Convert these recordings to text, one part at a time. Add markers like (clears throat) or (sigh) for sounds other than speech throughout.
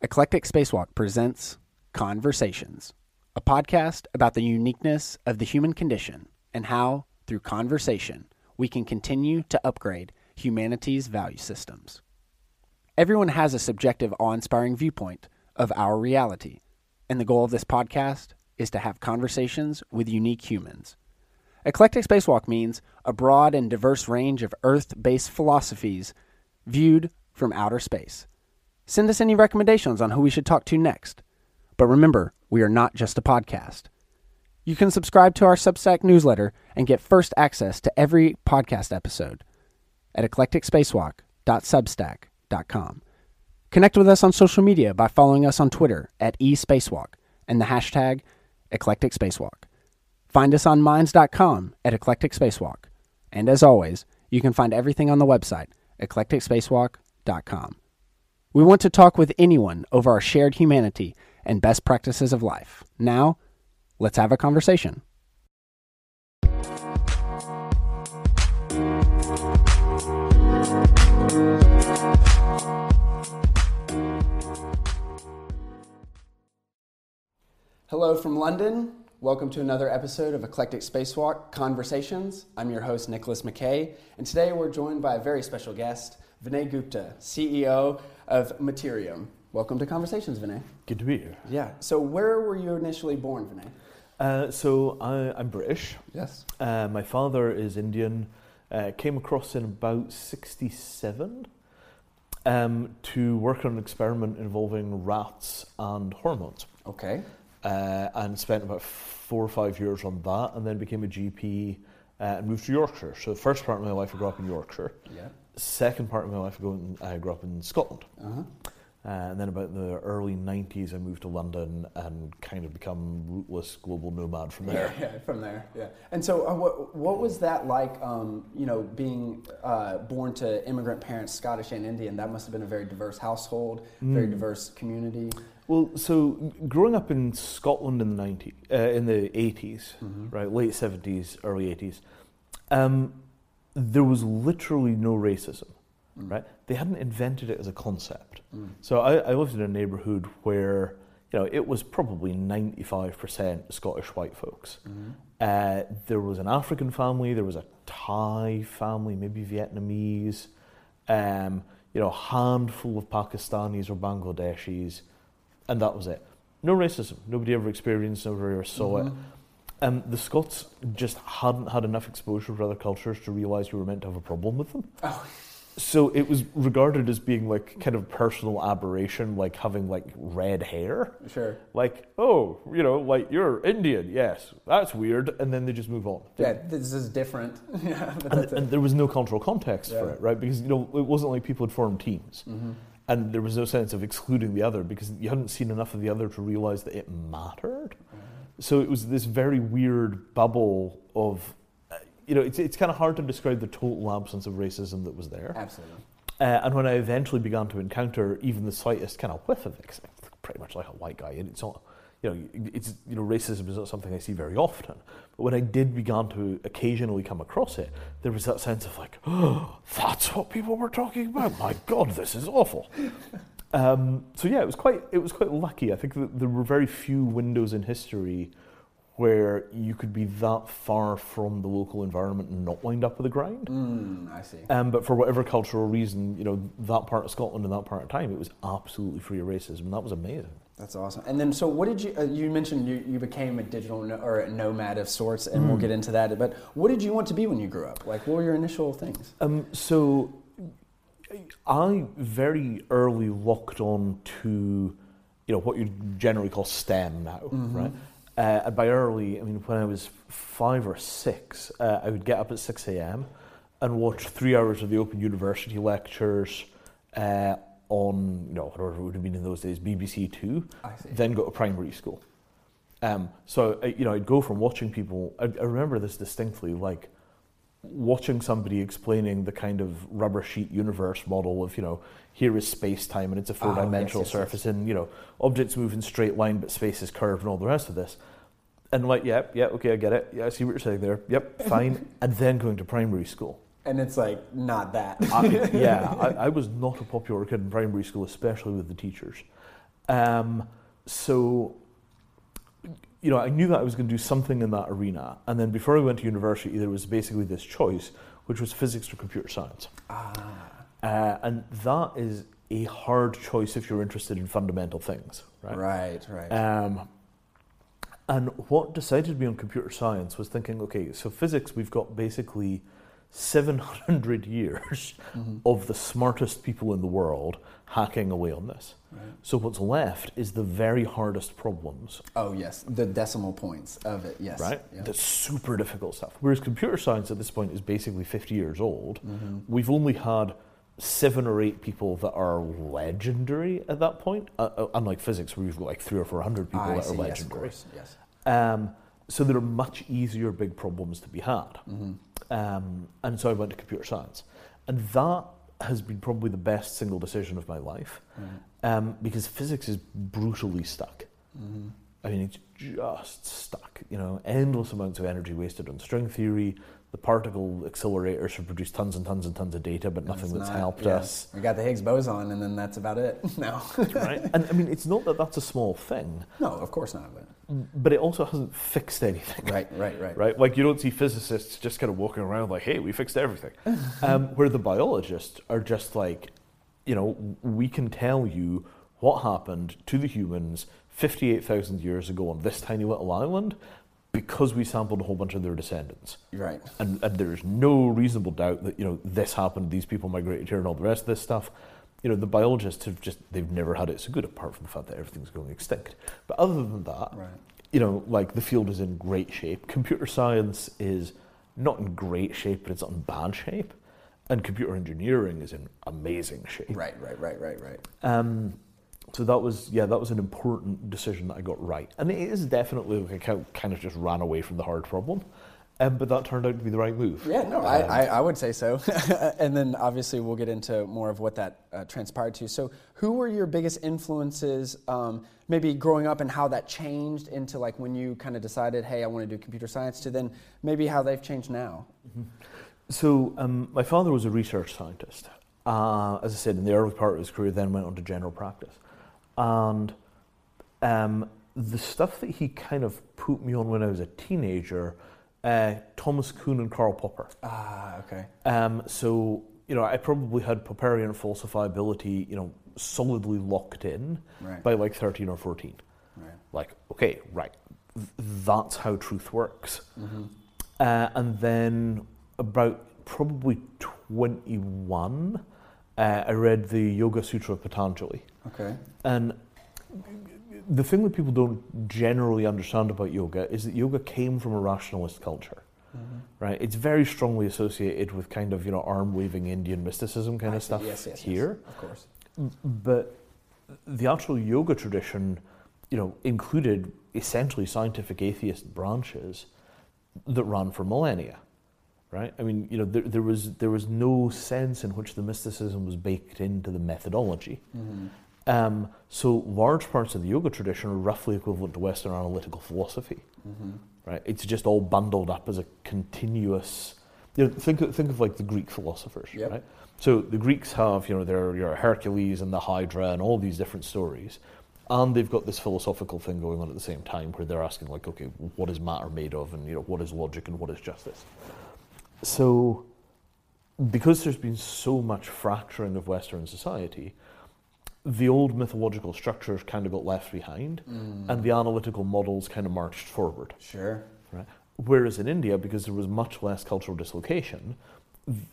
Eclectic Spacewalk presents Conversations, a podcast about the uniqueness of the human condition and how, through conversation, we can continue to upgrade humanity's value systems. Everyone has a subjective, awe inspiring viewpoint of our reality, and the goal of this podcast is to have conversations with unique humans. Eclectic Spacewalk means a broad and diverse range of Earth based philosophies viewed from outer space. Send us any recommendations on who we should talk to next. But remember, we are not just a podcast. You can subscribe to our Substack newsletter and get first access to every podcast episode at eclecticspacewalk.substack.com. Connect with us on social media by following us on Twitter at eSpacewalk and the hashtag Eclectic Spacewalk. Find us on minds.com at Eclectic Spacewalk. And as always, you can find everything on the website, eclecticspacewalk.com. We want to talk with anyone over our shared humanity and best practices of life. Now, let's have a conversation. Hello from London. Welcome to another episode of Eclectic Spacewalk Conversations. I'm your host, Nicholas McKay, and today we're joined by a very special guest, Vinay Gupta, CEO of Mattereum. Welcome to Conversations, Vinay. Good to be here. Yeah. So, where were you initially born, Vinay? Uh, so I, I'm British. Yes. Uh, my father is Indian. Uh, came across in about '67 um, to work on an experiment involving rats and hormones, Okay. uh, and spent about four or five years on that, and then became a GP uh, and moved to Yorkshire. So the first part of my life I grew up in Yorkshire. Yeah. Second part of my life I grew, I grew up in Scotland. Uh huh. Uh, and then about the early 90s, I moved to London and kind of become rootless global nomad from there. Yeah, (laughs) yeah, from there. Yeah. And so, uh, what what was that like? Um, you know, being uh, born to immigrant parents, Scottish and Indian. That must have been a very diverse household, very diverse community. Well, so growing up in Scotland in the 90s, uh, in the 80s, right, late 70s, early 80s, um, there was literally no racism, right? They hadn't invented it as a concept. So I, I lived in a neighbourhood where, you know, it was probably 95% Scottish white folks. Uh, there was an African family, there was a Thai family, maybe Vietnamese, um, you know, a handful of Pakistanis or Bangladeshis, and that was it. No racism. Nobody ever experienced, it, nobody ever saw it. Um, the Scots just hadn't had enough exposure to other cultures to realise you were meant to have a problem with them. Oh. So it was regarded as being like kind of personal aberration, like having like red hair. Sure. Like, oh, you know, like you're Indian, yes, that's weird, and then they just move on. Yeah, this is different. (laughs) yeah, and, and there was no cultural context for Yeah. Mm-hmm. it, right? Because you know it wasn't like people had formed teams, and there was no sense of excluding the other because you hadn't seen enough of the other to realize that it mattered. So it was this very weird bubble of, you know, it's it's kind of hard to describe the total absence of racism that was there. Absolutely. Uh, and when I eventually began to encounter even the slightest kind of whiff of it, pretty much like a white guy, and it's not, you know, it's you know, racism is not something I see very often. But when I did begin to occasionally come across it, there was that sense of like, oh, (gasps) that's what people were talking about. My God, this is awful. Um, so yeah, it was quite it was quite lucky. I think that there were very few windows in history where you could be that far from the local environment and not wind up with a grind. Mm, I see. Um, but for whatever cultural reason, you know, that part of Scotland and that part of time, it was absolutely free of racism. And that was amazing. That's awesome. And then, so what did you? Uh, you mentioned you, you became a digital no, or a nomad of sorts, and we'll get into that. But what did you want to be when you grew up? Like, what were your initial things? Um, so I very early locked on to, you know, what you generally call STEM now, right? Uh, and by early, I mean, when I was five or six, uh, I would get up at 6 a.m. and watch three hours of the Open University lectures uh, on, you know, whatever it would have been in those days, BBC Two, I see. then go to primary school. Um, so, I- you know, I'd go from watching people, I, I remember this distinctly, like watching somebody explaining the kind of rubber sheet universe model of, you know, here is space time and it's a Ah, four dimensional yes, yes, surface and, you know, objects move in straight line but space is curved and all the rest of this. And like, yeah, yeah, okay, I get it. Yeah, I see what you're saying there. Yep, (laughs) fine. and then going to primary school. And it's like not that. (laughs) I, yeah, (laughs) I, I was not a popular kid in primary school, especially with the teachers. Um, so, you know, I knew that I was going to do something in that arena. And then before I went to university, there was basically this choice, which was physics or computer science. Ah. Uh, and that is a hard choice if you're interested in fundamental things, right? Right, right. Um, and what decided me on computer science was thinking, okay, so physics, we've got basically 700 years Mhm. of the smartest people in the world hacking away on this. Right. So what's left is the very hardest problems, Oh yes, the decimal points of it. Yes. right? Yeah. The super difficult stuff. Whereas computer science at this point is basically 50 years old. Mhm. We've only had seven or eight people that are legendary at that point. Uh, uh, unlike physics, where you've got like three or four hundred people I that see. are Yes, legendary. course. Yes. Um, so there are much easier big problems to be had. hmm Um, and so I went to computer science. And that has been probably the best single decision of my life Right. um, because physics is brutally stuck. hmm I mean, it's just stuck. You know, endless amounts of energy wasted on string theory. The particle accelerators have produced tons and tons and tons of data, but nothing that's helped us. We got the Higgs boson, and then that's about it. (laughs) no. right? And I mean, it's not that that's a small thing, no, of course not. But but it also hasn't fixed anything. right, right, right. (laughs) right? Like you don't see physicists just kind of walking around like, "Hey, we fixed everything," (laughs) um, where the biologists are just like, you know, we can tell you what happened to the humans fifty-eight thousand years ago on this tiny little island because we sampled a whole bunch of their descendants, Right. and, and there's no reasonable doubt that you know this happened. These people migrated here, and all the rest of this stuff. You know, the biologists have just they've never had it so good, apart from the fact that everything's going extinct. But other than that, Right. you know, like the field is in great shape. Computer science is not in great shape, but it's not in bad shape. And computer engineering is in amazing shape. Right. Right. Right. Right. Right. Um, so that was, yeah, that was an important decision that I got right. And it is definitely like I kind of just ran away from the hard problem. Um, but that turned out to be the right move. Yeah, no, I, I, I would say so. (laughs) and then obviously we'll get into more of what that uh, transpired to. So, who were your biggest influences, um, maybe growing up, and how that changed into like when you kind of decided, hey, I want to do computer science, to then maybe how they've changed now? So um, my father was a research scientist. Uh, as I said, in the early part of his career, then went on to general practice. And um, the stuff that he kind of put me on when I was a teenager, uh, Thomas Kuhn and Karl Popper. Ah, okay. Um, so, you know, I probably had Popperian falsifiability, you know, solidly locked in Right. by like 13 or 14. Right. Like, okay, right, th- that's how truth works. Mm-hmm. Uh, and then about probably 21, uh, I read the Yoga Sutra of Patanjali. Okay. And the thing that people don't generally understand about yoga is that yoga came from a rationalist culture, Mm-hmm. right? It's very strongly associated with kind of, you know, arm waving Indian mysticism kind I of see. stuff Yes, yes, yes, here. of course. But the actual yoga tradition, you know, included essentially scientific atheist branches that ran for millennia, right? I mean, you know, there, there was there was no sense in which the mysticism was baked into the methodology. Mm-hmm. Um, so large parts of the yoga tradition are roughly equivalent to Western analytical philosophy, Mm-hmm. right? It's just all bundled up as a continuous. You know, think of, think of like the Greek philosophers, Yep. right? So the Greeks have, you know, their your Hercules and the Hydra and all these different stories, and they've got this philosophical thing going on at the same time where they're asking like, okay, what is matter made of, and you know, what is logic and what is justice. So, because there's been so much fracturing of Western society, the old mythological structures kind of got left behind, Mm. and the analytical models kind of marched forward. Sure. Right? Whereas in India, because there was much less cultural dislocation,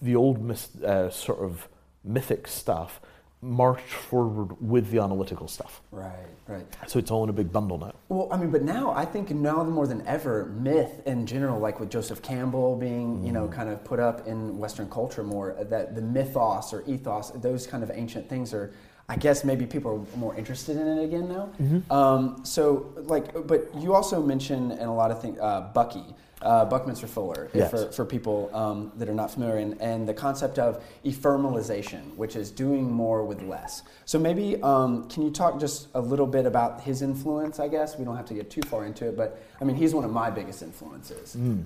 the old myth, uh, sort of mythic stuff marched forward with the analytical stuff. Right. Right. So it's all in a big bundle now. Well, I mean, but now I think now more than ever, myth in general, like with Joseph Campbell being, you know, kind of put up in Western culture more, that the mythos or ethos, those kind of ancient things are, I guess maybe people are more interested in it again now. Um, so, like, but you also mentioned in a lot of things, uh, Bucky. Uh, Buckminster Fuller, Yes. for, for people um, that are not familiar, and, and the concept of ephemeralization, which is doing more with less. So maybe um, can you talk just a little bit about his influence? I guess we don't have to get too far into it, but I mean he's one of my biggest influences. Mm.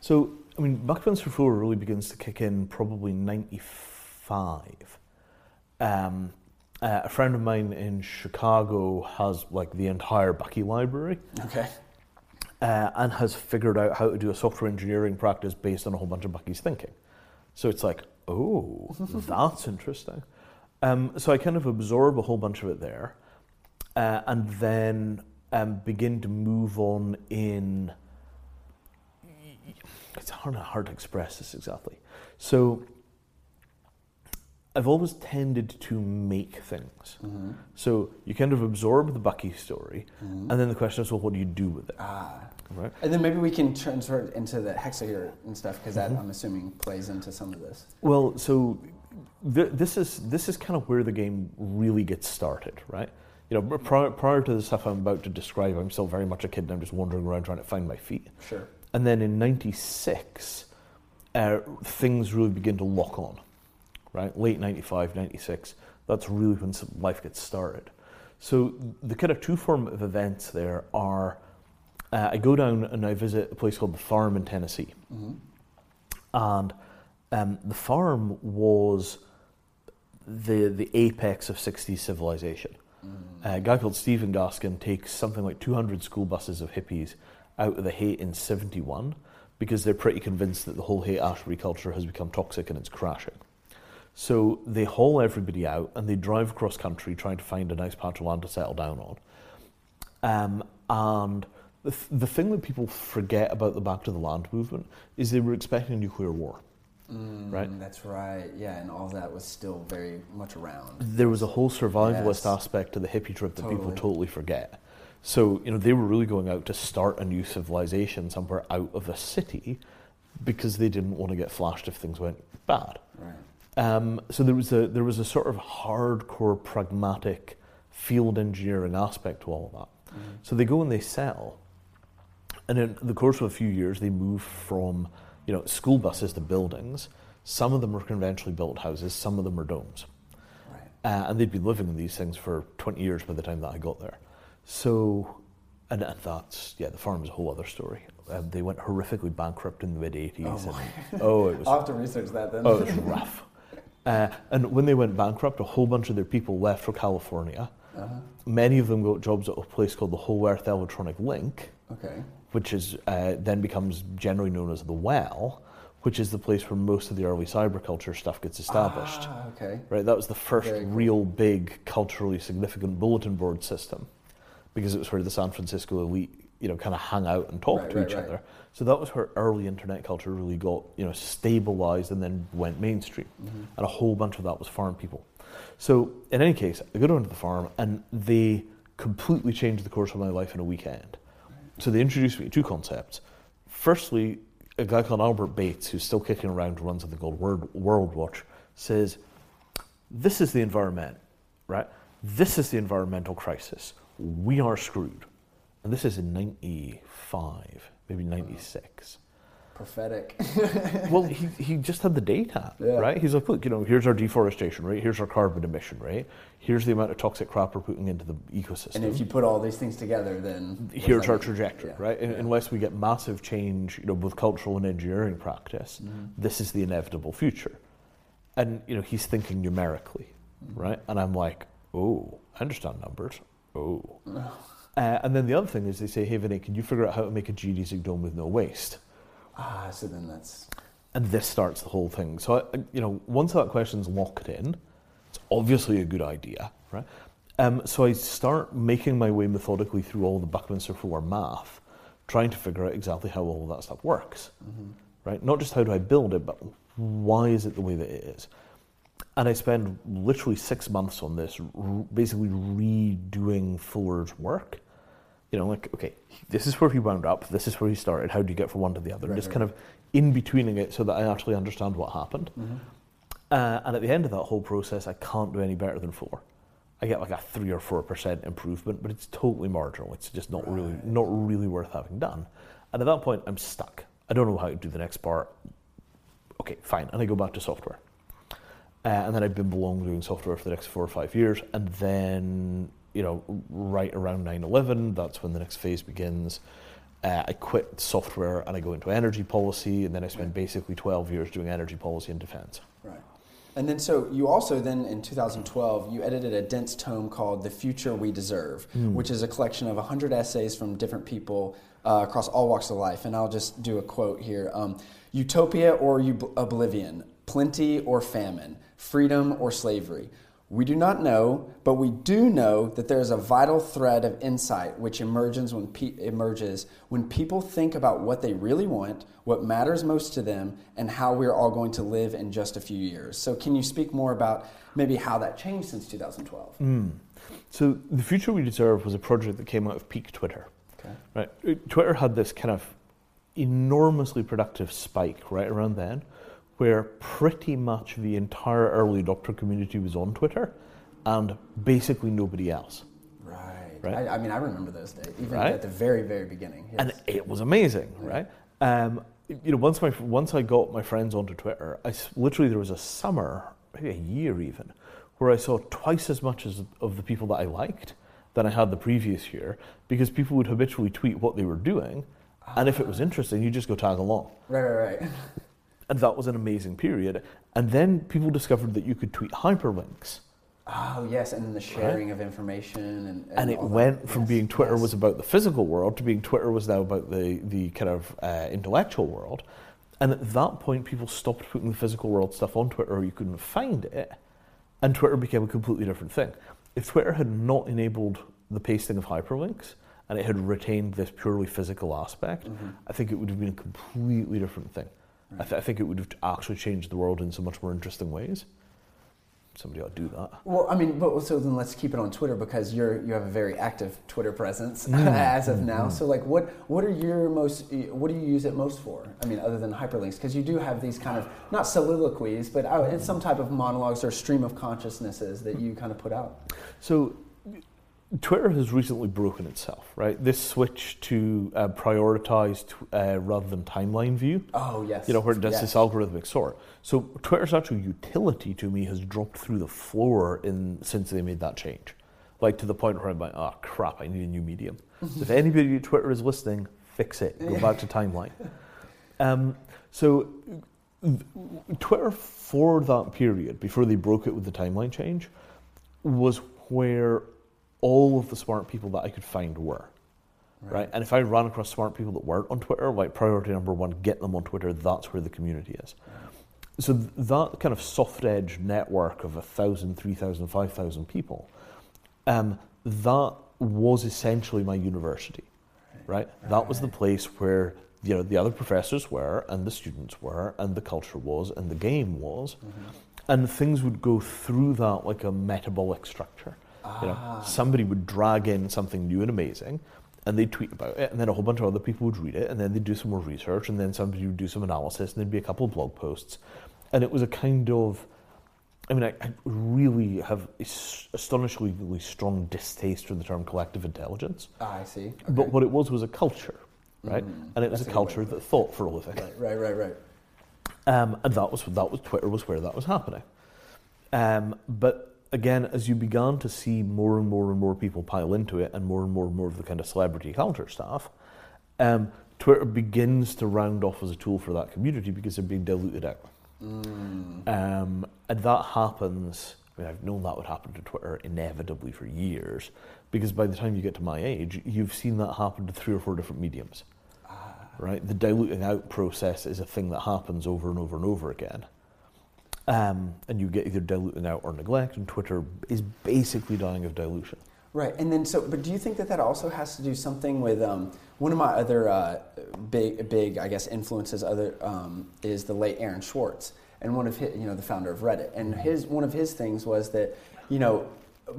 So, I mean, Buckminster Fuller really begins to kick in probably 95. Um, Uh, a friend of mine in Chicago has like the entire Bucky library Okay. uh, and has figured out how to do a software engineering practice based on a whole bunch of Bucky's thinking. So it's like, oh, (laughs) that's interesting. Um, so I kind of absorb a whole bunch of it there, uh, and then um, begin to move on in. It's hard, hard to express this exactly. So I've always tended to make things. Mm-hmm. So you kind of absorb the Bucky story, and then the question is, well, what do you do with it? Ah. Right? And then maybe we can transfer it into the Hexayurt and stuff because that Mm-hmm. I'm assuming plays into some of this. Well, so th- this is this is kind of where the game really gets started, right? You know, prior, prior to the stuff I'm about to describe, I'm still very much a kid, and I'm just wandering around trying to find my feet. Sure. And then in '96, uh, things really begin to lock on, right? Late '95, '96. That's really when life gets started. So the kind of two form of events there are, uh, I go down and I visit a place called the Farm in Tennessee, Mm-hmm. and um, the farm was the the apex of 60s civilization. A guy called Stephen Gaskin takes something like 200 school buses of hippies out of the Haight in 71 because they're pretty convinced that the whole Haight-Ashbury culture has become toxic and it's crashing. So they haul everybody out and they drive across country trying to find a nice patch of land to settle down on. Um, and the, th- the thing that people forget about the Back to the Land movement is they were expecting a nuclear war. Right. Mm, That's right. Yeah, and all that was still very much around. There was a whole survivalist Yes. aspect to the hippie trip that people Totally. totally forget. So, you know, they were really going out to start a new civilization somewhere out of a city because they didn't want to get flashed if things went bad. Right. Um, so there was a there was a sort of hardcore pragmatic field engineering aspect to all of that. Mm-hmm. So they go and they sell, and in the course of a few years, they move from you know school buses to buildings. Some of them are conventionally built houses, some of them are domes, Right. uh, and they'd been living in these things for twenty years by the time that I got there. So, and, and that's yeah, the farm is a whole other story. Um, they went horrifically bankrupt in the mid '80s. Oh, and, oh, it was (laughs) I'll have to research that then. Oh, it was rough. Uh, and when they went bankrupt, a whole bunch of their people left for California. uh-huh. Many of them got jobs at a place called the Whole Earth Electronic Link, Okay. which is uh, then becomes generally known as the Well, which is the place where most of the early cyberculture stuff gets established. Ah, okay. Right, that was the first Very cool. real big culturally significant bulletin board system, because it was where the San Francisco elite, you know, kind of hang out and talk Right, to right, each right. other. So that was where early internet culture really got, you know, stabilized and then went mainstream, Mm-hmm. and a whole bunch of that was farm people. So in any case, I go down to the farm, and they completely changed the course of my life in a weekend. So they introduced me to two concepts. Firstly, a guy called Albert Bates, who's still kicking around, runs something called World, World Watch, says, This is the environment, right? This is the environmental crisis. We are screwed. And this is in 95, maybe 96. Prophetic. (laughs) well, he, he just had the data, Yeah. right? He's like, look, you know, here's our deforestation rate, here's our carbon emission rate, here's the amount of toxic crap we're putting into the ecosystem. and if you put all these things together, then here's our mean? trajectory, Yeah. right? Yeah. Unless we get massive change, you know, both cultural and engineering practice, Mm-hmm. this is the inevitable future. And you know, he's thinking numerically, Mm-hmm. right? And I'm like, oh, I understand numbers. Oh. (laughs) Uh, and then the other thing is they say, hey, Vinny, can you figure out how to make a geodesic dome with no waste? Ah, so then that's And this starts the whole thing. So, you know, once that question's locked in, it's obviously a good idea, right? Um, so I start making my way methodically through all the Buckminster Fuller math, trying to figure out exactly how all of that stuff works, right? Not just how do I build it, but why is it the way that it is? And I spend literally six months on this, r- basically redoing Fuller's work. You know, like, okay, this is where he wound up, this is where he started, how do you get from one to the other? Right, just right. kind of in betweening it so that I actually understand what happened. Uh, and at the end of that whole process, I can't do any better than four. I get like a three or four percent improvement, but it's totally marginal. It's just not really not really worth having done. And at that point, I'm stuck. I don't know how to do the next part. Okay, fine, and I go back to software. Uh, and then I've been belong doing software for the next four or five years, and then you know, right around 9/11, that's when the next phase begins. Uh, I quit software and I go into energy policy, and then I spend basically 12 years doing energy policy and defence. right. And then, so you also then in 2012 you edited a dense tome called "The Future We Deserve," Hmm. which is a collection of 100 essays from different people uh, across all walks of life. And I'll just do a quote here: um, "Utopia or ob- oblivion, plenty or famine, freedom or slavery." We do not know, but we do know that there is a vital thread of insight which emerges when, pe- emerges when people think about what they really want, what matters most to them, and how we're all going to live in just a few years. So, can you speak more about maybe how that changed since 2012? Hmm. So the future we deserve was a project that came out of peak Twitter. Okay. Right, Twitter had this kind of enormously productive spike right around then, where pretty much the entire early adopter community was on Twitter, and basically nobody else. Right. Right. I, I mean, I remember those days, even Right. at the very, very beginning. Yes. and it was amazing, right? Um, you know, once my once I got my friends onto Twitter, I, literally there was a summer, maybe a year even, where I saw twice as much as of the people that I liked than I had the previous year because people would habitually tweet what they were doing, and if it was interesting, you just go tag along, right, right, right. (laughs) and that was an amazing period. And then people discovered that you could tweet hyperlinks. Oh, yes, and then the sharing of information. And, and, and it all that. went from Yes, being Twitter yes. was about the physical world to being Twitter was now about the the kind of uh, intellectual world. And at that point, people stopped putting the physical world stuff on Twitter, or you couldn't find it, and Twitter became a completely different thing. If Twitter had not enabled the pasting of hyperlinks and it had retained this purely physical aspect, I think it would have been a completely different thing. I, th- I think it would have actually changed the world in so much more interesting ways. Somebody ought to do that. Well, I mean, but so then let's keep it on Twitter because you're you have a very active Twitter presence mm. (laughs) as of now. Mm-hmm. So, like, what what are your most what do you use it most for? I mean, other than hyperlinks, because you do have these kind of not soliloquies, but uh, it's some type of monologues or stream of consciousnesses that mm-hmm. you kind of put out. So, Twitter has recently broken itself, right? This switch to uh, prioritized uh, rather than timeline view, Oh yes, you know, where it does yes. this algorithmic sort. So, Twitter's actual utility to me has dropped through the floor in since they made that change. Like to the point where I'm like, oh crap, I need a new medium. (laughs) if anybody at Twitter is listening, fix it. Go back to timeline. (laughs) Um, so, Twitter for that period, before they broke it with the timeline change, was where all of the smart people that I could find were. Right. And if I ran across smart people that weren't on Twitter, like priority number one, get them on Twitter, that's where the community is. So th- that kind of soft edge network of 1,000, 3,000, 5,000 people, um, that was essentially my university. Right? That was the place where you know the other professors were and the students were and the culture was and the game was. And things would go through that like a metabolic structure. You know, somebody would drag in something new and amazing, and they'd tweet about it, and then a whole bunch of other people would read it, and then they'd do some more research, and then somebody would do some analysis, and there'd be a couple of blog posts, and it was a kind of, I mean, I, I really have astonishingly strong distaste for the term collective intelligence, Ah, I see. but what it was was a culture, right? And it was a a good way culture that thought for a living. Right, right, right, right. Um, and that was that was Twitter was where that was happening. Um, but again, as you began to see more and more and more people pile into it, and more and more and more of the kind of celebrity culture stuff, um, Twitter begins to round off as a tool for that community because they're being diluted out. Um, and that happens. I mean, I've known that would happen to Twitter inevitably for years, because by the time you get to my age, you've seen that happen to three or four different mediums right? The diluting out process is a thing that happens over and over and over again. Um, and you get either diluting out or neglect, and Twitter is basically dying of dilution. Right, and then so, but do you think that that also has to do something with um, one of my other uh, big, big, I guess, influences? Other um, is the late Aaron Swartz, and one of his, you know, the founder of Reddit, and his one of his things was that, you know,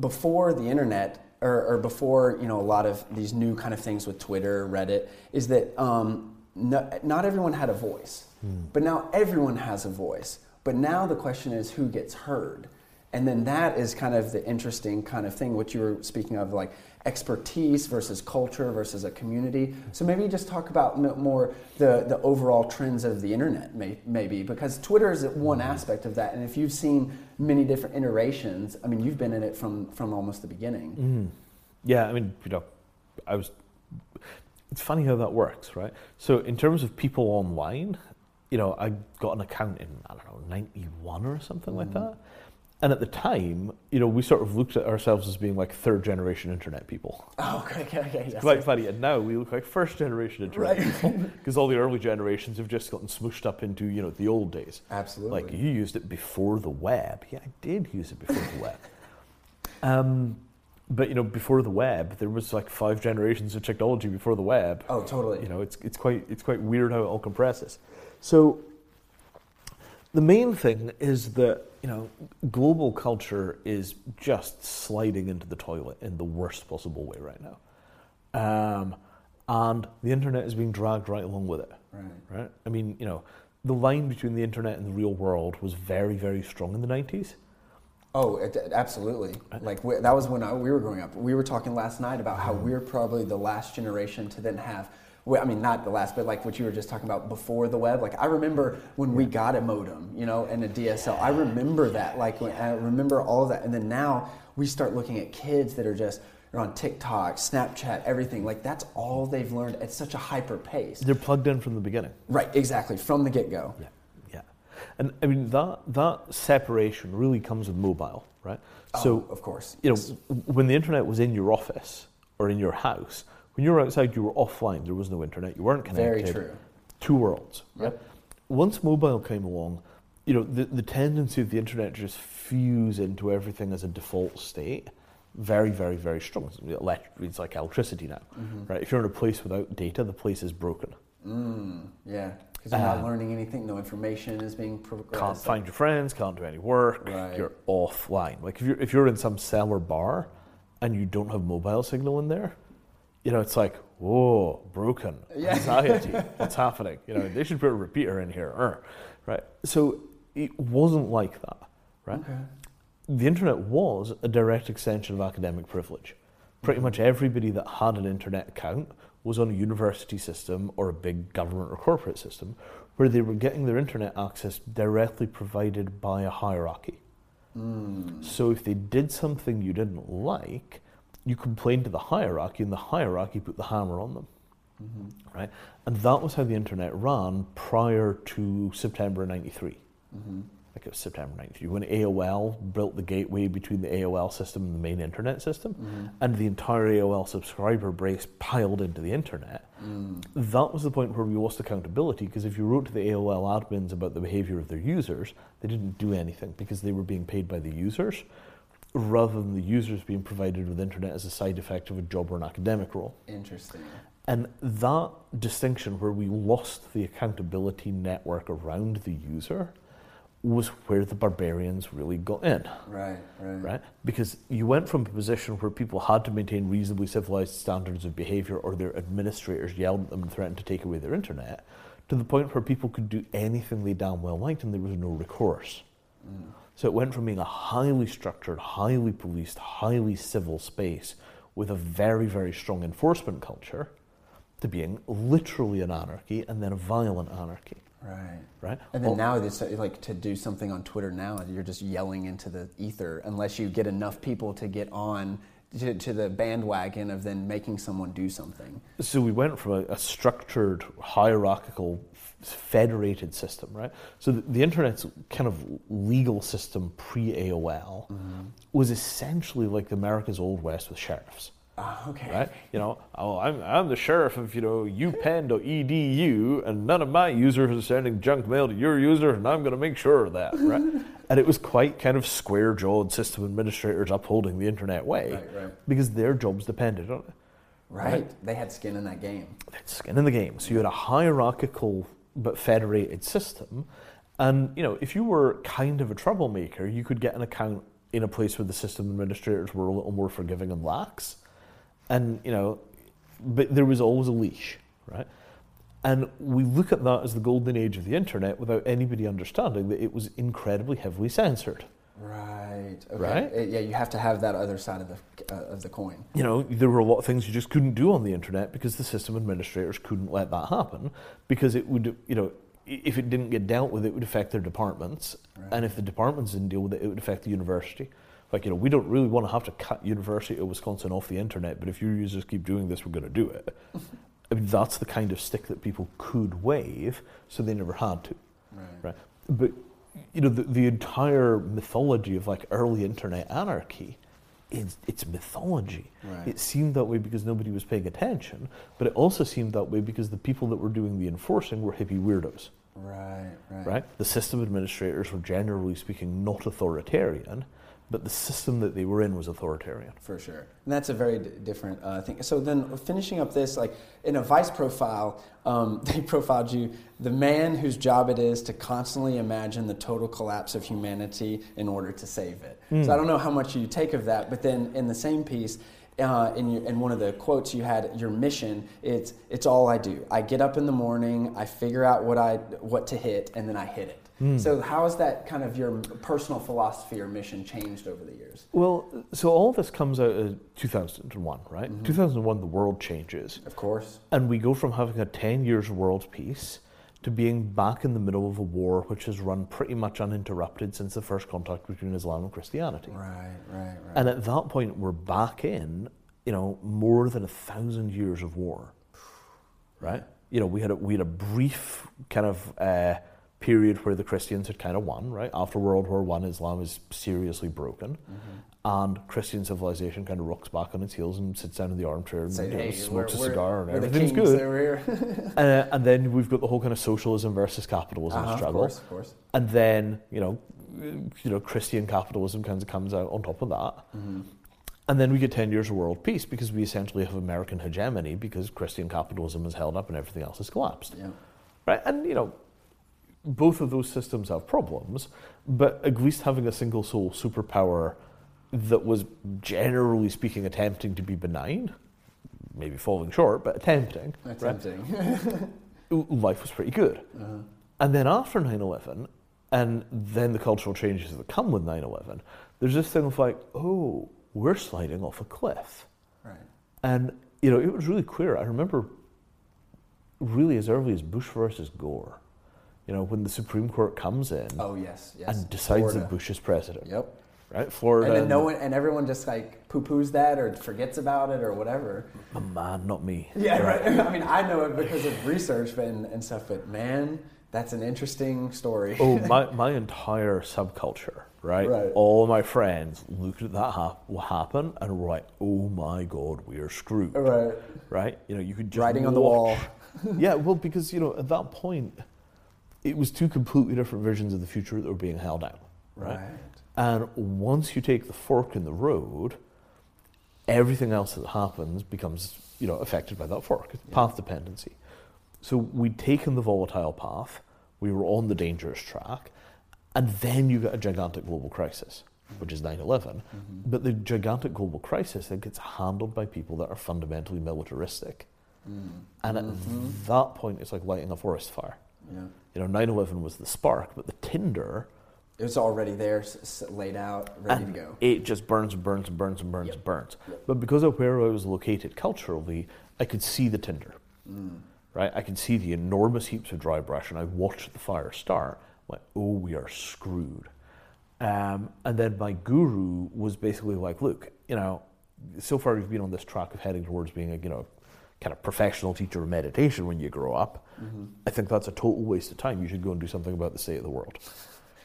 before the internet or, or before you know a lot of these new kind of things with Twitter, Reddit, is that um, no, not everyone had a voice, but now everyone has a voice. But now the question is who gets heard. And then that is kind of the interesting kind of thing, what you were speaking of, like expertise versus culture versus a community. So maybe just talk about more the, the overall trends of the internet, may, maybe, because Twitter is one mm-hmm. aspect of that. And if you've seen many different iterations, I mean, you've been in it from, from almost the beginning. Mm-hmm. Yeah, I mean, you know, I was. It's funny how that works, right? So, in terms of people online, you know, I got an account in, I don't know, 91 or something like Mhm. that. And at the time, you know, we sort of looked at ourselves as being like third generation internet people. (laughs) Oh, okay, okay, okay. Yes. Quite funny. And now we look like first generation internet Right. people (laughs) because all the early generations have just gotten smooshed up into, you know, the old days. Absolutely. Like you used it before the web. Yeah, I did use it before the web. (laughs) Um, but you know, before the web, there was like five generations of technology before the web. oh, totally. You know, it's it's quite it's quite weird how it all compresses. So the main thing is that you know global culture is just sliding into the toilet in the worst possible way right now, um, and the internet is being dragged right along with it Right. right? I mean, you know, the line between the internet and the real world was very, very strong in the 90s. Oh, it, absolutely. Like we, that was when I, we were growing up. We were talking last night about how we're probably the last generation to then have. I mean, not the last, but like what you were just talking about before the web. Like I remember when we got a modem, you know, and a DSL. I remember that. Like when, I remember all of that. And then now we start looking at kids that are just they're on TikTok, Snapchat, everything. Like that's all they've learned at such a hyper pace. They're plugged in from the beginning. Right. Exactly. From the get go. Yeah, yeah. And I mean, that, that separation really comes with mobile, right? Oh, so, of course. you know, Yes. w- when the internet was in your office or in your house, when you were outside, you were offline. There was no internet. You weren't connected. Very true. Two worlds. Right? Yep. Once mobile came along, you know, the, the tendency of the internet to just fuse into everything as a default state, very, very, very strong. It's It's like electricity now, Mm-hmm. right? If you're in a place without data, the place is broken. Mm, yeah. Because you're Uh, not learning anything. No information is being progressed. Can't find your friends, can't do any work. Right. You're offline. Like if you're if you're in some cellar bar and you don't have mobile signal in there, you know it's like whoa, broken Yeah. anxiety. (laughs) What's happening? You know they should put a repeater in here, er, right? So it wasn't like that, right? Okay. the internet was a direct extension of academic privilege. Pretty much everybody that had an internet account was on a university system or a big government or corporate system where they were getting their internet access directly provided by a hierarchy. Mm. So if they did something you didn't like, you complained to the hierarchy and the hierarchy put the hammer on them. Mm-hmm. Right? And that was how the internet ran prior to September 93 Mm-hmm. like it was September 93, when AOL built the gateway between the AOL system and the main internet system, Mm-hmm. and the entire AOL subscriber base piled into the internet. Mm. That was the point where we lost accountability because if you wrote to the AOL admins about the behavior of their users, they didn't do anything because they were being paid by the users rather than the users being provided with internet as a side effect of a job or an academic role. Interesting. And that distinction where we lost the accountability network around the user was where the barbarians really got in, Right. Right. right? Because you went from a position where people had to maintain reasonably civilized standards of behavior or their administrators yelled at them and threatened to take away their internet to the point where people could do anything they damn well liked and there was no recourse. Mm. So it went from being a highly structured, highly policed, highly civil space with a very, very strong enforcement culture to being literally an anarchy and then a violent anarchy, Right. right? And then All- now it's like to do something on Twitter now, you're just yelling into the ether unless you get enough people to get on to, to the bandwagon of then making someone do something. So we went from a, a structured, hierarchical, federated system, right? So the, the internet's kind of legal system pre AOL was essentially like America's Old West with sheriffs. Ah, okay. right? You know, (laughs) oh, I'm, I'm the sheriff of, you know, upenn.edu, and none of my users are sending junk mail to your user, and I'm going to make sure of that, right? (laughs) and it was quite kind of square-jawed system administrators upholding the internet way Right, right. because their jobs depended on it. Right. They had skin in that game. They had skin in the game. So you had a hierarchical but federated system. And, you know, if you were kind of a troublemaker, you could get an account in a place where the system administrators were a little more forgiving and lax. And, you know, but there was always a leash, right? And we look at that as the golden age of the internet without anybody understanding that it was incredibly heavily censored. Right. Okay. Right? Uh, yeah, you have to have that other side of the uh, of the coin. you know, there were a lot of things you just couldn't do on the internet because the system administrators couldn't let that happen because it would, you know, if it didn't get dealt with, it would affect their departments. Right. And if the departments didn't deal with it, it would affect the university. Like, you know, we don't really want to have to cut University of Wisconsin off the internet, but if your users keep doing this, we're going to do it. (laughs) I mean, that's the kind of stick that people could wave, so they never had to. Right. Right. But you know, the, the entire mythology of like early internet anarchy, is it's mythology. Right. It seemed that way because nobody was paying attention, but it also seemed that way because the people that were doing the enforcing were hippie weirdos. Right. Right. Right. The system administrators were generally speaking not authoritarian, but the system that they were in was authoritarian. For sure. And that's a very d- different uh, thing. So then finishing up this, like in a vice profile, um, (laughs) they profiled you, the man whose job it is to constantly imagine the total collapse of humanity in order to save it. So I don't know how much you take of that, but then in the same piece, uh, in, your, in one of the quotes you had, your mission, it's, it's all I do. I get up in the morning, I figure out what, I, what to hit, and then I hit it. So how has that kind of your personal philosophy or mission changed over the years? Well, so all this comes out of 2001, right? 2001, the world changes. Of course. And we go from having a 10 years world peace to being back in the middle of a war which has run pretty much uninterrupted since the first contact between Islam and Christianity. Right, right, right. And at that point, we're back in, you know, more than a thousand years of war, (sighs) right? You know, we had a, we had a brief kind of uh, period where the Christians had kind of won, right? After World War One, Islam is seriously broken, and Christian civilization kind of rocks back on its heels and sits down in the armchair and you know, hey, smokes we're, a cigar and everything's good. (laughs) Uh, and then we've got the whole kind of socialism versus capitalism Uh-huh, of struggle. course, of course. And then, you know, you know, Christian capitalism kind of comes out on top of that. Mm-hmm. And then we get 10 years of world peace because we essentially have American hegemony because Christian capitalism is held up and everything else has collapsed. Yeah. Right? And, you know, both of those systems have problems, but at least having a single sole superpower that was generally speaking attempting to be benign, maybe falling short, but attempting, That's right? (laughs) life was pretty good. Uh-huh. And then after 9 11, and then the cultural changes that come with 9 11, there's this thing of like, oh, we're sliding off a cliff. Right. And, you know, it was really clear. I remember really as early as Bush versus Gore, you know, when the Supreme Court comes in Oh yes, yes. and decides Florida. that Bush is president, Yep. right? Florida. And then no one, and everyone just like poo-poos that or forgets about it or whatever. Oh, man, not me. (laughs) Yeah, right. (laughs) I mean, I know it because of research and, and stuff, but man, that's an interesting story. oh, (laughs) my, my entire subculture, right? Right. All my friends looked at that hap- happen and were like, oh my God, we are screwed. right. Right? You know, you could just. Writing on the wall. yeah, well, because, you know, at that point, it was two completely different visions of the future that were being held out. Right? Right. And once you take the fork in the road, everything else that happens becomes, you know, affected by that fork. It's path dependency. So we'd taken the volatile path, we were on the dangerous track, and then you get a gigantic global crisis, mm-hmm. which is 9 11. Mm-hmm. But the gigantic global crisis then gets handled by people that are fundamentally militaristic. Mm. And at mm-hmm. that point, it's like lighting a forest fire. Yeah. You know, 9 11 was the spark, but the tinder It was already there, s- s- laid out, ready to go. It just burns and burns and burns and burns Yep. and burns. Yep. But because of where I was located culturally, I could see the tinder. Mm. Right? I could see the enormous heaps of dry brush, and I watched the fire start. Went, oh, we are screwed. Um, and then my guru was basically like, look, you know, so far you've been on this track of heading towards being a, you know, kind of professional teacher of meditation when you grow up. Mm-hmm. I think that's a total waste of time. You should go and do something about the state of the world.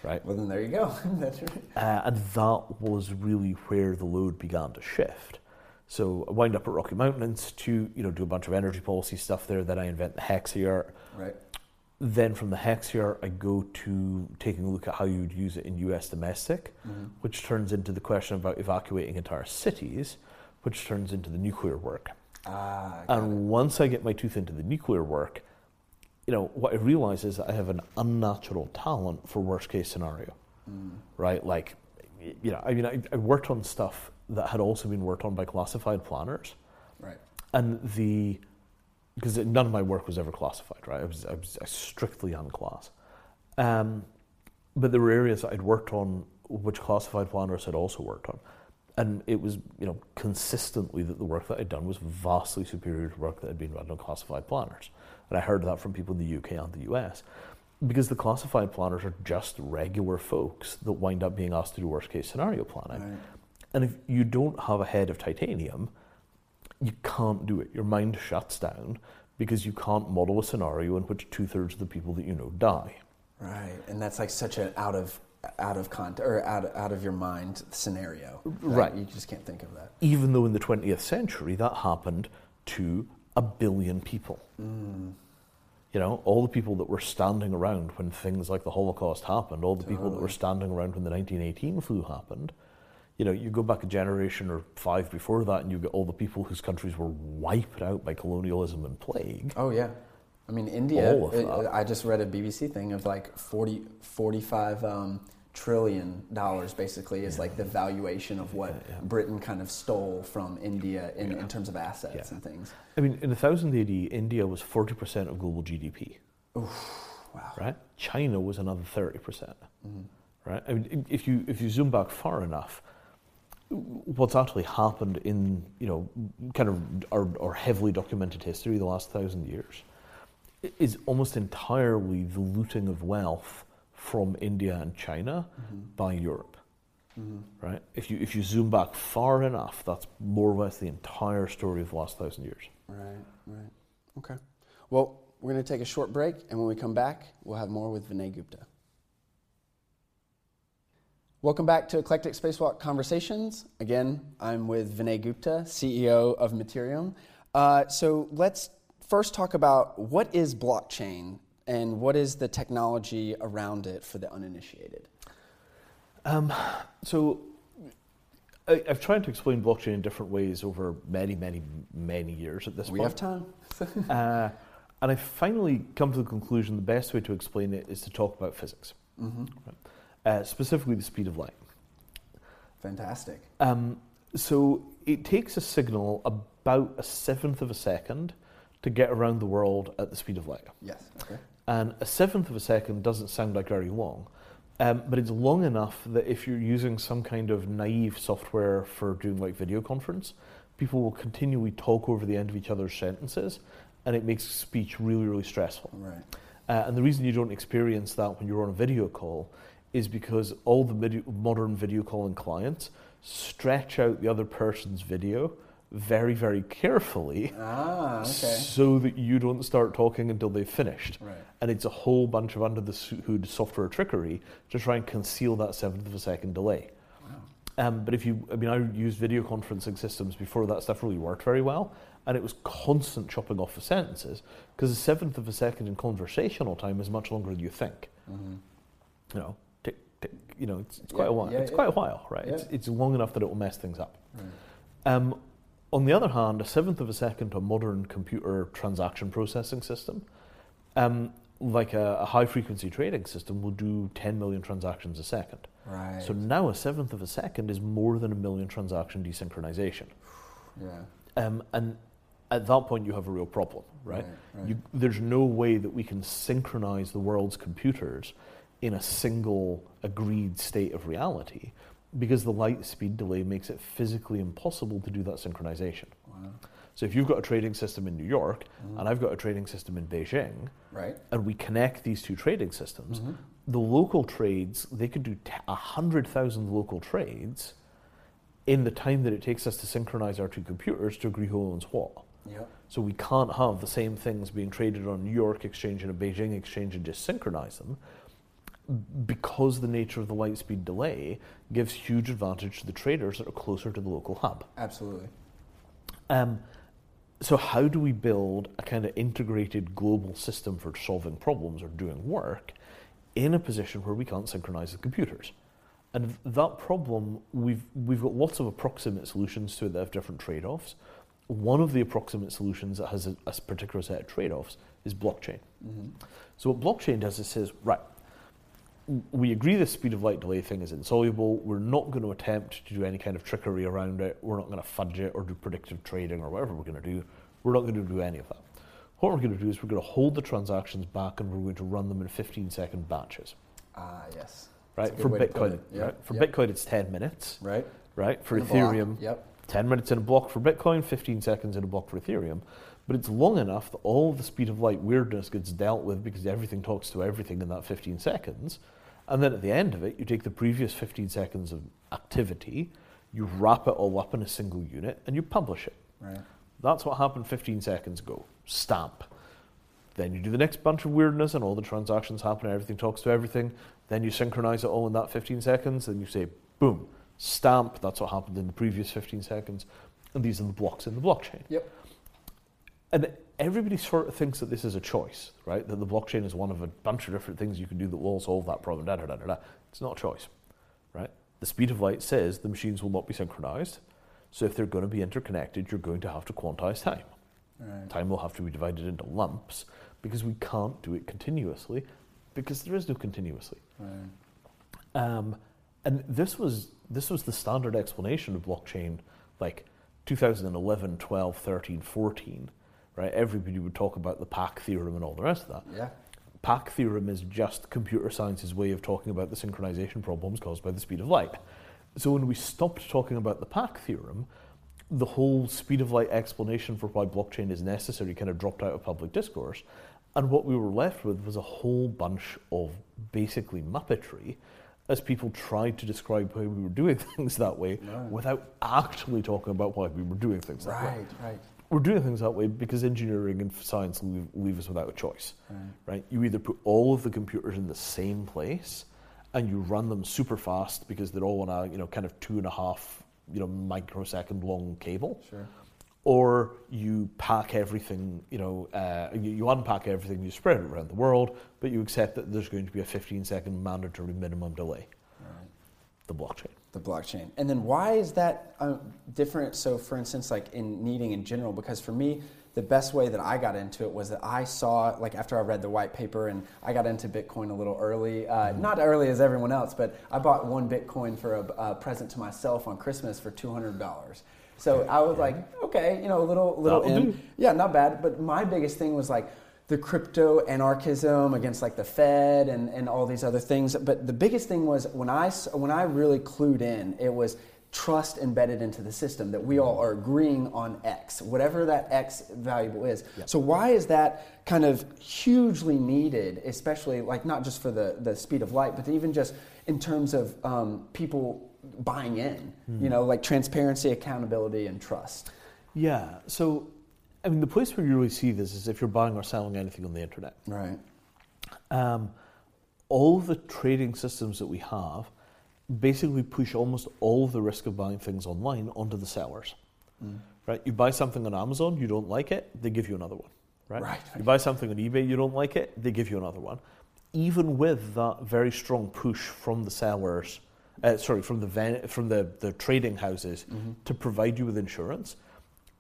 Right? Well, then there you go. (laughs) That's right. Uh, and that was really where the load began to shift. So I wind up at Rocky Mountain Institute, you know, do a bunch of energy policy stuff there. Then I invent the Hexayurt. Right. Then from the Hexayurt, I go to taking a look at how you would use it in US domestic, which turns into the question about evacuating entire cities, which turns into the nuclear work. Ah. And once I get my tooth into the nuclear work, you know, what I realize is that I have an unnatural talent for worst case scenario, right? Like, you know, I mean, I, I worked on stuff that had also been worked on by classified planners, right. and the because none of my work was ever classified, right? I was, I was strictly unclass. Um, but there were areas that I'd worked on which classified planners had also worked on. And it was, you know, consistently that the work that I'd done was vastly superior to work that had been done on classified planners. And I heard that from people in the UK and the US. Because the classified planners are just regular folks that wind up being asked to do worst case scenario planning. Right. And if you don't have a head of titanium, you can't do it. Your mind shuts down because you can't model a scenario in which two thirds of the people that you know die. Right, and that's like such an out of out of context or out out of your mind scenario. Right. you just can't think of that. Even though in the 20th century that happened to a billion people. You know, all the people that were standing around when things like the Holocaust happened, all the people that were standing around when the 1918 flu happened. You know, you go back a generation or five before that, and you get all the people whose countries were wiped out by colonialism and plague. Oh yeah, I mean India. All of uh, that. I just read a BBC thing of like 40, 45 um, trillion dollars basically is like the valuation of what Yeah, yeah. Britain kind of stole from India in, Yeah. in terms of assets Yeah. and things. I mean, in 1000 AD, India was 40% of global GDP. Wow. right? China was another thirty percent, Mm-hmm. right? I mean, if you if you zoom back far enough, what's actually happened in you know kind of our, our heavily documented history the last thousand years is almost entirely the looting of wealth from India and China Mm-hmm. by Europe. Right? If you if you zoom back far enough, that's more or less the entire story of the last thousand years. Right, right. Okay. Well, we're going to take a short break, and when we come back, we'll have more with Vinay Gupta. Welcome back to Eclectic Spacewalk Conversations. Again, I'm with Vinay Gupta, CEO of Mattereum. Uh, so let's first talk about what is blockchain and what is the technology around it for the uninitiated. Um, so I, I've tried to explain blockchain in different ways over many, many, many years at this We point. have time. (laughs) Uh, and I've finally come to the conclusion the best way to explain it is to talk about physics, Mm-hmm. uh, specifically the speed of light. Fantastic. Um, so it takes a signal about a seventh of a second to get around the world at the speed of light. Yes. Okay. And a seventh of a second doesn't sound like very long, um, but it's long enough that if you're using some kind of naive software for doing like video conference, people will continually talk over the end of each other's sentences, and it makes speech really, really stressful. Right. Uh, and the reason you don't experience that when you're on a video call is because all the video, modern video calling clients stretch out the other person's video very, very carefully Ah, okay. so that you don't start talking until they've finished. Right. And it's a whole bunch of under the hood software trickery to try and conceal that seventh of a second delay. Um, but if you, I mean, I used video conferencing systems before that stuff really worked very well, and it was constant chopping off of sentences because a seventh of a second in conversational time is much longer than you think. You know, tick, tick, you know, it's, it's quite Yeah, a while. yeah, it's yeah. quite a while, right? It's, it's long enough that it will mess things up. Right. Um, on the other hand, a seventh of a second a modern computer transaction processing system, um, like a, a high frequency trading system, will do 10 million transactions a second. Right. So now a seventh of a second is more than a million transaction desynchronization. yeah. Um, and at that point, you have a real problem, right? Right, right. You, there's no way that we can synchronize the world's computers in a single agreed state of reality because the light speed delay makes it physically impossible to do that synchronization. Wow. So if you've got a trading system in New York and I've got a trading system in Beijing, Right. and we connect these two trading systems, Mm-hmm. the local trades, they could do t- 100,000 local trades in the time that it takes us to synchronize our two computers to agree who owns what. Yep. So we can't have the same things being traded on a New York exchange and a Beijing exchange and just synchronize them because the nature of the light speed delay gives huge advantage to the traders that are closer to the local hub. Absolutely. Um, so how do we build a kind of integrated global system for solving problems or doing work in a position where we can't synchronize the computers? And that problem, we've, we've got lots of approximate solutions to it that have different trade-offs. One of the approximate solutions that has a, a particular set of trade-offs is blockchain. So what blockchain does is says, right, we agree the speed of light delay thing is insoluble. We're not going to attempt to do any kind of trickery around it. We're not going to fudge it or do predictive trading or whatever we're going to do. We're not going to do any of that. What we're going to do is we're going to hold the transactions back and we're going to run them in 15 second batches. Ah, yes. Right? For good way to put Bitcoin, it. Yep, right? For yep. Bitcoin, it's 10 minutes. Right. Right? For In. Ethereum, Yep. 10 minutes in a block for Bitcoin, 15 seconds in a block for Ethereum. But it's long enough that all the speed of light weirdness gets dealt with because everything talks to everything in that 15 seconds. And then at the end of it, you take the previous 15 seconds of activity, you wrap it all up in a single unit, and you publish it. Right. That's what happened 15 seconds ago. Stamp. Then you do the next bunch of weirdness, and all the transactions happen, and everything talks to everything. Then you synchronize it all in that 15 seconds. Then you say, boom, stamp. That's what happened in the previous 15 seconds. And these are the blocks in the blockchain. Yep. And everybody sort of thinks that this is a choice, right? That the blockchain is one of a bunch of different things you can do that will solve that problem. Da, da, da, da, da. It's not a choice, right? The speed of light says the machines will not be synchronized. So if they're going to be interconnected, you're going to have to quantize time. Right. Time will have to be divided into lumps because we can't do it continuously because there is no continuously. Right. Um, and this was this was the standard explanation of blockchain like 2011, 12, 13, 14, right? Everybody would talk about the CAP theorem and all the rest of that. Yeah. CAP theorem is just computer science's way of talking about the synchronization problems caused by the speed of light. So when we stopped talking about the CAP theorem, the whole speed of light explanation for why blockchain is necessary kind of dropped out of public discourse. And what we were left with was a whole bunch of basically muppetry as people tried to describe why we were doing (laughs) things that way Right. without actually talking about why we were doing things that way. Right, right. We're doing things that way because engineering and science leave, leave us without a choice Right. right? You either put all of the computers in the same place and you run them super fast because they're all on a you know kind of two and a half you know microsecond long cable, Sure. or you pack everything you know uh, you, you unpack everything, you spread it around the world, but you accept that there's going to be a 15 second mandatory minimum delay. The blockchain. The blockchain. And then why is that uh, different? So, for instance, like in needing in general, because for me, the best way that I got into it was that I saw, like after I read the white paper and I got into Bitcoin a little early, uh, not early as everyone else, but I bought one Bitcoin for a, a present to myself on Christmas for $200. So I was like, okay, you know, a little, little in. Yeah, not bad. But my biggest thing was like the crypto anarchism against like the Fed and, and all these other things. But the biggest thing was when I, when I really clued in, it was trust embedded into the system that we all are agreeing on X, whatever that X valuable is. So why is that kind of hugely needed, especially like not just for the, the speed of light, but even just in terms of um, people buying in, you know, like transparency, accountability, and trust. Yeah. So, I mean, the place where you really see this is if you're buying or selling anything on the internet. Right. um, all the trading systems that we have basically push almost all of the risk of buying things online onto the sellers. Mm. Right? You buy something on Amazon, you don't like it, they give you another one. Right? Right, You buy something on eBay, you don't like it, they give you another one. Even with that very strong push from the sellers, uh, sorry, from the ven- from the, the trading houses Mm-hmm. to provide you with insurance,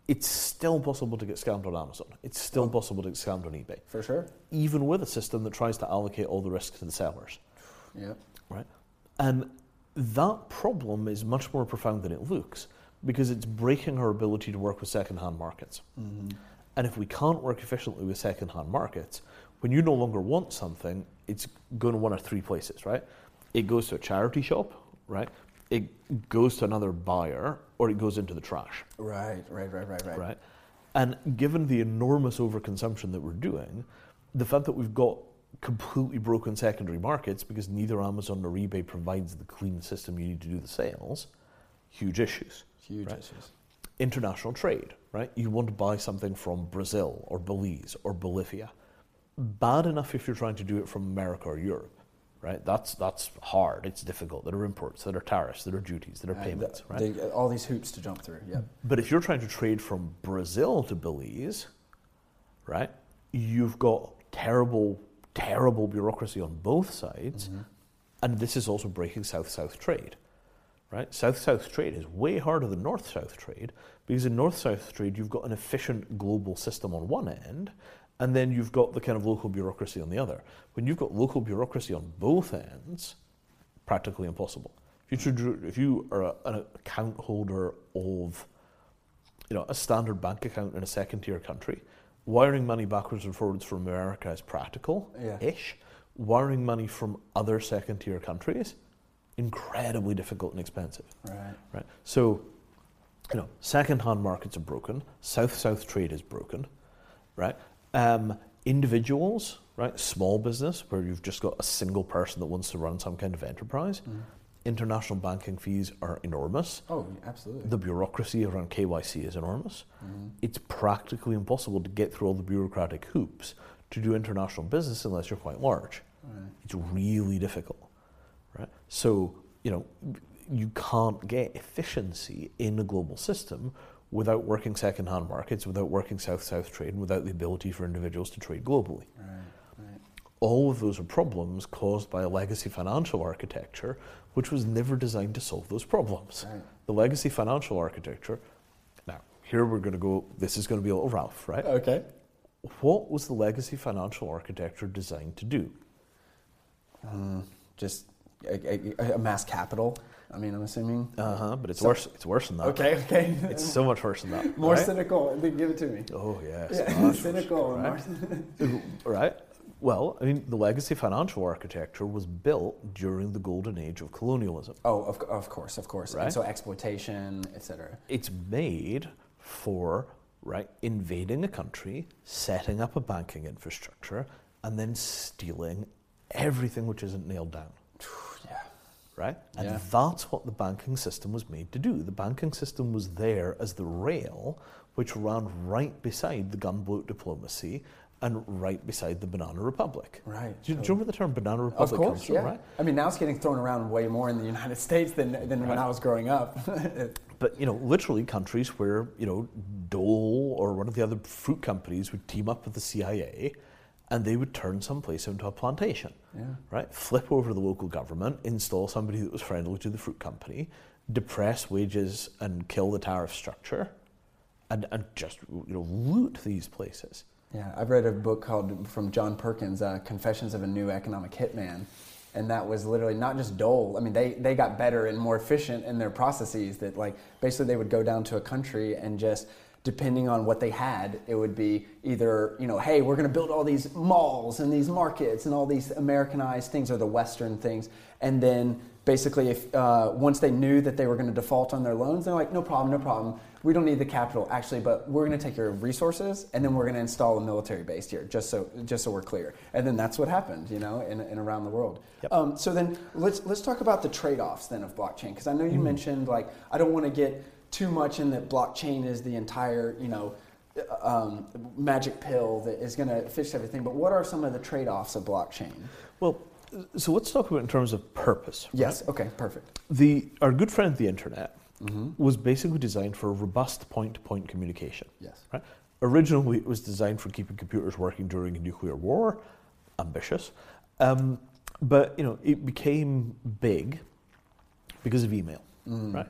it's still possible to get scammed on Amazon. It's still Oh. possible to get scammed on eBay For sure. even with a system that tries to allocate all the risk to the sellers, Yeah. right? And that problem is much more profound than it looks because it's breaking our ability to work with second-hand markets. Mm-hmm. And if we can't work efficiently with second-hand markets, when you no longer want something, it's going to one of three places, right? It goes to a charity shop, right? It goes to another buyer, or it goes into the trash Right, right, right, right, right. right? And given the enormous overconsumption that we're doing, the fact that we've got completely broken secondary markets because neither Amazon nor eBay provides the clean system you need to do the sales, huge issues. Huge Right. issues. International trade, right? You want to buy something from Brazil or Belize or Bolivia. Bad enough if you're trying to do it from America or Europe, right? That's that's hard. It's difficult. There are imports, there are tariffs, there are duties, there are payments, the- right? they- all these hoops to jump through. Yep. But if you're trying to trade from Brazil to Belize, right, you've got terrible, terrible bureaucracy on both sides, mm-hmm. and this is also breaking south-south trade, right? South-south trade is way harder than north-south trade because in north-south trade you've got an efficient global system on one end, and then you've got the kind of local bureaucracy on the other. When you've got local bureaucracy on both ends, practically impossible. If you, if you are a, an account holder of you know, a standard bank account in a second tier country, wiring money backwards and forwards from America is practical Yeah. ish. Wiring money from other second tier countries, incredibly difficult and expensive. Right. Right? So, you know, second hand markets are broken, south south trade is broken, right? Um, individuals, right? Small business, where you've just got a single person that wants to run some kind of enterprise. International banking fees are enormous. Oh, absolutely. The bureaucracy around KYC is enormous. Mm-hmm. It's practically impossible to get through all the bureaucratic hoops to do international business unless you're quite large. Right. It's really difficult, right? So, you know, you can't get efficiency in a global system without working second-hand markets, without working south-south trade, and without the ability for individuals to trade globally. Right. Right. All of those are problems caused by a legacy financial architecture, which was never designed to solve those problems. Right. The legacy financial architecture. Now, here we're going to go. This is going to be a little Ralph, right? Okay. What was the legacy financial architecture designed to do? Um, just a, mass capital. I mean, I'm assuming. Uh huh. But it's So- worse. It's worse than that. Okay. Okay. It's so much worse than that. (laughs) more right? cynical. Then Give it to me. Oh yes. Yeah, (laughs) cynical. Right? (laughs) right. Well, I mean, the legacy financial architecture was built during the golden age of colonialism. Oh, of, of course, of course. Right. And so exploitation, etc. It's made for right invading a country, setting up a banking infrastructure, and then stealing everything which isn't nailed down. Right? And Yeah. that's what the banking system was made to do. The banking system was there as the rail which ran right beside the gunboat diplomacy and right beside the banana republic. Right. Do you, do you remember the term banana republic comes course, from, yeah. right? I mean, now it's getting thrown around way more in the United States than, than when I was growing up. (laughs) But you know, literally countries where you know Dole or one of the other fruit companies would team up with the CIA, and they would turn someplace into a plantation. yeah. right? Flip over the local government, install somebody that was friendly to the fruit company, depress wages and kill the tariff structure, and, and just you know loot these places. Yeah, I've read a book called from John Perkins, uh, Confessions of a New Economic Hitman, and that was literally not just Dole. I mean, they they got better and more efficient in their processes. That like basically they would go down to a country and just depending on what they had, it would be either you know, hey, we're going to build all these malls and these markets and all these Americanized things or the Western things, and then basically if uh, once they knew that they were going to default on their loans, they're like, no problem, no problem. We don't need the capital actually, but we're going to take your resources and then we're going to install a military base here, just so just so we're clear. And then that's what happened, you know, in, in around the world. Yep. Um, so then let's let's talk about the trade-offs then of blockchain because I know you mentioned like I don't want to get too much in that blockchain is the entire you know um, magic pill that is going to fix everything. But what are some of the trade-offs of blockchain? Well, so let's talk about it in terms of purpose. right? Yes. Okay. Perfect. The our good friend the internet Mm-hmm. was basically designed for robust point-to-point communication. Yes. Right? Originally, it was designed for keeping computers working during a nuclear war. Ambitious, um, but you know it became big because of email. Mm. Right?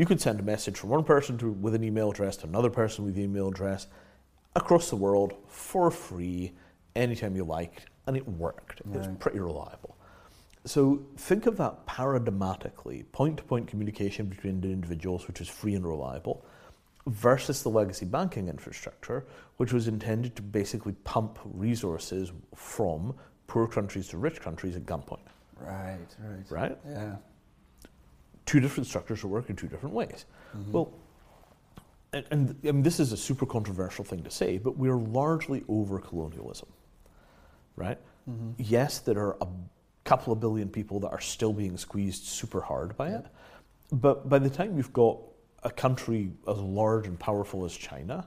You could send a message from one person to, with an email address to another person with an email address across the world for free anytime you liked, and it worked. It was pretty reliable. So think of that paradigmatically point to point communication between individuals, which is free and reliable, versus the legacy banking infrastructure, which was intended to basically pump resources from poor countries to rich countries at gunpoint. Right. Right. Right? Yeah. Two different structures that work in two different ways. Well, and, and I mean, this is a super controversial thing to say, but we're largely over colonialism, right? Mm-hmm. Yes, there are a couple of billion people that are still being squeezed super hard by it, but by the time you've got a country as large and powerful as China,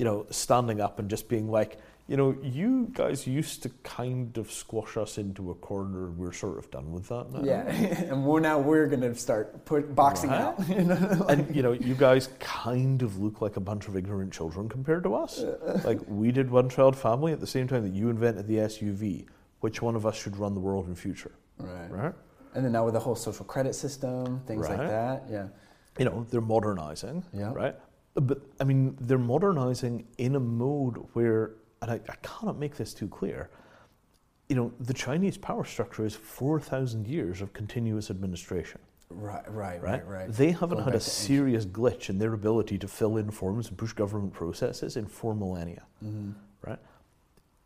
you know, standing up and just being like, you know, you guys used to kind of squash us into a corner. We're sort of done with that now. Yeah, (laughs) and we're now we're going to start put boxing Right. out. (laughs) You know? and you know, you guys kind of look like a bunch of ignorant children compared to us. (laughs) like we did one child family at the same time that you invented the SUV. Which one of us should run the world in future? Right. Right? And then now with the whole social credit system, things like that. Yeah. You know, they're modernizing. Yeah. Right? But I mean, they're modernizing in a mode where, and I, I cannot make this too clear. You know, the Chinese power structure is four thousand years of continuous administration. Right. Right. right? Right. They haven't Going had a to ancient- serious glitch in their ability to fill in forms and push government processes in four millennia, Mhm. right?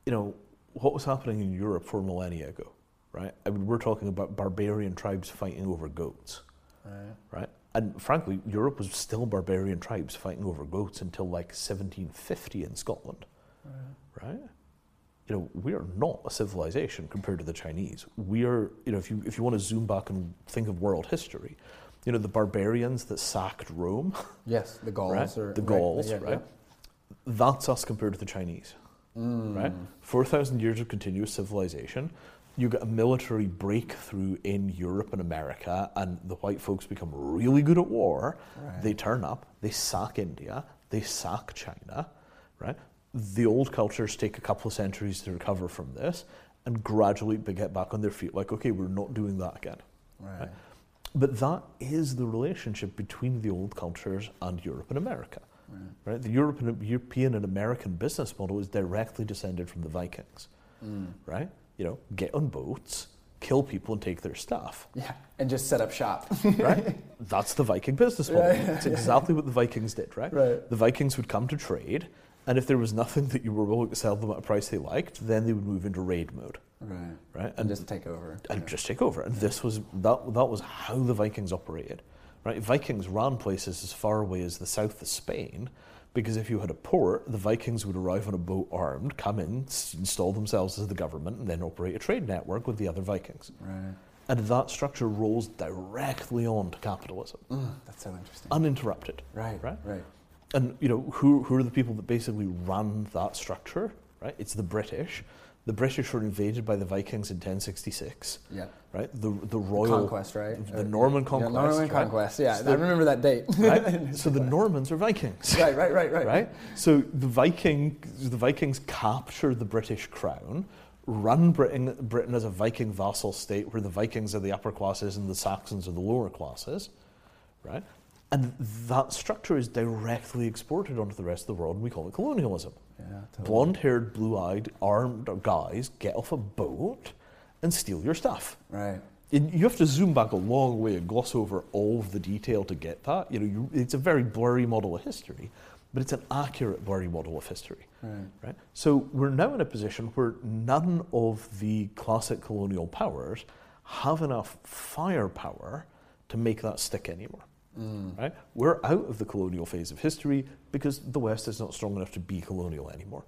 You know, what was happening in Europe four millennia ago, right? I mean, we're talking about barbarian tribes fighting over goats, Right. right? And frankly, Europe was still barbarian tribes fighting over goats until like 1750 in Scotland, right? You know, we are not a civilization compared to the Chinese. We are, you know, if you if you want to zoom back and think of world history, you know, the barbarians that sacked Rome, Yes, the Gauls right? or the right, Gauls, yeah, right? That's us compared to the Chinese, mm. right? 4,000 years of continuous civilization. You get a military breakthrough in Europe and America, and the white folks become really good at war. Right. They turn up, they sack India, they sack China, right? The old cultures take a couple of centuries to recover from this and gradually get back on their feet, like, okay, we're not doing that again. Right. But that is the relationship between the old cultures and Europe and America. Right. Right? The European, European and American business model is directly descended from the Vikings. Mm. Right? You know, get on boats, kill people, and take their stuff. Yeah, and just set up shop. (laughs) Right? That's the Viking business model. Yeah, yeah, It's exactly what the Vikings did, right? Right. The Vikings would come to trade, and if there was nothing that you were willing to sell them at a price they liked, then they would move into raid mode. right. Right? And just take over. and Yeah. just take over. And this was that that was how the Vikings operated. Right? Vikings ran places as far away as the south of Spain, because if you had a port, the Vikings would arrive on a boat armed, come in, s- install themselves as the government, and then operate a trade network with the other Vikings. Right. And that structure rolls directly on to capitalism, Mm, that's so interesting. uninterrupted. right. right. Right. And you know who who are the people that basically ran that structure? Right? It's the British. The British were invaded by the Vikings in 1066 Yeah. right? The the royal conquest, right? the Or- Norman Yeah, conquest. Norman right? conquest. Yeah, So I remember that date. right? (laughs) so the Normans are Vikings, right, right, right, right. right? So the Viking the Vikings capture the British crown, run Britain Britain as a Viking vassal state, where the Vikings are the upper classes and the Saxons are the lower classes, right? And that structure is directly exported onto the rest of the world, and we call it colonialism. Yeah, totally. Blonde haired, blue eyed, armed guys get off a boat and steal your stuff. Right. And you have to zoom back a long way and gloss over all of the detail to get that. You know, you, it's a very blurry model of history, but it's an accurate blurry model of history. Right. Right? So we're now in a position where none of the classic colonial powers have enough firepower to make that stick anymore. Mm. Right? We're out of the colonial phase of history because the West is not strong enough to be colonial anymore.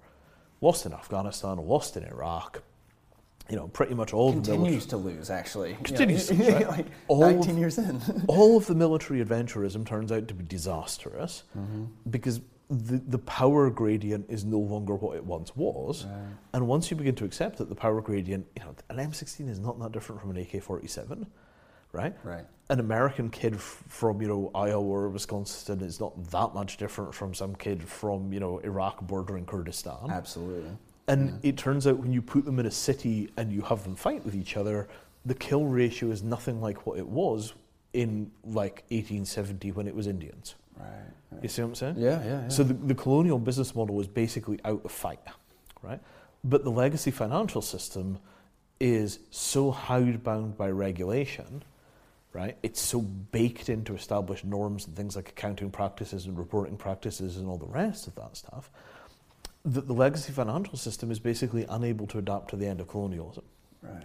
Lost in Afghanistan, lost in Iraq. You know, pretty much all the military. Continues to lose, actually. You know, Continues to lose, right? (laughs) like All 19 of- years in. (laughs) all of the military adventurism turns out to be disastrous because the, the power gradient is no longer what it once was. Right. And once you begin to accept that the power gradient, you know, an M16 is not that different from an AK 47, right? Right. An American kid f- from, you know, Iowa or Wisconsin is not that much different from some kid from, you know, Iraq bordering Kurdistan. Absolutely. And it turns out when you put them in a city and you have them fight with each other, the kill ratio is nothing like what it was in like 1870 when it was Indians. Right. right. You see what I'm saying? Yeah, yeah, yeah. So the, the colonial business model was basically out of fight, right? But the legacy financial system is so hidebound by regulation, right? It's so baked into established norms and things like accounting practices and reporting practices and all the rest of that stuff that the legacy financial system is basically unable to adapt to the end of colonialism, right.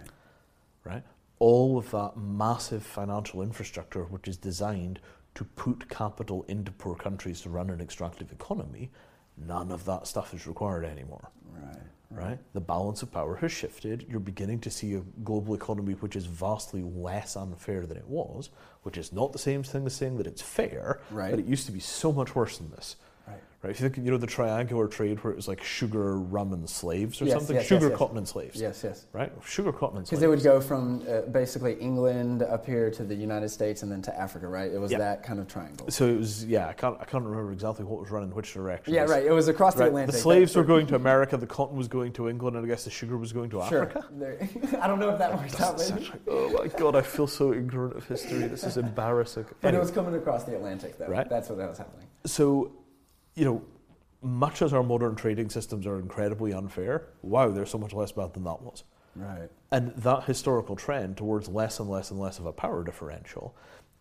right? All of that massive financial infrastructure, which is designed to put capital into poor countries to run an extractive economy, none of that stuff is required anymore, Right. Right? The balance of power has shifted. You're beginning to see a global economy which is vastly less unfair than it was, which is not the same thing as saying that it's fair, Right. but it used to be so much worse than this. Right. Right, if you think, you know, the triangular trade where it was like sugar, rum, and slaves or Yes, something, yes, sugar, yes, cotton, and slaves. Yes, yes. Right, sugar, cotton, and slaves. Because they would go from uh, basically England up here to the United States and then to Africa, right? It was that kind of triangle. So it was, yeah, I can't, I can't remember exactly what was running which direction. Yeah, right. It was across the Atlantic. the slaves were going to America, the cotton was going to England, and I guess the sugar was going to Sure. Africa. There- (laughs) I don't know if that works out, oh my god, I feel so ignorant of history. This is (laughs) embarrassing. But it was coming across the Atlantic, though. Right. That's what that was happening. so, you know, much as our modern trading systems are incredibly unfair, wow, they're so much less bad than that was. Right. And that historical trend towards less and less and less of a power differential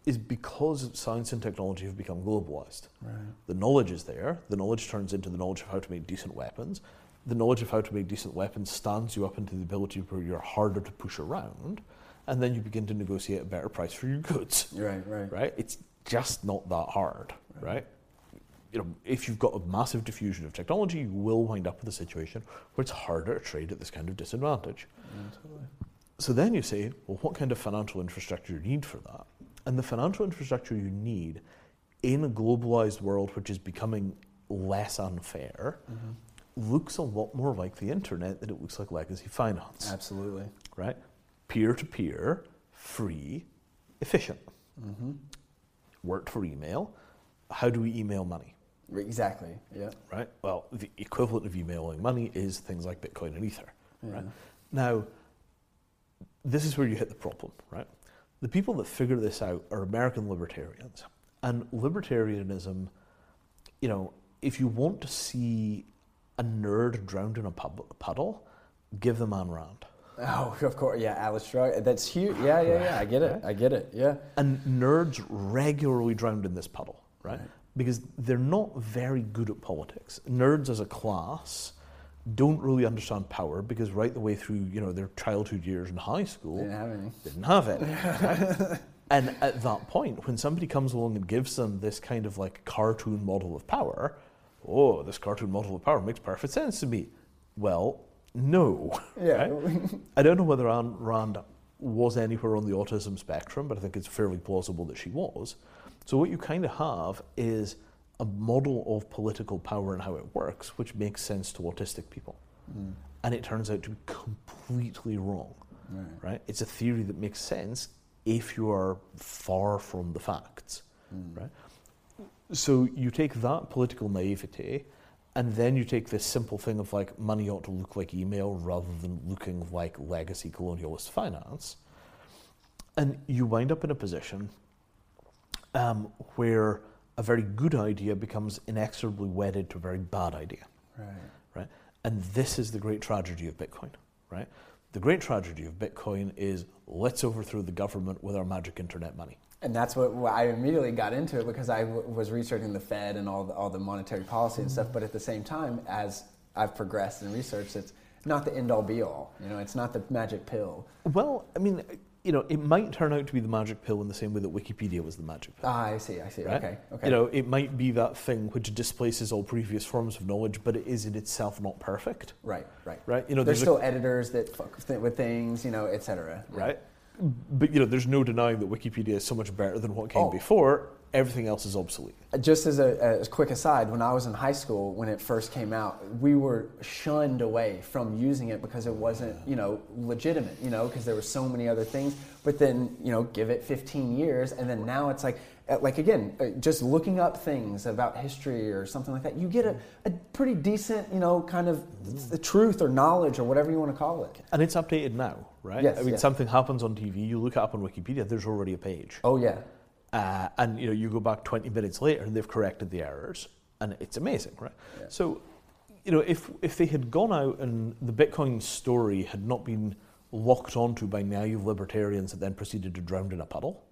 is because science and technology have become globalized. Right. The knowledge is there, the knowledge turns into the knowledge of how to make decent weapons. The knowledge of how to make decent weapons stands you up into the ability where you're harder to push around, and then you begin to negotiate a better price for your goods. Right, right. Right? It's just not that hard, right? You know, if you've got a massive diffusion of technology, you will wind up with a situation where it's harder to trade at this kind of disadvantage. So then you say, well, what kind of financial infrastructure do you need for that? And the financial infrastructure you need in a globalized world which is becoming less unfair looks a lot more like the internet than it looks like legacy finance, Absolutely. right? Peer to peer, free, efficient. Mm. Worked for email. How do we email money? Exactly. Yeah. right? Well, the equivalent of emailing money is things like Bitcoin and Ether, right? Now, this is where you hit the problem, right? The people that figure this out are American libertarians. And libertarianism, you know, if you want to see a nerd drowned in a pub- puddle, give them Ayn Rand. Oh, (laughs) of course. Yeah, Atlas Shrugged. That's huge. Yeah, yeah, yeah. I get it. I get it. Yeah. And nerds regularly drowned in this puddle, right? Right. Because they're not very good at politics. Nerds as a class don't really understand power because right the way through, you know, their childhood years in high school, Didn't have any. didn't have it. right? (laughs) and at that point, when somebody comes along and gives them this kind of like cartoon model of power, oh, this cartoon model of power makes perfect sense to me. Well, no. Yeah. right? I don't know whether Ayn Rand was anywhere on the autism spectrum, but I think it's fairly plausible that she was. So what you kind of have is a model of political power and how it works, which makes sense to autistic people. Mm. And it turns out to be completely wrong Right. right? It's a theory that makes sense if you are far from the facts, Mm. right? So you take that political naivety, and then you take this simple thing of like money ought to look like email rather than looking like legacy colonialist finance, and you wind up in a position um, where a very good idea becomes inexorably wedded to a very bad idea Right. right? And this is the great tragedy of Bitcoin, right? The great tragedy of Bitcoin is let's overthrow the government with our magic internet money. And that's what I immediately got into it because I w- was researching the Fed and all the, all the monetary policy and stuff. But at the same time, as I've progressed in research, it's not the end all be all. You know, it's not the magic pill. Well, I mean, you know, it might turn out to be the magic pill in the same way that Wikipedia was the magic pill. Ah, I see. I see. Right? Okay. Okay. You know, it might be that thing which displaces all previous forms of knowledge, but it is in itself not perfect, right. Right. right? You know, There's a- still editors that fuck with th- with things. You know, et cetera. right? But you know, there's no denying that Wikipedia is so much better than what came Oh. before. Everything else is obsolete. Just as a, as quick aside, when I was in high school, when it first came out, we were shunned away from using it because it wasn't, you know, legitimate, you know, because there were so many other things. But then, you know, give it 15 years, and then now it's like, uh, like again, uh, just looking up things about history or something like that, you get a, a pretty decent, you know, kind of the truth or knowledge or whatever you want to call it. And it's updated now, right? Yes, I mean, yes. something happens on TV, you look it up on Wikipedia, there's already a page. Oh yeah, Uh, and you know, you go back 20 minutes later and they've corrected the errors. And it's amazing, right? Yeah. So, you know, if, if they had gone out and the Bitcoin story had not been locked onto by naive libertarians that then proceeded to drown in a puddle,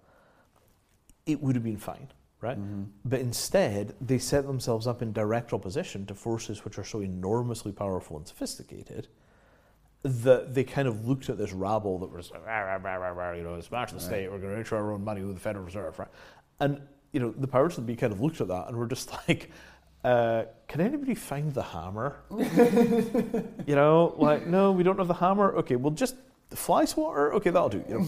it would have been fine, right? But instead, they set themselves up in direct opposition to forces which are so enormously powerful and sophisticated that they kind of looked at this rabble that was, "Rah, rah, rah, rah, you know, smash the state, we're going to issue our own money with the Federal Reserve, right? And, you know, the powers that be kind of looked at that and were just (laughs) like, uh, can anybody find the hammer? (laughs) you know, like, no, we don't have the hammer. Okay, well, just the fly swatter? Okay, that'll do. You know.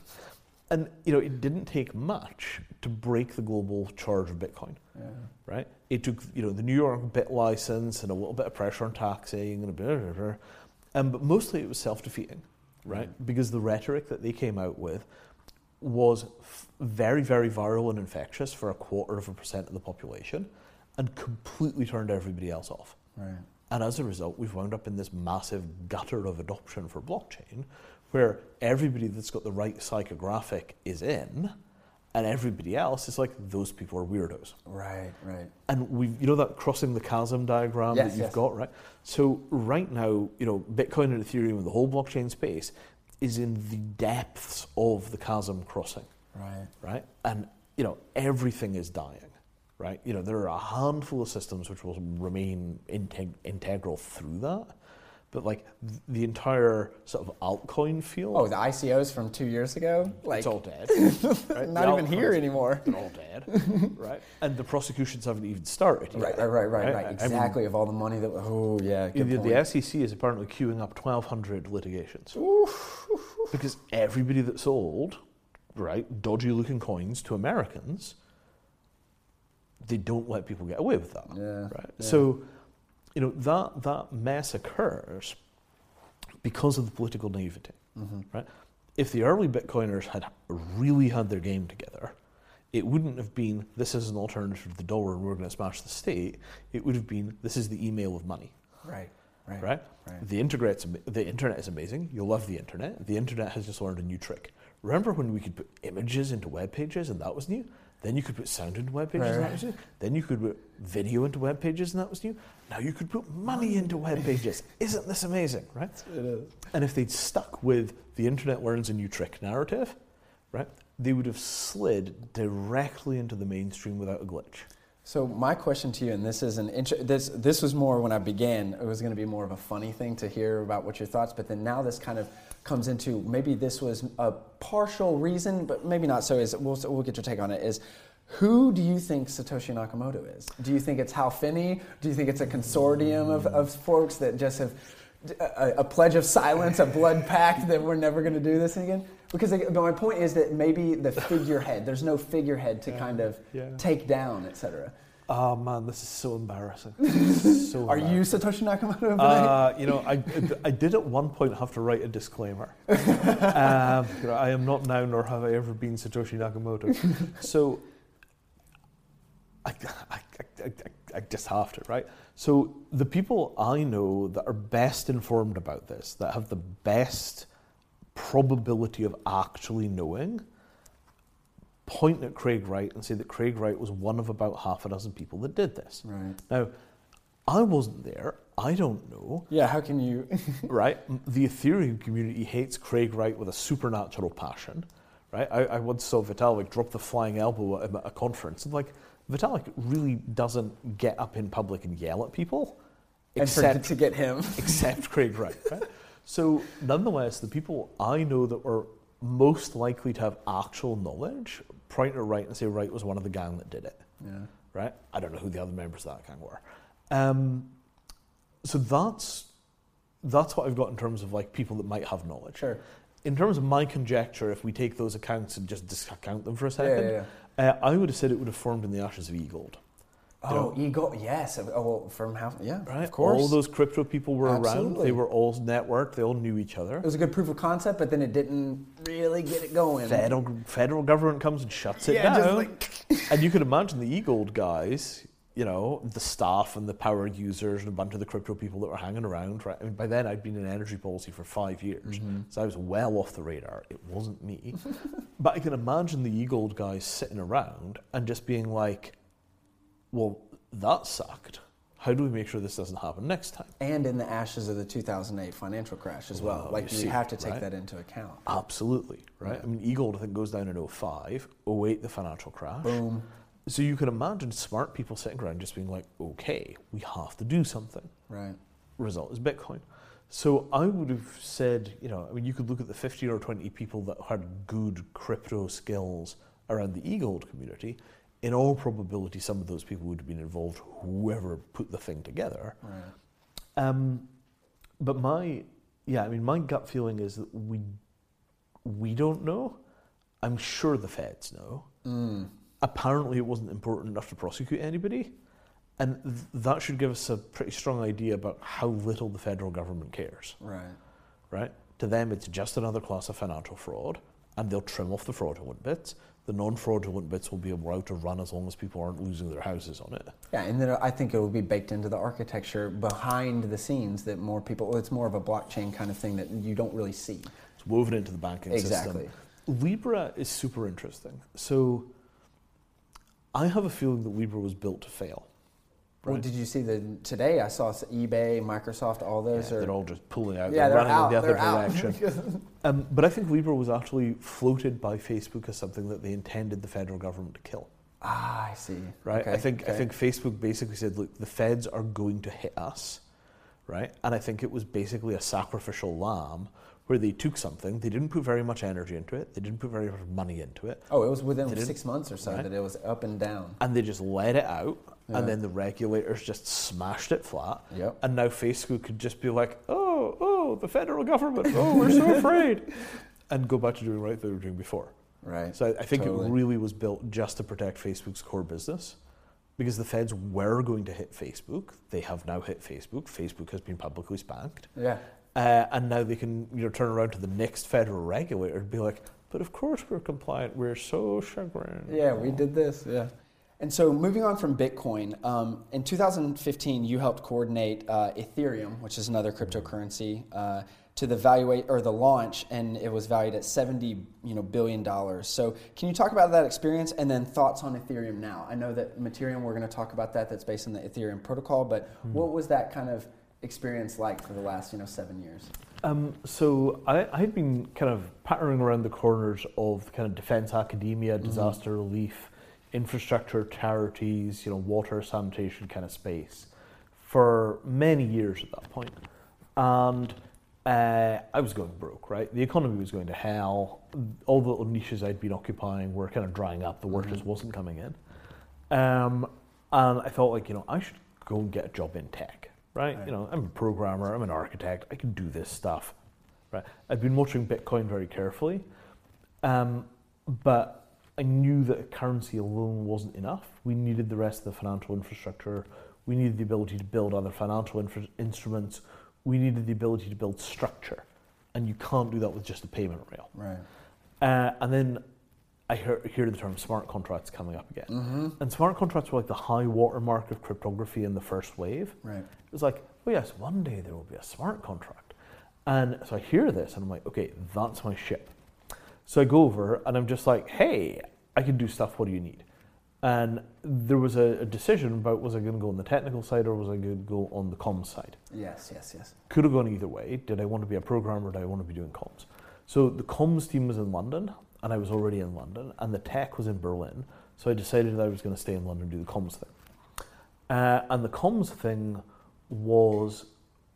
(laughs) and, you know, it didn't take much to break the global charge of Bitcoin yeah. right? It took you know the New York BitLicense and a little bit of pressure on taxing and a bit, um, but mostly it was self-defeating, right? Because the rhetoric that they came out with was f- very, very viral and infectious for a quarter of a percent of the population, and completely turned everybody else off. right. And as a result, we've wound up in this massive gutter of adoption for blockchain, where everybody that's got the right psychographic is in, and everybody else is like those people are weirdos. Right, right. And we, you know, that crossing the chasm diagram Yes, that you've yes. got, right? So right now, you know, Bitcoin and Ethereum and the whole blockchain space is in the depths of the chasm crossing, Right. right? And you know, everything is dying, right? You know, there are a handful of systems which will remain integ- integral through that, but like the entire sort of altcoin field, Oh, the ICOs from two years ago? Like, it's all dead. (laughs) right? not even here anymore. They're all dead, right? And the prosecutions haven't even started yet. Right, right, right, right, Right? right. I mean- Exactly. of all the money that. Oh, yeah. Good The, the SEC is apparently queuing up 1,200 litigations because everybody that sold, right, dodgy looking coins to Americans, they don't let people get away with that. Yeah, Right. yeah. So, you know that that mess occurs because of the political naivety, Mm-hmm. right? If the early Bitcoiners had really had their game together, it wouldn't have been this is an alternative to the dollar and we're going to smash the state. It would have been this is the email of money, Right. Right. right? Right. The internet's the internet is amazing. You'll love the internet. The internet has just learned a new trick. Remember when we could put images into web pages and that was new? Then you could put sound into web pages and that was new. Then you could put video into web pages and that was new. Now you could put money into web pages. Isn't this amazing, right? It is. And if they'd stuck with the internet learns a new trick narrative, right, they would have slid directly into the mainstream without a glitch. So my question to you, and this is an inter- this this was more when I began. It was going to be more of a funny thing to hear about what your thoughts, but then now this kind of comes into maybe this was a partial reason, but maybe not. So is we'll we'll get your take on it. Is who do you think Satoshi Nakamoto is? Do you think it's Hal Finney? Do you think it's a consortium of, of folks that just have a, a pledge of silence, a blood pact that we're never going to do this again? Because but my point is that maybe the figurehead, there's no figurehead to kind of yeah. take down, etc. Oh man, this is so embarrassing. Is (laughs) so Are you. Satoshi Nakamoto? Uh, you know, I, I did at one point have to write a disclaimer. (laughs) um, you know, I am not now, nor have I ever been Satoshi Nakamoto. (laughs) So, I, I, I, I, I just have to, right? So, the people I know that are best informed about this, that have the best probability of actually knowing, point at Craig Wright and say that Craig Wright was one of about half a dozen people that did this. right. Now, I wasn't there. I don't know, Yeah. How can you? (laughs) right? The Ethereum community hates Craig Wright with a supernatural passion, right? I, I once saw Vitalik drop the flying elbow at a- a conference, and like Vitalik really doesn't get up in public and yell at people, and except to get him. (laughs) except Craig Wright. Right? So, nonetheless, the people I know that were most likely to have actual knowledge point at Wright and say Wright was one of the gang that did it Yeah. right? I don't know who the other members of that gang were. Um, so that's that's what I've got in terms of like people that might have knowledge. Sure. In terms of my conjecture, if we take those accounts and just discount them for a second, yeah, yeah. Uh, I would have said it would have formed in the ashes of E-Gold. Oh, e-gold. Yes. Oh, well, from how? Yeah. Right? Of course. All those crypto people were around. They were all networked. They all knew each other. It was a good proof of concept, but then it didn't really get it going. Federal federal government comes and shuts it Yeah, down. like- (laughs) and you could imagine the e-gold guys, you know, the staff and the power users and a bunch of the crypto people that were hanging around. Right? I mean, by then I'd been in energy policy for five years, Mm-hmm. so I was well off the radar. It wasn't me, (laughs) but I can imagine the e-gold guys sitting around and just being like, "Well, that sucked. How do we make sure this doesn't happen next time?" And in the ashes of the 2008 financial crash as well. Well, like you see, have to take right? that into account. Absolutely, right? Yeah. I mean, e-gold I think goes down in 05, 08 the financial crash. Boom. So you can imagine smart people sitting around just being like, okay, we have to do something. Right. Result is Bitcoin. So I would have said, you know, I mean, you could look at the 15 or 20 people that had good crypto skills around the e-gold community. In all probability, some of those people would have been involved, whoever put the thing together. Right. Um, but my, yeah, I mean, my gut feeling is that we, we don't know. I'm sure the feds know. Mm. Apparently, it wasn't important enough to prosecute anybody, and th- that should give us a pretty strong idea about how little the federal government cares. Right. Right? To them, it's just another class of financial fraud, and they'll trim off the fraudulent bits. The non-fraudulent bits will be allowed to run as long as people aren't losing their houses on it. Yeah, and then I think it will be baked into the architecture behind the scenes that more people. It's more of a blockchain kind of thing that you don't really see. It's woven into the banking Exactly. system. Libra is super interesting. So I have a feeling that Libra was built to fail. Well, did you see the today? I saw eBay, Microsoft, all those Yeah, are they're all just pulling out. yeah, they're, they're running out. in the other direction. (laughs) um, but I think Libra was actually floated by Facebook as something that they intended the federal government to kill. ah, I see. Right? I Okay, I think Facebook basically said, look, the feds are going to hit us, right? And I think it was basically a sacrificial lamb where they took something, they didn't put very much energy into it, they didn't put very much money into it, Oh, it was within six months or so right. that it was up and down. and they just let it out, Yeah. and then the regulators just smashed it flat. Yep. And now Facebook could just be like, oh, oh, the federal government, oh, we're so (laughs) afraid, and go back to doing what they were doing before. Right. So I, I think Totally. it really was built just to protect Facebook's core business, because the feds were going to hit Facebook. They have now hit Facebook. Facebook has been publicly spanked. Yeah. Uh, and now they can you know turn around to the next federal regulator and be like, but of course we're compliant. We're so chagrined. Yeah, we did this. Yeah. And so, moving on from Bitcoin, um, in 2015, you helped coordinate uh, Ethereum, which is another cryptocurrency, uh, to the valuate or the launch, and it was valued at 70 you know billion dollars. So, can you talk about that experience and then thoughts on Ethereum now? I know that Mattereum, we're going to talk about that. That's based on the Ethereum protocol, but mm. what was that kind of experience like for the last you know seven years? Um, so I, I'd been kind of pattering around the corners of kind of defense academia, mm-hmm. disaster mm-hmm. relief infrastructure, charities, you know, water, sanitation kind of space for many years at that point. And uh, I was going broke, right? The economy was going to hell. All the little niches I'd been occupying were kind of drying up. The work mm-hmm. just wasn't coming in. Um, and I thought, like, you know, I should go and get a job in tech, right? You know, I'm a programmer, I'm an architect, I can do this stuff, right? I'd been watching Bitcoin very carefully, um, but I knew that a currency alone wasn't enough. We needed the rest of the financial infrastructure. We needed the ability to build other financial infra- instruments. We needed the ability to build structure. And you can't do that with just a payment rail. Right. Uh, and then I hear, hear, the term smart contracts coming up again. Mm-hmm. And smart contracts were like the high watermark of cryptography in the first wave. Right. It was like, oh yes, one day there will be a smart contract. And so I hear this and I'm like, okay, that's my ship. So I go over and I'm just like, hey, I can do stuff. What do you need? And there was a, a decision about was I going to go on the technical side or was I going to go on the comms side? Yes, yes, yes. Could have gone either way. Did I want to be a programmer or did I want to be doing comms? So the comms team was in London and I was already in London and the tech was in Berlin. So I decided that I was going to stay in London and do the comms thing. Uh, and the comms thing was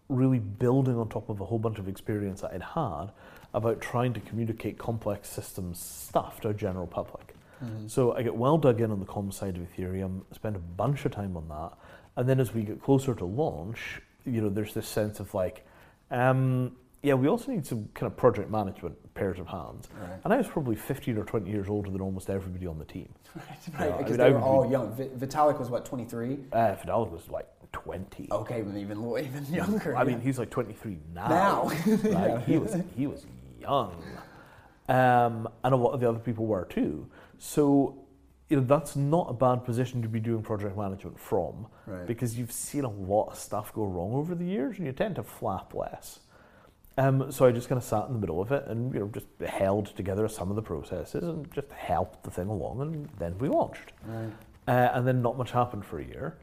really building on top of a whole bunch of experience that I'd had about trying to communicate complex systems stuff to a general public. Mm-hmm. So I get well dug in on the comms side of Ethereum, spend a bunch of time on that, and then as we get closer to launch, you know, there's this sense of like, um, yeah, we also need some kind of project management pairs of hands. Right. And I was probably 15 or 20 years older than almost everybody on the team. (laughs) Right, right, because they were all young. Vitalik was what, 23? Uh, Vitalik was like 20. Okay, even even younger. I yeah. mean, he's like 23 now. Now, right? (laughs) yeah. he was he was young, um, and a lot of the other people were too. So, you know, that's not a bad position to be doing project management from, right. because you've seen a lot of stuff go wrong over the years, and you tend to flap less. Um, so I just kind of sat in the middle of it and you know just held together some of the processes and just helped the thing along, and then we launched. Right. Uh, and then not much happened for a year.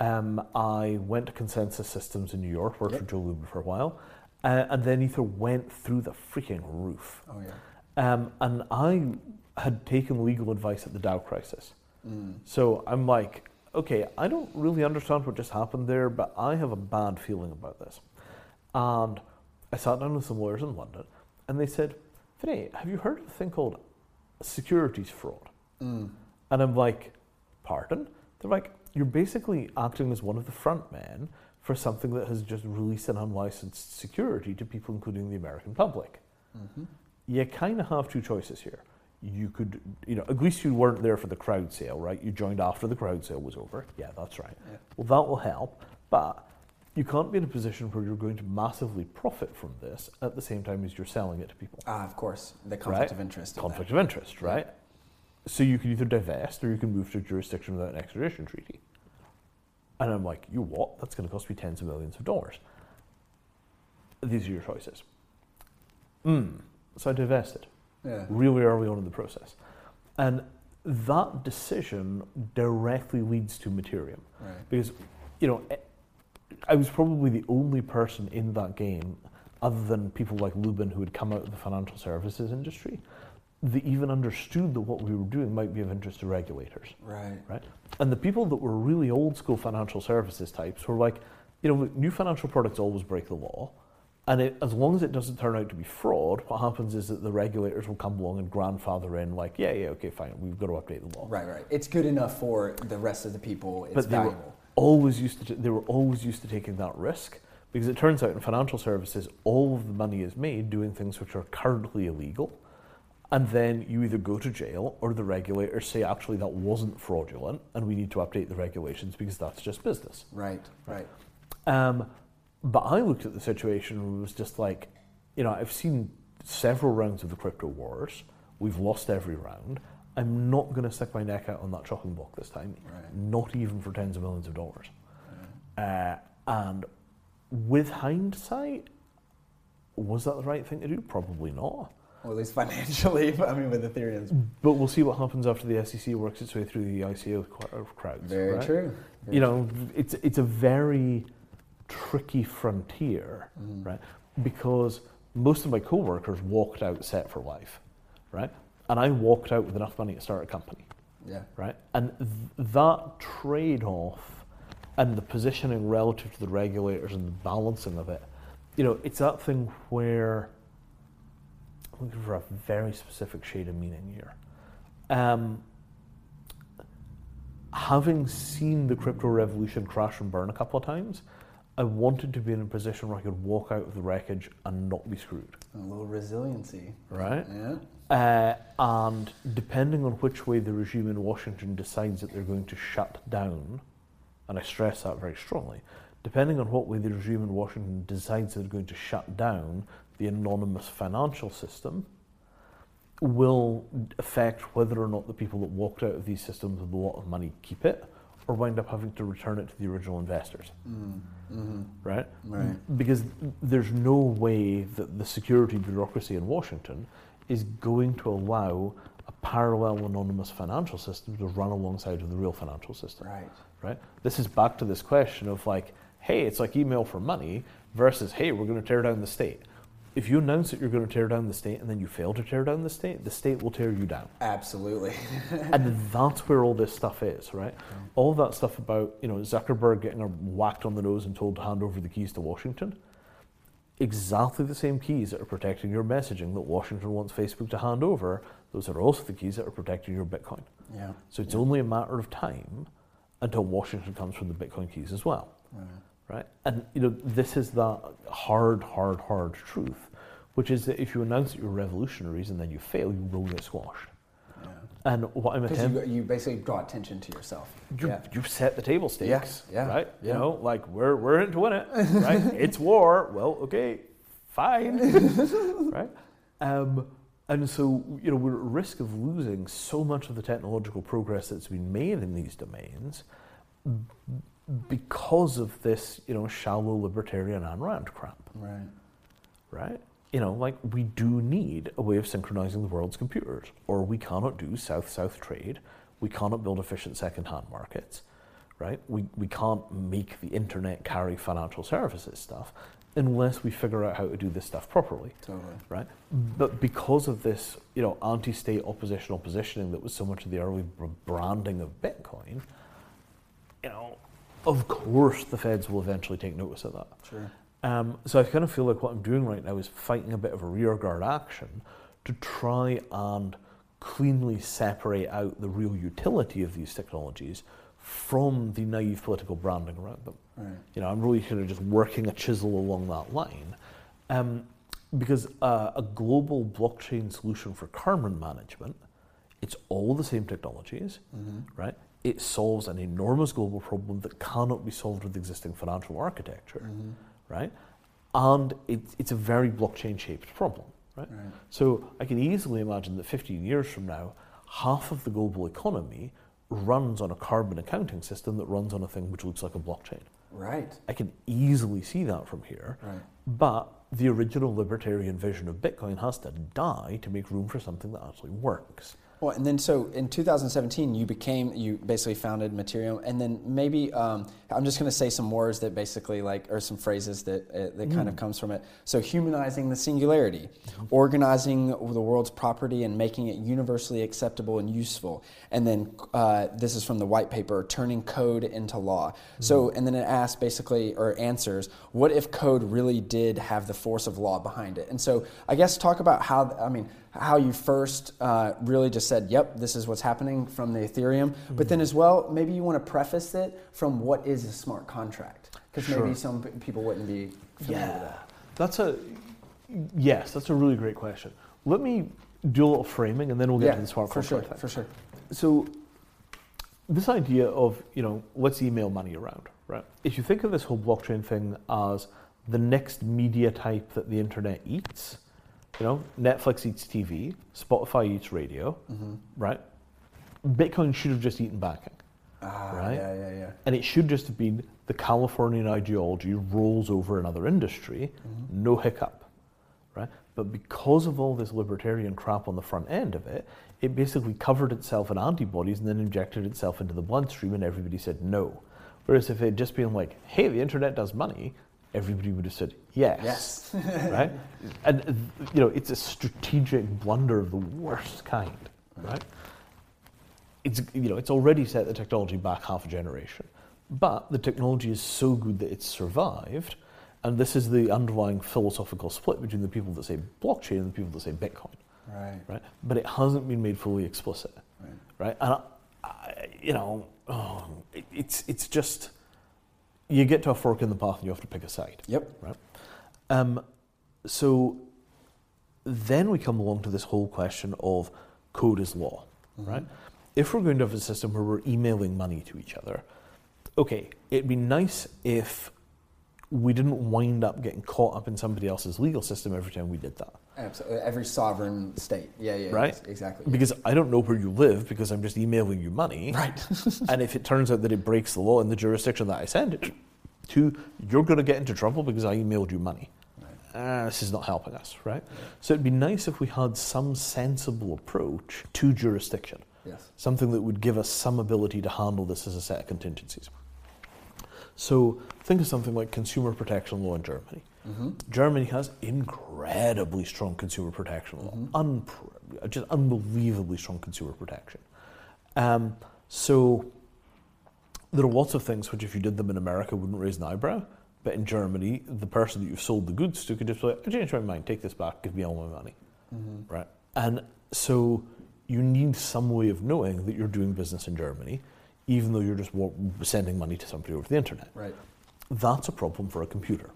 Um, I went to Consensus Systems in New York, worked yep. for Joe Lubin for a while, uh, and then Ether went through the freaking roof. Oh yeah. Um, and I had taken legal advice at the DAO crisis. Mm. So I'm like, okay, I don't really understand what just happened there, but I have a bad feeling about this. And I sat down with some lawyers in London, and they said, Vinay, have you heard of a thing called securities fraud? Mm. And I'm like, pardon? They're like, you're basically acting as one of the front men for something that has just released an unlicensed security to people, including the American public. Mm-hmm. You kind of have two choices here. You could, you know, at least you weren't there for the crowd sale, right? You joined after the crowd sale was over. Yeah, that's right. Yeah. Well, that will help, but you can't be in a position where you're going to massively profit from this at the same time as you're selling it to people. Ah, of course, the conflict right? of interest. Conflict of, of interest, right? Yeah. So you can either divest or you can move to a jurisdiction without an extradition treaty. And I'm like, you what? That's going to cost me tens of millions of dollars. These are your choices. Mm. So I divested yeah. really early on in the process. And that decision directly leads to Mattereum. Right. Because, you know, I was probably the only person in that game, other than people like Lubin who had come out of the financial services industry, that even understood that what we were doing might be of interest to regulators. Right. Right. And the people that were really old school financial services types were like, you know, new financial products always break the law. And it, as long as it doesn't turn out to be fraud, what happens is that the regulators will come along and grandfather in, like, yeah, yeah, okay, fine, we've got to update the law. Right, right. It's good enough for the rest of the people. It's but valuable. Were always used to. They were always used to taking that risk because it turns out in financial services, all of the money is made doing things which are currently illegal And then you either go to jail or the regulators say, actually, that wasn't fraudulent and we need to update the regulations because that's just business. Right, right. Um, but I looked at the situation and it was just like, you know, I've seen several rounds of the crypto wars. We've lost every round. I'm not going to stick my neck out on that chopping block this time, Right. not even for tens of millions of dollars. Uh, and with hindsight, was that the right thing to do? Probably not. Well, at least financially, (laughs) I mean, with Ethereum's But we'll see what happens after the SEC works its way through the ICO qu- crowds. very right? true. Very you know, it's it's a very tricky frontier, Mm. right? Because most of my coworkers walked out set for life, right? And I walked out with enough money to start a company, Yeah. right? And th- that trade-off and the positioning relative to the regulators and the balancing of it, you know, it's that thing where I'm looking for a very specific shade of meaning here. Um, having seen the crypto revolution crash and burn a couple of times, I wanted to be in a position where I could walk out of the wreckage and not be screwed, A little resiliency. right? Yeah. Uh, and depending on which way the regime in Washington decides that they're going to shut down, and I stress that very strongly, depending on what way the regime in Washington decides they're going to shut down the anonymous financial system, will affect whether or not the people that walked out of these systems with a lot of money keep it or wind up having to return it to the original investors, Mm. hmm right? Right. Because there's no way that the security bureaucracy in Washington is going to allow a parallel anonymous financial system to run alongside of the real financial system, Right. right? This is back to this question of like, hey, it's like email for money versus, hey, we're going to tear down the state. If you announce that you're going to tear down the state and then you fail to tear down the state, the state will tear you down. Absolutely. (laughs) and that's where all this stuff is, right? All that stuff about you know Zuckerberg getting whacked on the nose and told to hand over the keys to Washington. Exactly the same keys that are protecting your messaging that Washington wants Facebook to hand over. Those are also the keys that are protecting your Bitcoin. yeah. So it's only a matter of time until Washington comes from the Bitcoin keys as well Right. right? And you know, this is the hard, hard, hard truth, which is that if you announce that you're revolutionaries and then you fail, you will get squashed. Yeah. And what I'm attempting, you, you basically draw attention to yourself. you, yeah. you've set the table stakes, Yeah, yeah, right? You know, like we're we're in to win it, (laughs) right? it's war. Well, okay, fine, (laughs) right? Um, and so you know, we're at risk of losing so much of the technological progress that's been made in these domains because of this, you know, shallow libertarian Ayn Rand crap. Right. right? You know, like we do need a way of synchronizing the world's computers, or we cannot do south-south trade. We cannot build efficient second-hand markets, right? We we can't make the internet carry financial services stuff unless we figure out how to do this stuff properly, Totally. right? But because of this, you know, anti-state oppositional positioning that was so much of the early branding of Bitcoin, you know, of course the feds will eventually take notice of that. Sure. Um, so I kind of feel like what I'm doing right now is fighting a bit of a rearguard action to try and cleanly separate out the real utility of these technologies from the naive political branding around them. Right. You know, I'm really kind of just working a chisel along that line. Um, because uh, a global blockchain solution for carbon management, it's all the same technologies, Mm-hmm. right? It solves an enormous global problem that cannot be solved with existing financial architecture, Mm-hmm. Right? And it, it's a very blockchain shaped problem, right? Right. So I can easily imagine that 15 years from now, half of the global economy runs on a carbon accounting system that runs on a thing which looks like a blockchain. Right. I can easily see that from here. Right. But the original libertarian vision of Bitcoin has to die to make room for something that actually works. Well, and then so in 2017, you became you basically founded Mattereum, and then maybe um, I'm just going to say some words that basically like or some phrases that uh, that kind of comes from it. So humanizing the singularity, organizing the world's property and making it universally acceptable and useful, and then uh, this is from the white paper, turning code into law. So and then it asks basically or answers, what if code really did have the force of law behind it? And so I guess talk about how I mean how you first uh, really just said, yep, this is what's happening from the Ethereum. But then as well, maybe you want to preface it from what is a smart contract. Because Sure. maybe some people wouldn't be familiar with that. That's a yes, that's a really great question. Let me do a little framing, and then we'll get yeah, to the smart contract. for sure, contract. for sure. So, this idea of you know let's email money around, right? If you think of this whole blockchain thing as the next media type that the internet eats, you know, Netflix eats TV, Spotify eats radio, Mm-hmm. right? Bitcoin should have just eaten banking, Ah, Right. Yeah, yeah, yeah. and it should just have been the Californian ideology rolls over another industry, Mm-hmm. no hiccup, right? But because of all this libertarian crap on the front end of it, it basically covered itself in antibodies and then injected itself into the bloodstream, and everybody said no. Whereas if it had just been like, hey, the internet does money, everybody would have said yes. Yes. (laughs) right? And you know, it's a strategic blunder of the worst kind, right? It's you know, it's already set the technology back half a generation, but the technology is so good that it's survived, and this is the underlying philosophical split between the people that say blockchain and the people that say Bitcoin, right. right? But it hasn't been made fully explicit, Right. right? And I, I, you know, oh, it, it's it's just you get to a fork in the path and you have to pick a side. Yep. Right. Um, so then we come along to this whole question of code is law, right? If we're going to have a system where we're emailing money to each other, okay, it'd be nice if we didn't wind up getting caught up in somebody else's legal system every time we did that, Absolutely. Every sovereign state. Yeah, yeah. right? yes, exactly. yeah. Because I don't know where you live because I'm just emailing you money. Right. (laughs) and if it turns out that it breaks the law in the jurisdiction that I send it to, you're going to get into trouble because I emailed you money. Ah, this is not helping us, right? So it'd be nice if we had some sensible approach to jurisdiction, yes. something that would give us some ability to handle this as a set of contingencies. So think of something like consumer protection law in Germany. Mm-hmm. Germany has incredibly strong consumer protection law, Unpre- just unbelievably strong consumer protection. Um, so there are lots of things which, if you did them in America, wouldn't raise an eyebrow. But in Germany, the person that you've sold the goods to could just say, I changed my mind, take this back, give me all my money. Mm-hmm. Right? And so you need some way of knowing that you're doing business in Germany, even though you're just sending money to somebody over the internet. Right. That's a problem for a computer.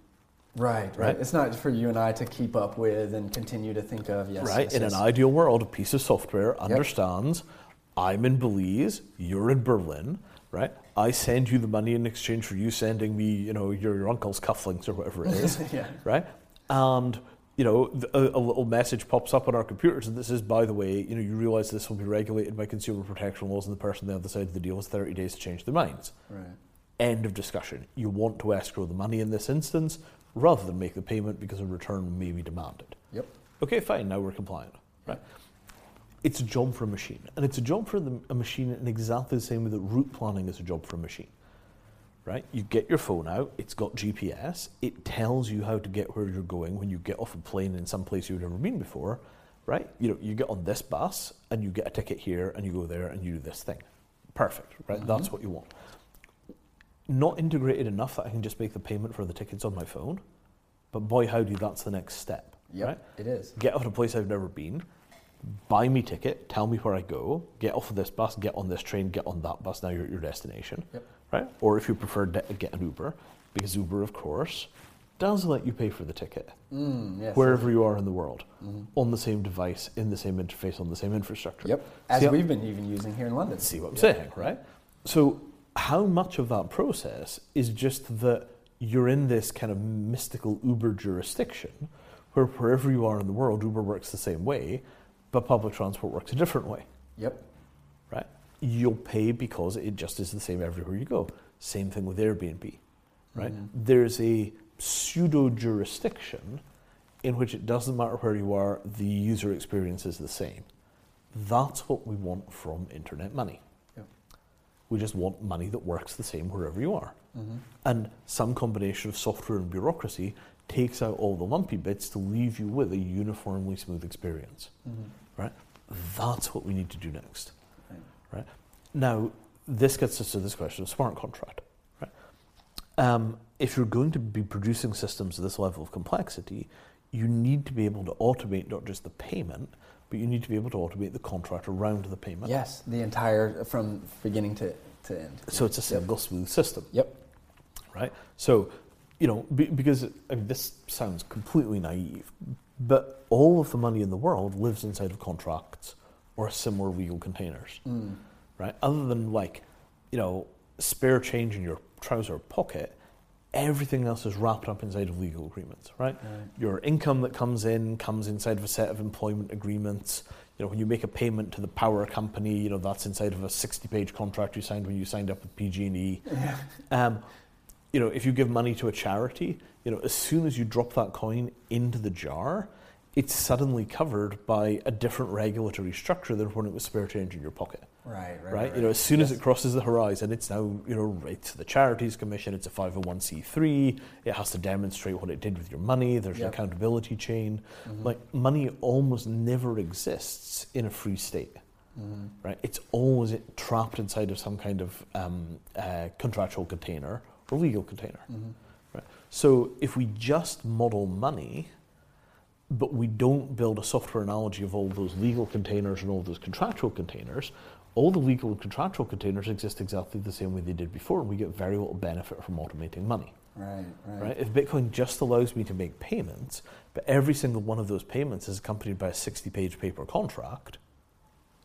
Right, right. Right. It's not for you and I to keep up with and continue to think of. Yes. right? yes, in yes. an ideal world, a piece of software understands I'm in Belize, you're in Berlin, right? I send you the money in exchange for you sending me, you know, your, your uncle's cufflinks or whatever it is, (laughs) yeah. right? And you know, a, a little message pops up on our computers, and this is, by the way, you know, you realise this will be regulated by consumer protection laws, and the person on the other side of the deal has 30 days to change their minds. Right. End of discussion. You want to escrow the money in this instance rather than make the payment because a return may be demanded. Yep. Okay, fine, now we're compliant. Right? It's a job for a machine. And it's a job for the, a machine in exactly the same way that route planning is a job for a machine. Right? You get your phone out, it's got GPS, it tells you how to get where you're going when you get off a plane in some place you've never been before. Right? You know, you get on this bus and you get a ticket here and you go there and you do this thing. Perfect, right? Mm-hmm. That's what you want. Not integrated enough that I can just make the payment for the tickets on my phone, but boy howdy, that's the next step. Yep. Right? It is. get off at a place I've never been, buy me ticket, tell me where I go, get off of this bus, get on this train, get on that bus, now you're at your destination. Yep. Right? Or if you prefer, de- get an Uber, because Uber, of course, does let you pay for the ticket Mm, yes. wherever you are in the world, on the same device, in the same interface, on the same infrastructure. Yep. As See we've been even using here in London. See what I'm Yep. saying, right? So, how much of that process is just that you're in this kind of mystical Uber jurisdiction where wherever you are in the world, Uber works the same way, but public transport works a different way, Yep. right? You'll pay because it just is the same everywhere you go. Same thing with Airbnb, right? Mhm. There's a pseudo jurisdiction in which it doesn't matter where you are, the user experience is the same. That's what we want from internet money. We just want money that works the same wherever you are. Mhm. And some combination of software and bureaucracy takes out all the lumpy bits to leave you with a uniformly smooth experience. Mhm. Right? That's what we need to do next. Right. Right? Now, this gets us to this question of smart contract. Right? Um, if you're going to be producing systems of this level of complexity, you need to be able to automate not just the payment, but you need to be able to automate the contract around the payment. Yes. The entire from beginning to, to end. So it's a single smooth system. Yep. right? So, you know, be, because I mean, this sounds completely naive, but all of the money in the world lives inside of contracts or similar legal containers, Mm. right? Other than like, you know, spare change in your trouser pocket, everything else is wrapped up inside of legal agreements, right? Your income that comes in comes inside of a set of employment agreements. You know, when you make a payment to the power company, you know that's inside of a sixty-page contract you signed when you signed up with PG&E. Um, you know, if you give money to a charity, you know, as soon as you drop that coin into the jar, it's suddenly covered by a different regulatory structure than when it was spare change in your pocket Right, right, right? You know, as soon as it crosses the horizon, it's now you know it's the Charities Commission. It's a five hundred one c three. It has to demonstrate what it did with your money. There's Yep. an accountability chain. Mhm. Like money almost never exists in a free state, Mhm. right? It's always trapped inside of some kind of um, uh, contractual container or legal container. Mhm. Right. So if we just model money, but we don't build a software analogy of all those legal containers and all those contractual containers, all the legal and contractual containers exist exactly the same way they did before, and we get very little benefit from automating money. Right, right. Right? If Bitcoin just allows me to make payments, but every single one of those payments is accompanied by a 60-page paper contract,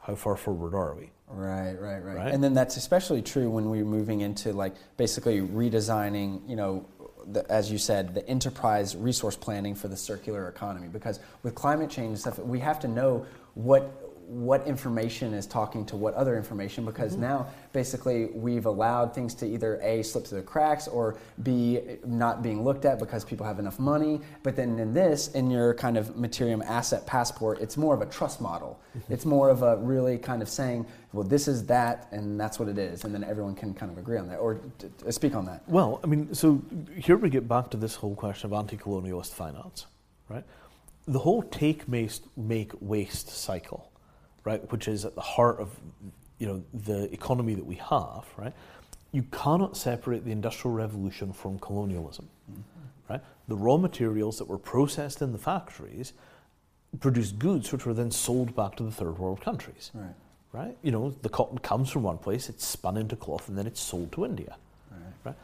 how far forward are we? Right, right, right, Right? And then that's especially true when we're moving into like basically redesigning, you know, the, as you said, the enterprise resource planning for the circular economy. Because with climate change stuff, we have to know what what information is talking to what other information because mm-hmm. now basically we've allowed things to either a slip through the cracks or b not being looked at because people have enough money. But then in this in your kind of Mattereum asset passport it's more of a trust model. Mm-hmm. It's more of a really kind of saying well this is that and that's what it is and then everyone can kind of agree on that or t- t- uh, speak on that. Well, I mean, so here we get back to this whole question of anti-colonialist finance, right? The whole take, make, waste cycle, right, which is at the heart of, you know, the economy that we have, right? You cannot separate the Industrial Revolution from colonialism, mm-hmm. right? The raw materials that were processed in the factories produced goods which were then sold back to the third world countries, right right? You know, the cotton comes from one place, it's spun into cloth, and then it's sold to India. right Right?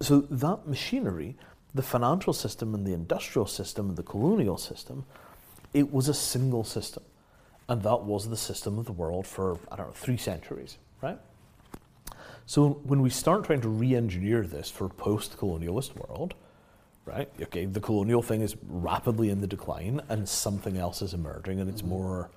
So that machinery, the financial system and the industrial system and the colonial system, it was a single system. And that was the system of the world for, I don't know, three centuries, right? So when we start trying to re-engineer this for a post-colonialist world, right? Okay, the colonial thing is rapidly in the decline and something else is emerging and it's more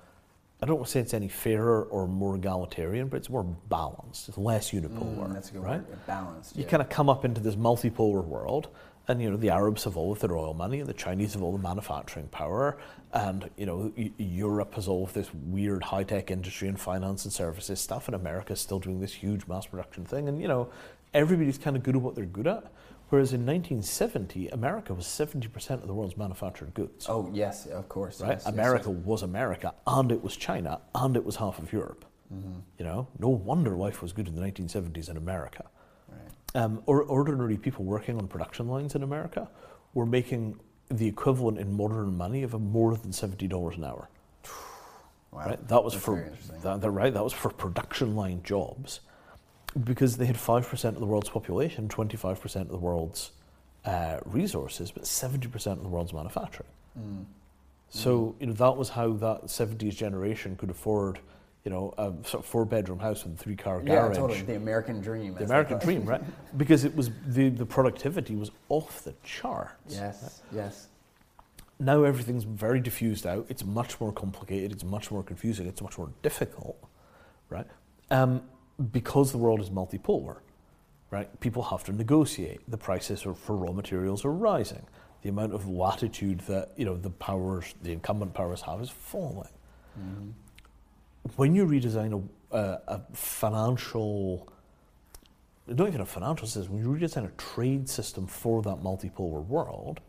I don't want to say it's any fairer or more egalitarian, but it's more balanced. It's less unipolar. Mm, that's a good right? word balanced You yeah. kind of come up into this multipolar world, and you know the Arabs have all of their oil money, and the Chinese have all the manufacturing power, and you know Europe has all of this weird high tech industry and finance and services stuff, and America is still doing this huge mass production thing, and you know everybody's kind of good at what they're good at. Whereas in 1970, America was 70% of the world's manufactured goods. oh yes of course right? yes, yes, America yes. was America, and it was China, and it was half of Europe. Mm-hmm. You know, no wonder life was good in the 1970s in America. Um, or ordinary people working on production lines in America were making the equivalent in modern money of a more than seventy dollars an hour. wow Right? That was That's for that, right. That was for production line jobs, because they had five percent of the world's population, twenty five percent of the world's uh, resources, but seventy percent of the world's manufacturing. Mm. So you know that was how that seventies generation could afford, you know, a sort of four bedroom house with a three car yeah garage. totally the american dream The American dream, right? (laughs) Because it was the, the productivity was off the charts. yes yes Now everything's very diffused out. It's much more complicated. It's much more confusing. It's much more difficult, right? Um, because the world is multipolar, right? People have to negotiate. The prices are, for raw materials are rising. The amount of latitude that you know the powers, the incumbent powers have, is falling. Mhm. When you redesign a, a, a financial, not even a financial system, when you redesign a trade system for that multipolar world,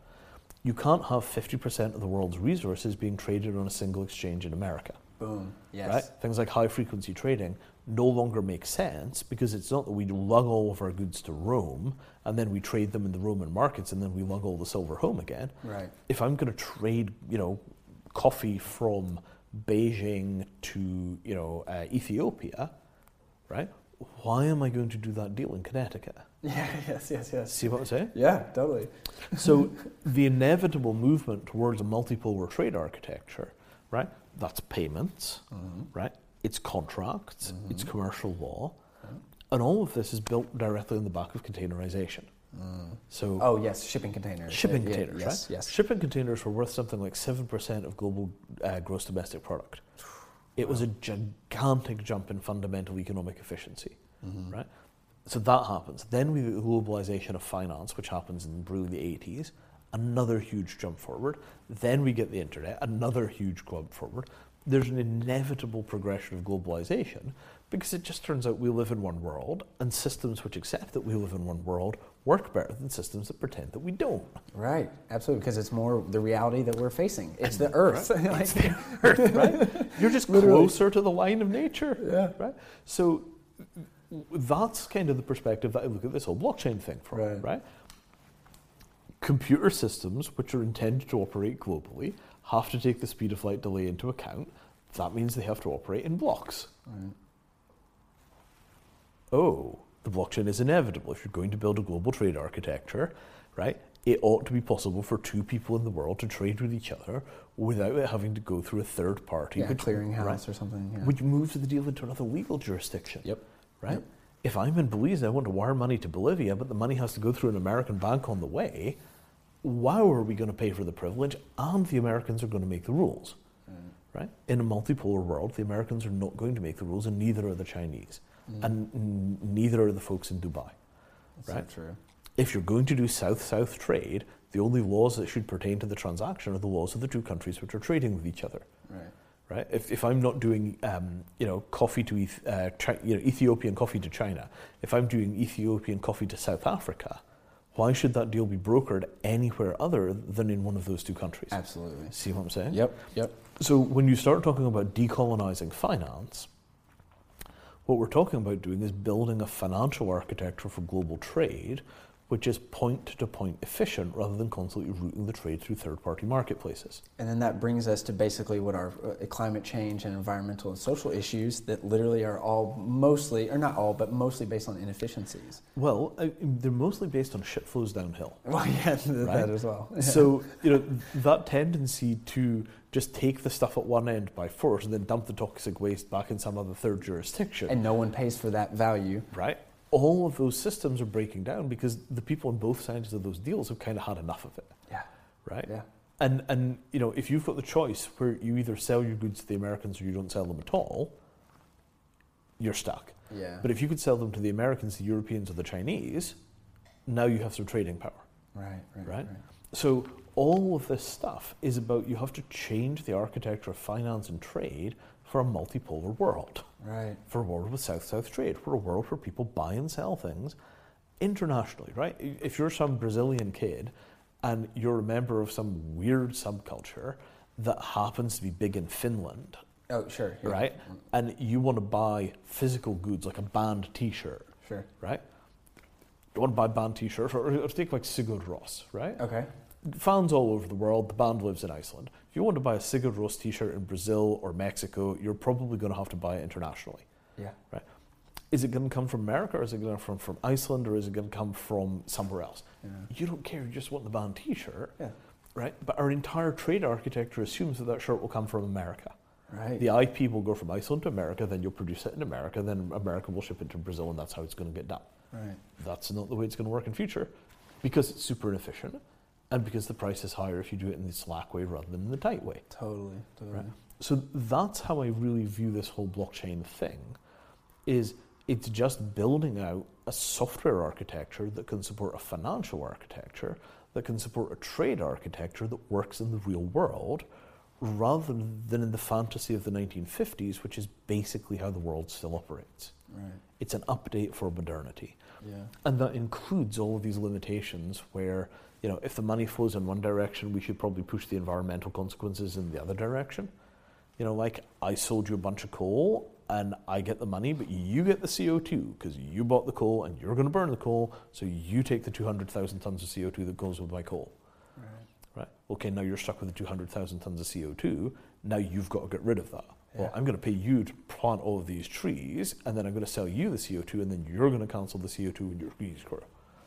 you can't have 50% of the world's resources being traded on a single exchange in America. boom yes Right? Things like high frequency trading no longer make sense because it's not that we lug all of our goods to Rome and then we trade them in the Roman markets and then we lug all the silver home again. right If I'm going to trade, you know, coffee from Beijing to, you know, uh, Ethiopia, right? Why am I going to do that deal in Connecticut? Yeah, (laughs) yes, yes, yes. See what I'm saying? Yeah, totally. So (laughs) the inevitable movement towards a multipolar trade architecture, right? That's payments, right? It's contracts, it's commercial law, and all of this is built directly on the back of containerization. So Oh, yes, shipping containers. shipping Yeah, yeah, containers, yes, right? Yes, Shipping containers were worth something like seven percent of global uh, gross domestic product. It was a gigantic jump in fundamental economic efficiency, Mm-hmm. right? So that happens. Then we get the globalization of finance, which happens in really the eighties. Another huge jump forward. Then we get the internet. Another huge jump forward. There's an inevitable progression of globalization because it just turns out we live in one world, and systems which accept that we live in one world work better than systems that pretend that we don't. Right, absolutely, because it's more the reality that we're facing. It's the Earth. (laughs) Like- Earth, right? You're just (laughs) Literally. closer to the line of nature. Yeah. Right? So that's kind of the perspective that I look at this whole blockchain thing from, Right. right? Computer systems, which are intended to operate globally, have to take the speed of light delay into account. That means they have to operate in blocks. Oh, the blockchain is inevitable. If you're going to build a global trade architecture, right, it ought to be possible for two people in the world to trade with each other without it having to go through a third party. yeah, which- clearinghouse right, or something. Yeah. Which moves the deal into another legal jurisdiction. Yep. Right? Yep. If I'm in Belize and I want to wire money to Bolivia, but the money has to go through an American bank on the way, how are we going to pay for the privilege? And the Americans are going to make the rules. Mm. Right? In a multipolar world, the Americans are not going to make the rules, and neither are the Chinese, and n- neither are the folks in Dubai. That's right. true. If you're going to do south-south trade, the only laws that should pertain to the transaction are the laws of the two countries which are trading with each other Right. right? If, if I'm not doing, um, you know, coffee to uh, Chi- you know, Ethiopian coffee to China, if I'm doing Ethiopian coffee to South Africa, why should that deal be brokered anywhere other than in one of those two countries? Absolutely. See what I'm saying? Yep. Yep. So when you start talking about decolonizing finance, what we're talking about doing is building a financial architecture for global trade, which is point to point efficient rather than constantly routing the trade through third party marketplaces. And then that brings us to basically what our uh, climate change and environmental and social issues that literally are all mostly, or not all, but mostly based on inefficiencies. Well, uh, they're mostly based on shit flows downhill. Well, (laughs) yeah, Right. that as well. So, (laughs) you know, that tendency to just take the stuff at one end by force and then dump the toxic waste back in some other third jurisdiction, and no one pays for that value. right? All of those systems are breaking down because the people on both sides of those deals have kind of had enough of it, Yeah. right? Yeah. And, and, you know, if you've got the choice where you either sell your goods to the Americans or you don't sell them at all, you're stuck. Yeah. But if you could sell them to the Americans, the Europeans, or the Chinese, now you have some trading power. right, right, right? So all of this stuff is about you have to change the architecture of finance and trade for a multipolar world, Right. for a world with south-south trade, for a world where people buy and sell things internationally, right? If you're some Brazilian kid and you're a member of some weird subculture that happens to be big in Finland, Oh, sure. yeah. right? And you want to buy physical goods like a band T-shirt, Sure. right? You want to buy a band T-shirt, or, or take like Sigur Rós, right? Okay. Fans all over the world. The band lives in Iceland. If you want to buy a Sigur Rós t-shirt in Brazil or Mexico, you're probably going to have to buy it internationally. Yeah. Right? Is it going to come from America, or is it going to come from Iceland, or is it going to come from somewhere else? Yeah. You don't care. You just want the band T-shirt, Yeah. right? But our entire trade architecture assumes that that shirt will come from America. Right. The IP will go from Iceland to America, then you'll produce it in America, then America will ship it to Brazil, and that's how it's going to get done. Right. That's not the way it's going to work in future because it's super inefficient and because the price is higher if you do it in the slack way rather than in the tight way. Totally. Totally. Right. So that's how I really view this whole blockchain thing is it's just building out a software architecture that can support a financial architecture that can support a trade architecture that works in the real world rather than in the fantasy of the 1950s which is basically how the world still operates. Right. It's an update for modernity. Yeah. And that includes all of these limitations where, you know, if the money flows in one direction, we should probably push the environmental consequences in the other direction. You know, like I sold you a bunch of coal and I get the money, but you get the CO2 because you bought the coal and you're going to burn the coal, so you take the 200,000 tons of CO2 that goes with my coal. Right. Right. Okay, now you're stuck with the 200,000 tons of CO2. Now you've got to get rid of that. Well, I'm going to pay you to plant all of these trees, and then I'm going to sell you the CO2, and then you're going to cancel the CO2 in your trees.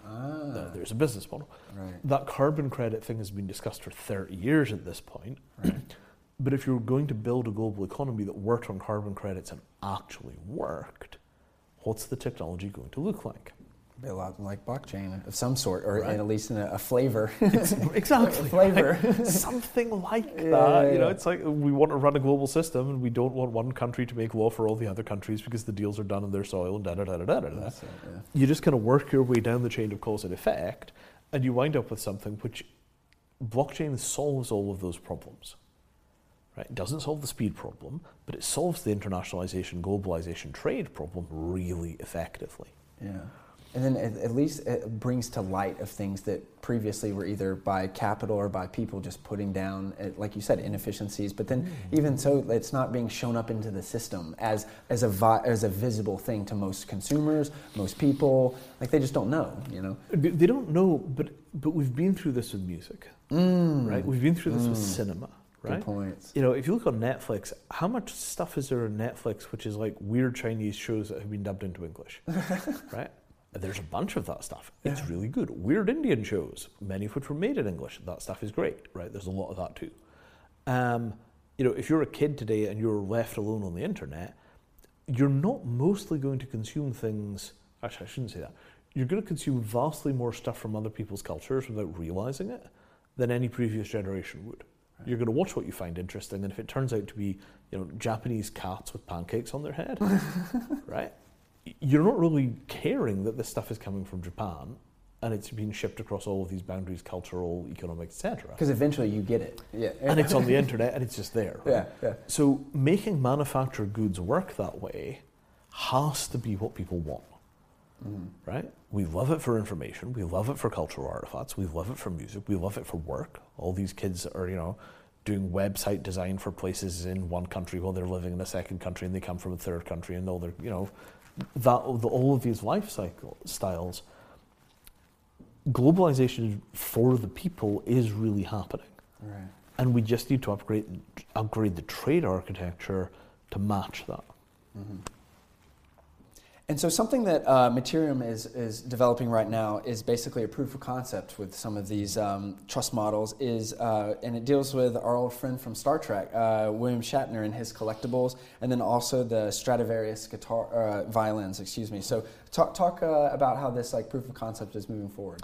Ah. Now, there's a business model. Right. That carbon credit thing has been discussed for 30 years at this point. (clears throat) but if you're going to build a global economy that worked on carbon credits and actually worked, what's the technology going to look like? Be a lot like blockchain of some sort, or Right. at least in a, a flavor. (laughs) exactly. (laughs) flavor. right? (laughs) Something like Yeah, that. yeah, You know, it's like we want to run a global system and we don't want one country to make law for all the other countries because the deals are done on their soil and da da da da da da. da. It, yeah. You just kind of work your way down the chain of cause and effect and you wind up with something which blockchain solves all of those problems. Right? It doesn't solve the speed problem, but it solves the internationalization, globalization, trade problem really effectively. Yeah. And then at, at least it brings to light of things that previously were either by capital or by people just putting down, uh, like you said, inefficiencies. But then hmm. even so, it's not being shown up into the system as, as, a, vi- as a visible thing to most consumers, most people. Like they just don't know, you know? They don't know, but but we've been through this with music, mm. right? We've been through this with mm. cinema, Good right? points. You know, if you look on Netflix, how much stuff is there on Netflix which is like weird Chinese shows that have been dubbed into English, (laughs) right? There's a bunch of that stuff. It's really good. Weird Indian shows, many of which were made in English. That stuff is great, right? There's a lot of that too. Um, you know, if you're a kid today and you're left alone on the internet, you're not mostly going to consume things. Actually, I shouldn't say that. You're going to consume vastly more stuff from other people's cultures without realizing it than any previous generation would. You're going to watch what you find interesting, and if it turns out to be, you know, Japanese cats with pancakes on their head, (laughs) right? You're not really caring that this stuff is coming from Japan and it's being shipped across all of these boundaries, cultural, economic, etc. Because eventually you get it. Yeah. And it's on the (laughs) internet and it's just there. right? yeah, yeah. So making manufactured goods work that way has to be what people want. Mm-hmm. Right? We love it for information. We love it for cultural artifacts. We love it for music. We love it for work. All these kids are, you know, doing website design for places in one country while they're living in a second country and they come from a third country and all their, you know, that all of these life cycle styles. Globalization for the people is really happening Right. and we just need to upgrade upgrade the trade architecture to match that. Mm-hmm. And so something that uh, Mattereum is, is developing right now is basically a proof of concept with some of these um, trust models is, uh, and it deals with our old friend from Star Trek, uh, William Shatner and his collectibles, and then also the Stradivarius guitar, uh, violins, excuse me. So talk, talk uh, about how this like proof of concept is moving forward.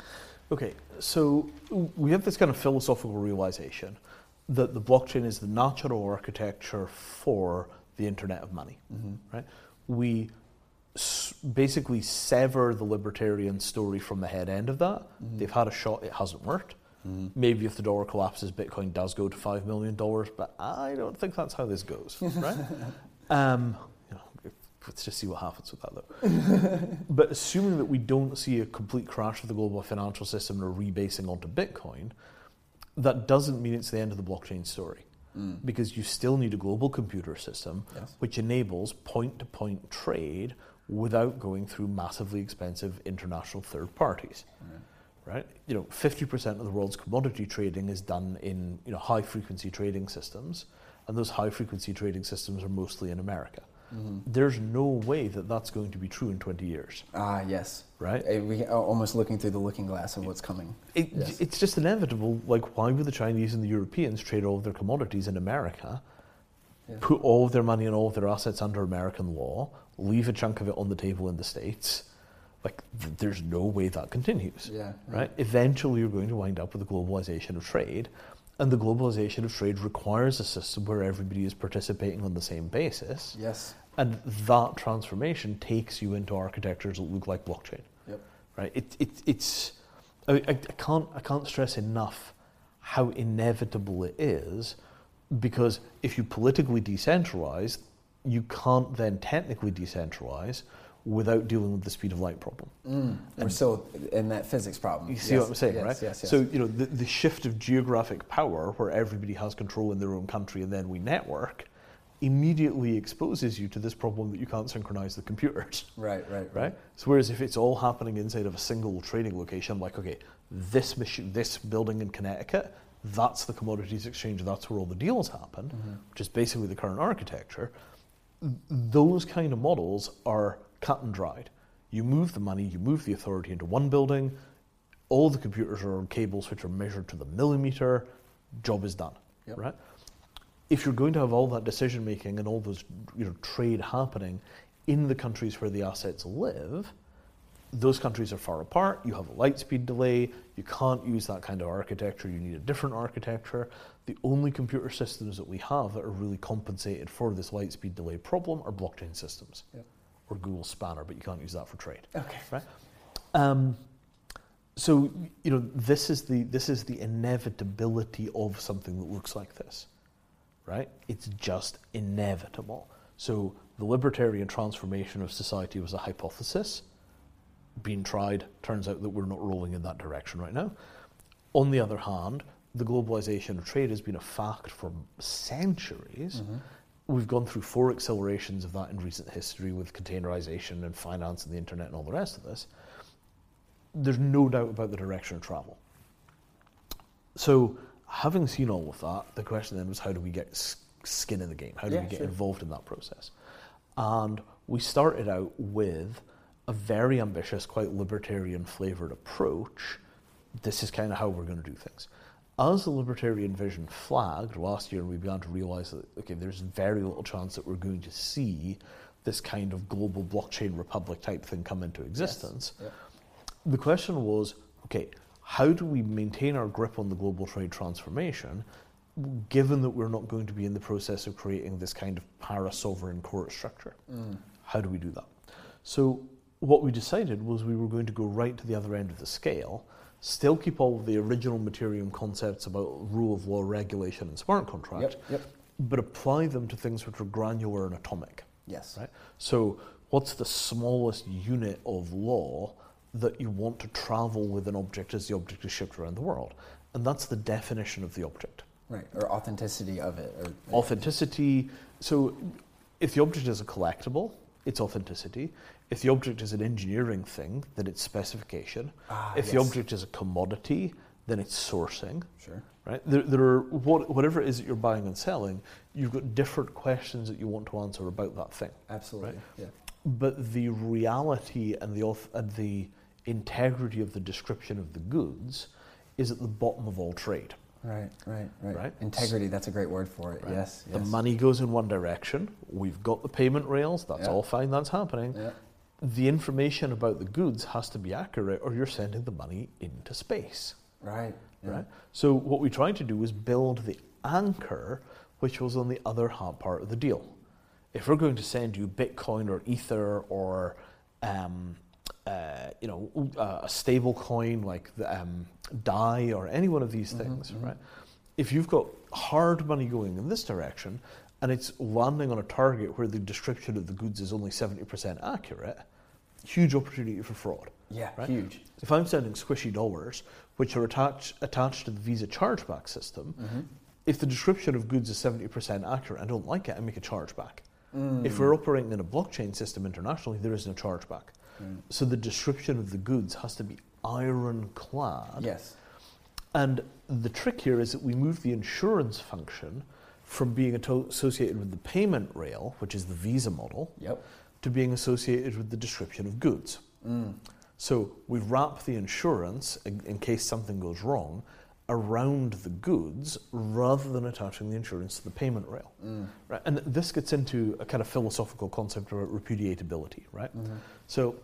Okay, so we have this kind of philosophical realization that the blockchain is the natural architecture for the Internet of Money, right? We basically sever the libertarian story from the head end of that. Mm. They've had a shot; it hasn't worked. Mm. Maybe if the dollar collapses, Bitcoin does go to five million dollars, but I don't think that's how this goes, right? (laughs) um, you know, let's just see what happens with that, though. (laughs) but assuming that we don't see a complete crash of the global financial system or rebasing onto Bitcoin, that doesn't mean it's the end of the blockchain story. Mm. Because you still need a global computer system Yes. which enables point to point trade without going through massively expensive international third parties. Right? You know, 50% of the world's commodity trading is done in, you know, high frequency trading systems, and those high frequency trading systems are mostly in America. There's no way that that's going to be true in 20 years. Ah, yes. Right. Uh, We are almost looking through the looking glass of what's coming. It, Yes. It's just inevitable. Like, why would the Chinese and the Europeans trade all of their commodities in America, Yeah. put all of their money and all of their assets under American law, leave a chunk of it on the table in the States? Like, th- there's no way that continues. Yeah. Right? Eventually, you're going to wind up with a globalization of trade. And the globalization of trade requires a system where everybody is participating on the same basis. Yes. And that transformation takes you into architectures that look like blockchain Yep. right? It, it, it's I, I can't I can't stress enough how inevitable it is, because if you politically decentralize, you can't then technically decentralize without dealing with the speed of light problem. Mm. We're still in that physics problem. You see Yes, what I'm saying, yes, right? Yes, yes. So you know the, the shift of geographic power, where everybody has control in their own country, and then we network, immediately exposes you to this problem that you can't synchronize the computers. (laughs) right, right, right? So whereas if it's all happening inside of a single trading location, like okay, this machine, this building in Connecticut, that's the commodities exchange, that's where all the deals happen, which is basically the current architecture. Th- Those kind of models are cut and dried. You move the money, you move the authority into one building, all the computers are on cables which are measured to the millimeter. Job is done, Yep. right? If you're going to have all that decision making and all those you know trade happening in the countries where the assets live, those countries are far apart. You have a light speed delay. You can't use that kind of architecture. You need a different architecture. The only computer systems that we have that are really compensated for this light speed delay problem are blockchain systems Yep. or Google Spanner, but you can't use that for trade. Okay. Right? Um, so you know this is the this is the inevitability of something that looks like this, right? It's just inevitable. So the libertarian transformation of society was a hypothesis being tried. Turns out that we're not rolling in that direction right now. On the other hand, the globalization of trade has been a fact for centuries. Mm-hmm. We've gone through four accelerations of that in recent history with containerization and finance and the internet and all the rest of this. There's no doubt about the direction of travel. So, having seen all of that, the question then was how do we get skin in the game? How do Yeah, we get sure. involved in that process? And we started out with a very ambitious, quite libertarian flavored approach. This is kind of how we're going to do things. As the libertarian vision flagged last year, and we began to realize that okay, there's very little chance that we're going to see this kind of global blockchain republic type thing come into existence. Yep. The question was okay, how do we maintain our grip on the global trade transformation given that we're not going to be in the process of creating this kind of para sovereign court structure? Mm. How do we do that? So, what we decided was we were going to go right to the other end of the scale, still keep all of the original Mattereum concepts about rule of law, regulation, and smart contract, Yep. Yep. but apply them to things which are granular and atomic Yes. right? So, what's the smallest unit of law that you want to travel with an object as the object is shipped around the world? And that's the definition of the object. Right. Or authenticity of it. Or Authenticity. So, if the object is a collectible, it's authenticity. If the object is an engineering thing, then it's specification. Ah, if the object is a commodity, then it's sourcing. Sure. Right? There, there are what, whatever it is that you're buying and selling. You've got different questions that you want to answer about that thing. Absolutely. Right. Yeah. But the reality and the auth- and the integrity of the description of the goods is at the bottom of all trade. Right. Right. Right. Right. Integrity. That's a great word for it. right? Yes. The money goes in one direction. We've got the payment rails. That's Yeah. all fine. That's happening. Yeah. The information about the goods has to be accurate, or you're sending the money into space. Right. Yeah. Right. So what we tried to do was build the anchor, which was on the other half part of the deal. If we're going to send you Bitcoin or Ether or um, uh, you know uh, a stable coin like the um, Dai or any one of these things, right? If you've got hard money going in this direction and it's landing on a target where the description of the goods is only seventy percent accurate, huge opportunity for fraud. Yeah. Right? Huge. If I'm sending squishy dollars, which are attached attached to the Visa chargeback system, Mm-hmm. if the description of goods is seventy percent accurate, and I don't like it, I make a chargeback. Mm. If we're operating in a blockchain system internationally, there is no chargeback. Mm. So the description of the goods has to be ironclad. Yes. And the trick here is that we move the insurance function from being ato- associated with the payment rail, which is the Visa model, Yep. To being associated with the description of goods. Mm. So we wrap the insurance in, in case something goes wrong around the goods rather than attaching the insurance to the payment rail. Mm. Right? And this gets into a kind of philosophical concept about repudiatability, right? Mhm. So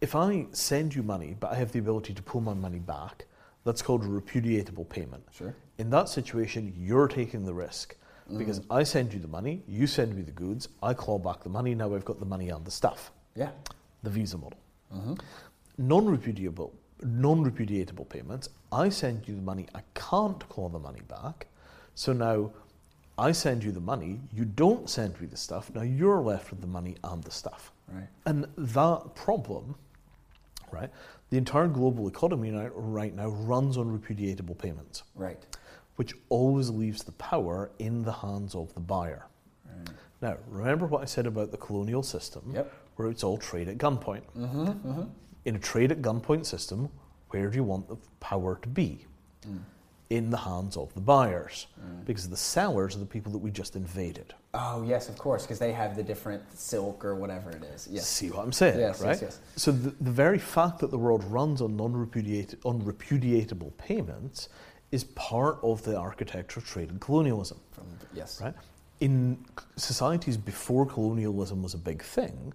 if I send you money but I have the ability to pull my money back, that's called a repudiatable payment. Sure. In that situation, you're taking the risk. Because I send you the money, you send me the goods, I claw back the money, now I've got the money and the stuff. Yeah. The Visa model Mm-hmm. non-repudiable, non-repudiatable payments. I send you the money. I can't claw the money back. So now, I send you the money. You don't send me the stuff. Now you're left with the money and the stuff. Right. And that problem, right? The entire global economy right now runs on repudiatable payments, Right. Which always leaves the power in the hands of the buyer. Right. Now, remember what I said about the colonial system, Yep. where it's all trade at gunpoint. Mm-hmm. Mm-hmm. In a trade at gunpoint system, where do you want the power to be? Mm. in the hands of the buyers because the sellers are the people that we just invaded. Oh yes, of course, because they have the different silk or whatever it is. Yes. See what I'm saying, Yes, yes, right? yes. So the, the very fact that the world runs on non-repudiate, unrepudiatable payments is part of the architecture of trade and colonialism, From yes. right? In societies before colonialism was a big thing,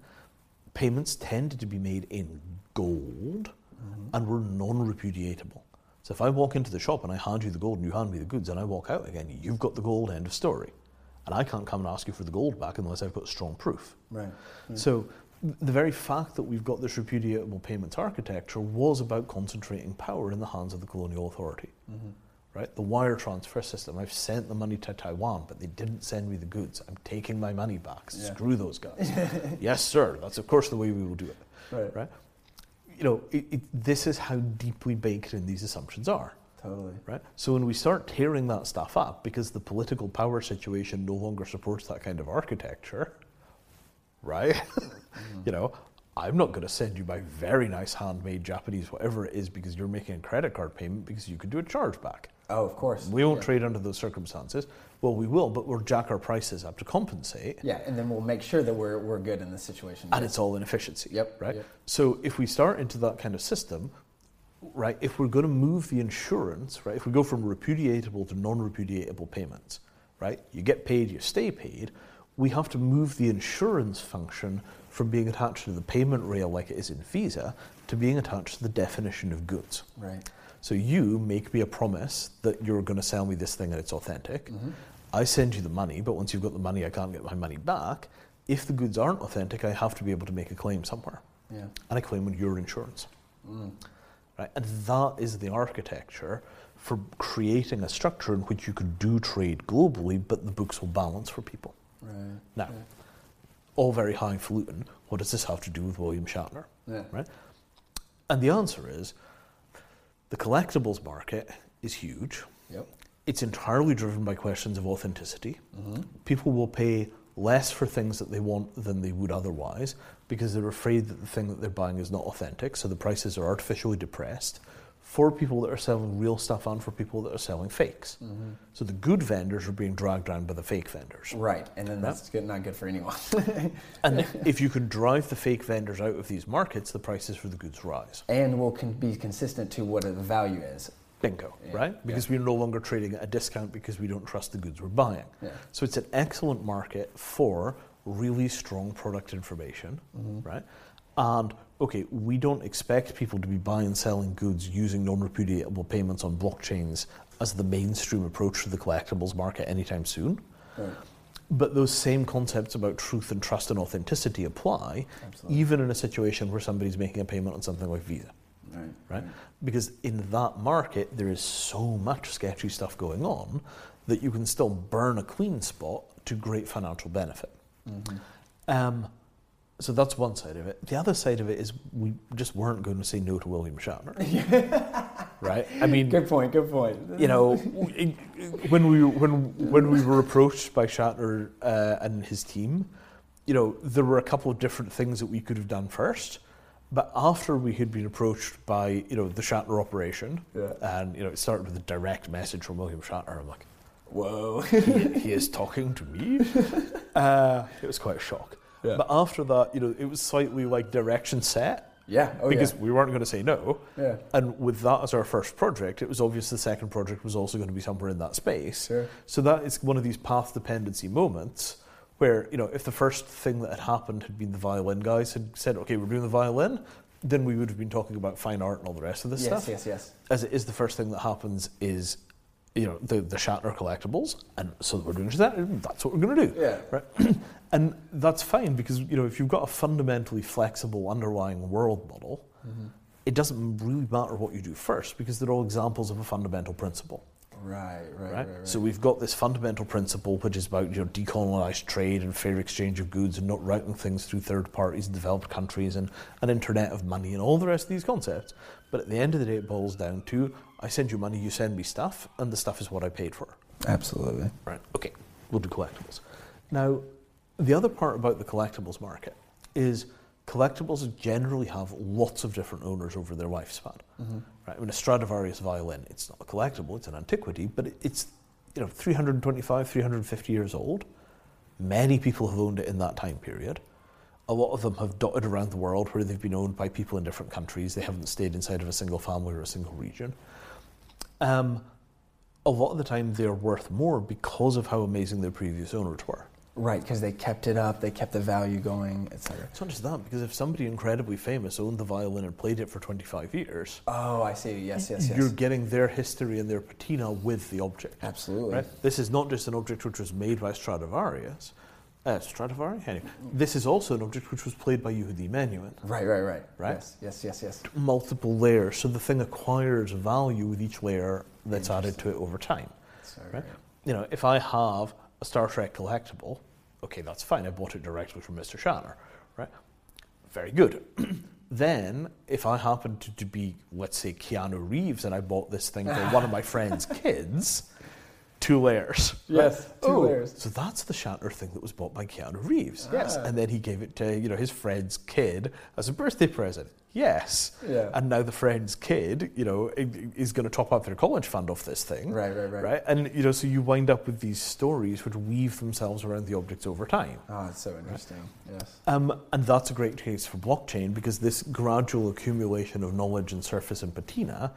payments tended to be made in gold mm-hmm. and were non-repudiatable. So if I walk into the shop and I hand you the gold and you hand me the goods and I walk out again, you've got the gold, end of story. And I can't come and ask you for the gold back unless I've got strong proof. Right. Hmm. So the very fact that we've got this repudiatable payments architecture was about concentrating power in the hands of the colonial authority. Mm-hmm. Right? The wire transfer system. I've sent the money to Taiwan, but they didn't send me the goods. I'm taking my money back. Yeah. Screw those guys. (laughs) yes, sir. That's of course the way we will do it. Right. Right? You know, it, it, this is how deeply baked in these assumptions are. Totally. Right? So when we start tearing that stuff up because the political power situation no longer supports that kind of architecture, right? (laughs) Mm-hmm. you know, I'm not going to send you my very nice handmade Japanese whatever it is because you're making a credit card payment because you could do a chargeback. Oh, of course. We won't yeah. trade under those circumstances. Well, we will, but we'll jack our prices up to compensate. Yeah, and then we'll make sure that we're, we're good in this situation. And it's all inefficiency. Yep, Right? yep. So if we start into that kind of system, right, if we're going to move the insurance, right, if we go from repudiatable to non repudiatable payments, right, you get paid, you stay paid, we have to move the insurance function from being attached to the payment rail like it is in Visa to being attached to the definition of goods. right. So you make me a promise that you're going to sell me this thing and it's authentic. Mm-hmm. I send you the money, but once you've got the money, I can't get my money back. If the goods aren't authentic, I have to be able to make a claim somewhere. Yeah. And I claim on your insurance. Mm. Right? And that is the architecture for creating a structure in which you could do trade globally, but the books will balance for people. Right. Now, all very highfalutin. What does this have to do with William Shatner? Yeah. Right? And the answer is the collectibles market is huge. Yep. It's entirely driven by questions of authenticity. Mm-hmm. People will pay less for things that they want than they would otherwise because they're afraid that the thing that they're buying is not authentic, so the prices are artificially depressed for people that are selling real stuff and for people that are selling fakes. So the good vendors are being dragged down by the fake vendors. Right, and then that's good, not good for anyone. (laughs) And (laughs) if you can drive the fake vendors out of these markets, the prices for the goods rise. and will con- be consistent to what the value is. Bingo, Yeah, right? Because we're no longer trading at a discount because we don't trust the goods we're buying. Yeah. So it's an excellent market for really strong product information, Mm-hmm. right? And okay, we don't expect people to be buying and selling goods using non-repudiatable payments on blockchains as the mainstream approach to the collectibles market anytime soon. Right. But those same concepts about truth and trust and authenticity apply, Absolutely. even in a situation where somebody's making a payment on something like Visa Right. right? Because in that market, there is so much sketchy stuff going on that you can still burn a clean spot to great financial benefit. Um, so that's one side of it. The other side of it is we just weren't going to say no to William Shatner, (laughs) right? I mean, Good point. Good point. you know, when we when when we were approached by Shatner uh, and his team, you know, there were a couple of different things that we could have done first. But after we had been approached by you know the Shatner operation, Yeah. and you know it started with a direct message from William Shatner, I'm like, Whoa. he, he is talking to me. (laughs) Uh, it was quite a shock. Yeah. But after that, you know, it was slightly like direction set yeah. Oh because yeah. we weren't going to say no. Yeah. And with that as our first project, it was obvious the second project was also going to be somewhere in that space. Sure. So that is one of these path dependency moments where, you know, if the first thing that had happened had been the violin guys had said, okay, we're doing the violin, then we would have been talking about fine art and all the rest of this Yes. stuff. Yes. Yes. Yes. As it is, the first thing that happens is, you know, the, the Shatner collectibles. And so we're doing that. That's what we're going to do. Yeah. Right. (clears throat) and that's fine because, you know, if you've got a fundamentally flexible underlying world model, mm-hmm. it doesn't really matter what you do first because they're all examples of a fundamental principle. Right. Right. Right. Right? right, So we've got this fundamental principle which is about you know decolonized trade and fair exchange of goods and not routing things through third parties in developed countries and an internet of money and all the rest of these concepts. But at the end of the day it boils down to I send you money, you send me stuff, and the stuff is what I paid for. Absolutely. Right. Okay. We'll do collectibles. Now, the other part about the collectibles market is collectibles generally have lots of different owners over their lifespan. Mm-hmm. Right? I mean, a Stradivarius violin, it's not a collectible, it's an antiquity, but it- it's you know 325, 350 years old. Many people have owned it in that time period. A lot of them have dotted around the world where they've been owned by people in different countries. They haven't stayed inside of a single family or a single region. Um, a lot of the time, they're worth more because of how amazing their previous owners were. Right, because they kept it up, they kept the value going, etc. It's not just that, because if somebody incredibly famous owned the violin and played it for 25 years, Oh, I see. Yes, yes, yes. you're getting their history and their patina with the object. Absolutely. Right? This is not just an object which was made by Stradivarius. Uh, Stradivari? Anyway, this is also an object which was played by Yehudi Menuhin. Right, right, right. Right? Yes, yes, yes, yes. Multiple layers, so the thing acquires value with each layer that's added to it over time. Sorry. Right? You know, if I have a Star Trek collectible, okay, that's fine. I bought it directly from Mr. Shatner, right? Very good. (clears throat) then, if I happen to, to be, let's say, Keanu Reeves, and I bought this thing for one of my friend's (laughs) kids, two layers. Yes, two Oh, layers. So that's the Shatner thing that was bought by Keanu Reeves. Yes. And then he gave it to, you know, his friend's kid as a birthday present. Yes. Yeah. And now the friend's kid, you know, is going to top up their college fund off this thing. Right, right, right. Right? And, you know, so you wind up with these stories which weave themselves around the objects over time. Oh, it's so interesting. Yes. Um, and that's a great case for blockchain because this gradual accumulation of knowledge and surface and patina,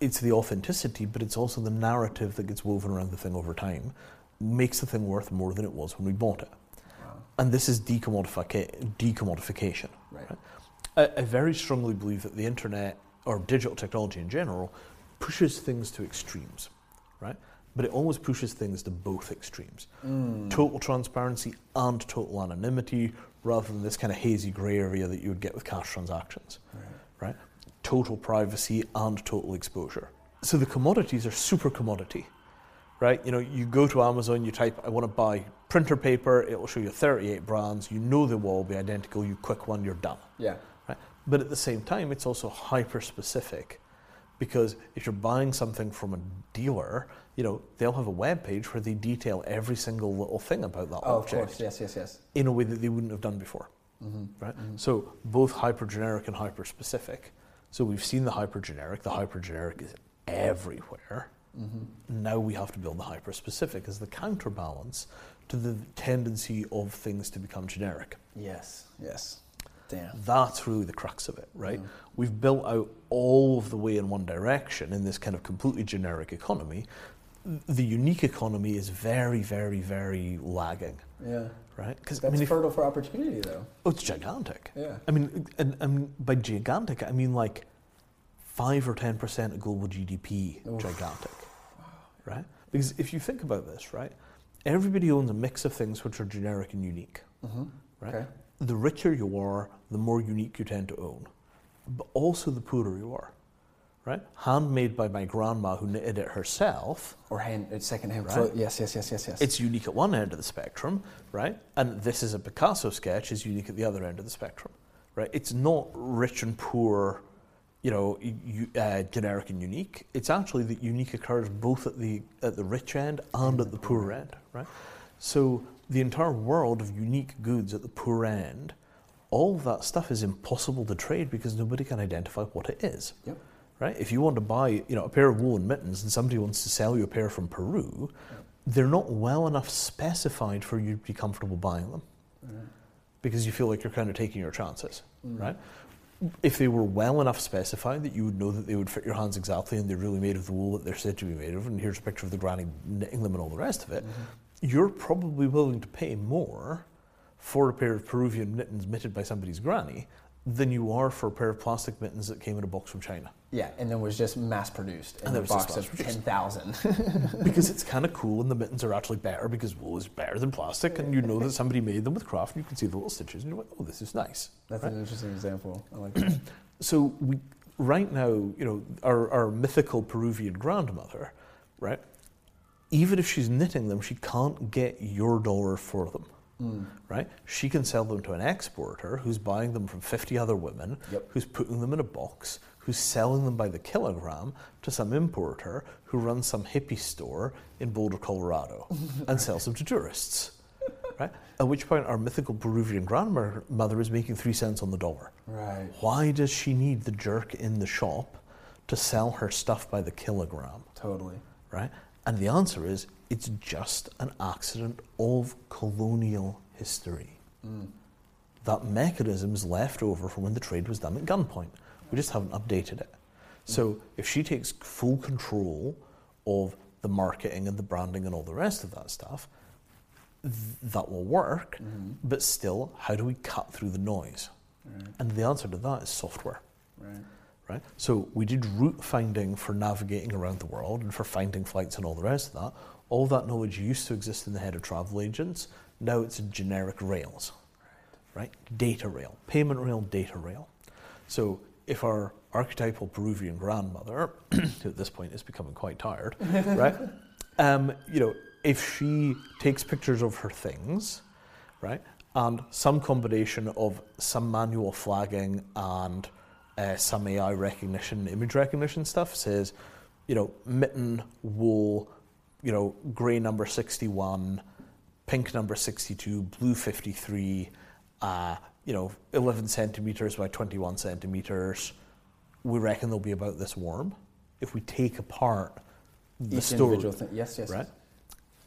it's the authenticity, but it's also the narrative that gets woven around the thing over time, makes the thing worth more than it was when we bought it. Wow. And this is decommodifica- decommodification. Right. I, I very strongly believe that the internet or digital technology in general pushes things to extremes, right? But it always pushes things to both extremes. Mm. Total transparency and total anonymity rather than this kind of hazy grey area that you would get with cash transactions, right? Total privacy and total exposure. So the commodities are super commodity, right? You know, you go to Amazon, you type, I want to buy printer paper, it will show you 38 brands, you know they will all be identical, you click one, you're done. Yeah. Right? But at the same time, it's also hyper specific because if you're buying something from a dealer, you know, they'll have a web page where they detail every single little thing about that Oh, of object course. Yes, yes, yes. in a way that they wouldn't have done before. Mm-hmm. Right? So both hyper generic and hyper specific. So we've seen the hyper generic, the hyper generic is everywhere. Mm-hmm. Now we have to build the hyper specific as the counterbalance to the tendency of things to become generic. Yes, yes. Damn. That's really the crux of it, right? Mm. We've built out all of the way in one direction in this kind of completely generic economy. The unique economy is very, very, very lagging, Yeah. right? Because That's I mean, if, fertile for opportunity, though. oh, it's gigantic. Yeah. I mean, and, and by gigantic, I mean like five or ten percent of global GDP. Oof. Gigantic, right? Because if you think about this, right, everybody owns a mix of things which are generic and unique, Mm-hmm. right? Okay. the richer you are, the more unique you tend to own. But also the poorer you are. Right? Handmade by my grandma who knitted it herself. Or hand, it's secondhand Right. clothes. Yes, yes, yes, yes, yes. It's unique at one end of the spectrum, right? And this is a Picasso sketch is unique at the other end of the spectrum. Right? It's not rich and poor, you know, uh, generic and unique. It's actually that unique occurs both at the at the rich end and at the poor end, right? So the entire world of unique goods at the poor end, all that stuff is impossible to trade because nobody can identify what it is. Yep. Right? If you want to buy, you know, a pair of woolen mittens and somebody wants to sell you a pair from Peru, they're not well enough specified for you to be comfortable buying them mm-hmm. because you feel like you're kind of taking your chances, mm-hmm. right? If they were well enough specified that you would know that they would fit your hands exactly and they're really made of the wool that they're said to be made of, and here's a picture of the granny knitting them and all the rest of it, mm-hmm. you're probably willing to pay more for a pair of Peruvian mittens knitted by somebody's granny than you are for a pair of plastic mittens that came in a box from China. Yeah, and then was just mass produced in And a box of 10,000. (laughs) because it's (laughs) kind of cool and the mittens are actually better because wool is better than plastic and you know that somebody made them with craft and you can see the little stitches and you're like, oh, this is nice. That's right? an interesting example. I like (clears throat) that. So we, right now, you know, our, our mythical Peruvian grandmother, right? Even if she's knitting them, she can't get your dollar for them, Mm. right? She can sell them to an exporter who's buying them from 50 other women, Yep. who's putting them in a box, who's selling them by the kilogram to some importer who runs some hippie store in Boulder, Colorado, (laughs) and sells them to tourists. Right? At which point, our mythical Peruvian grandmother is making three cents on the dollar. Right. Why does she need the jerk in the shop to sell her stuff by the kilogram, Totally. right? And the answer is it's just an accident of colonial history. Hmm. That mechanism is left over from when the trade was done at gunpoint. We just haven't updated it. So if she takes full control of the marketing and the branding and all the rest of that stuff, th- that will work. Mm-hmm. But still, how do we cut through the noise? And the answer to that is software Right. right? So we did route finding for navigating around the world and for finding flights and all the rest of that. All that knowledge used to exist in the head of travel agents. Now it's in generic rails, right? Data rail, payment rail, data rail. So if our archetypal Peruvian grandmother, who (clears throat) at this point is becoming quite tired, (laughs) right? Um, you know, if she takes pictures of her things, right, and some combination of some manual flagging and uh, some AI recognition, image recognition stuff says, you know, mitten, wool, you know, grey number 61, pink number 62, blue 53, uh, you know, 11 centimetres by 21 centimetres. We reckon they'll be about this warm. If we take apart the Each story, individual thing. Yes, yes. right?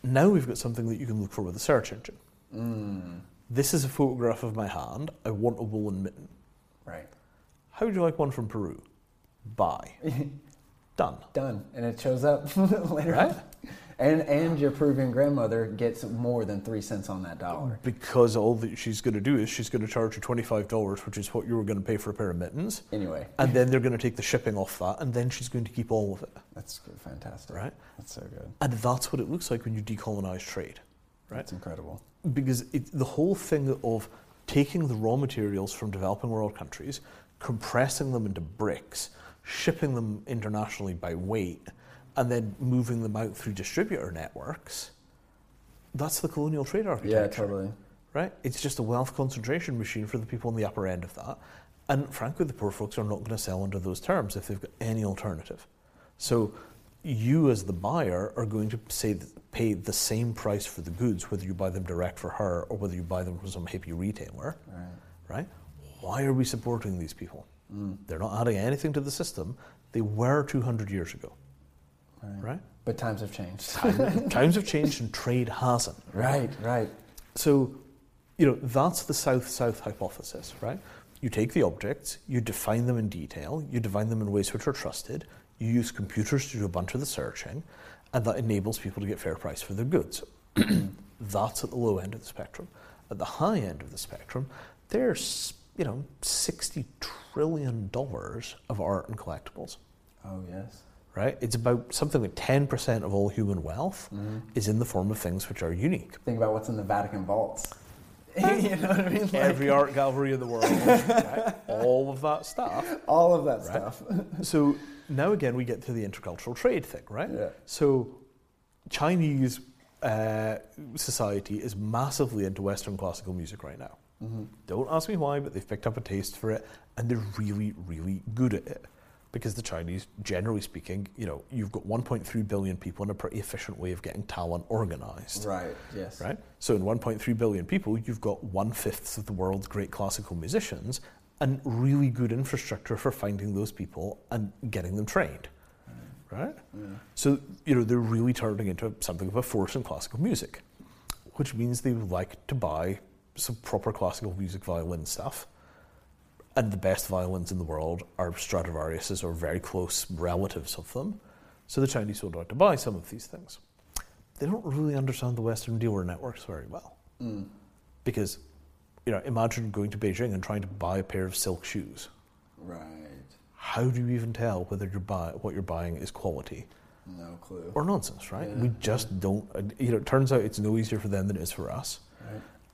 Now we've got something that you can look for with a search engine. Mm, This is a photograph of my hand. I want a woolen mitten. right. How would you like one from Peru? Buy. (laughs) Done. Done. And it shows up (laughs) later Right? on. And, and your Peruvian grandmother gets more than three cents on that dollar. Because all that she's going to do is she's going to charge you $25, which is what you were going to pay for a pair of mittens. Anyway, And then they're going to take the shipping off that, and then she's going to keep all of it. that's good, fantastic. Right? That's so good. And that's what it looks like when you decolonize trade. Right? That's incredible. because it, the whole thing of taking the raw materials from developing world countries, compressing them into bricks, shipping them internationally by weight, and then moving them out through distributor networks, that's the colonial trade architecture. Yeah, totally. Right? It's just a wealth concentration machine for the people on the upper end of that. And frankly, the poor folks are not going to sell under those terms if they've got any alternative. So you, as the buyer, are going to say pay the same price for the goods, whether you buy them direct for her or whether you buy them from some hippie retailer. Right. Right? Why are we supporting these people? Mm. They're not adding anything to the system. They were 200 years ago. Right. Right? But times have changed. Time- (laughs) times have changed and trade hasn't. right, right. So, you know, that's the south-south hypothesis, right? You take the objects, you define them in detail, you define them in ways which are trusted, you use computers to do a bunch of the searching, and that enables people to get fair price for their goods. (clears throat) that's at the low end of the spectrum. At the high end of the spectrum, there's, you know, $60 trillion of art and collectibles Oh, yes. right? It's about something like 10% of all human wealth is in the form of things which are unique. Think about what's in the Vatican vaults. (laughs) you know what I mean? Like, Every art gallery in the world, (laughs) right? all of that stuff. all of that Right. stuff. (laughs) So now again, we get to the intercultural trade thing, right? Yeah. So Chinese uh, society is massively into Western classical music right now. Mm-hmm. Don't ask me why, but they've picked up a taste for it, and they're really, really good at it. Because the Chinese, generally speaking, you know, you've got 1.3 billion people in a pretty efficient way of getting talent organized. Right, yes. Right? So in 1.3 billion people, you've got one fifth of the world's great classical musicians and really good infrastructure for finding those people and getting them trained. Right? Yeah. So, you know, they're really turning into something of a force in classical music, which means they would like to buy some proper classical music violin stuff. And the best violins in the world are Stradivarius's or very close relatives of them. So the Chinese would like to buy some of these things. They don't really understand the Western dealer networks very well. Mm. Because, you know, imagine going to Beijing and trying to buy a pair of silk shoes. Right. How do you even tell whether you're buy, what you're buying is quality No clue. or nonsense, right? Yeah, we just don't, you know, it turns out it's no easier for them than it is for us.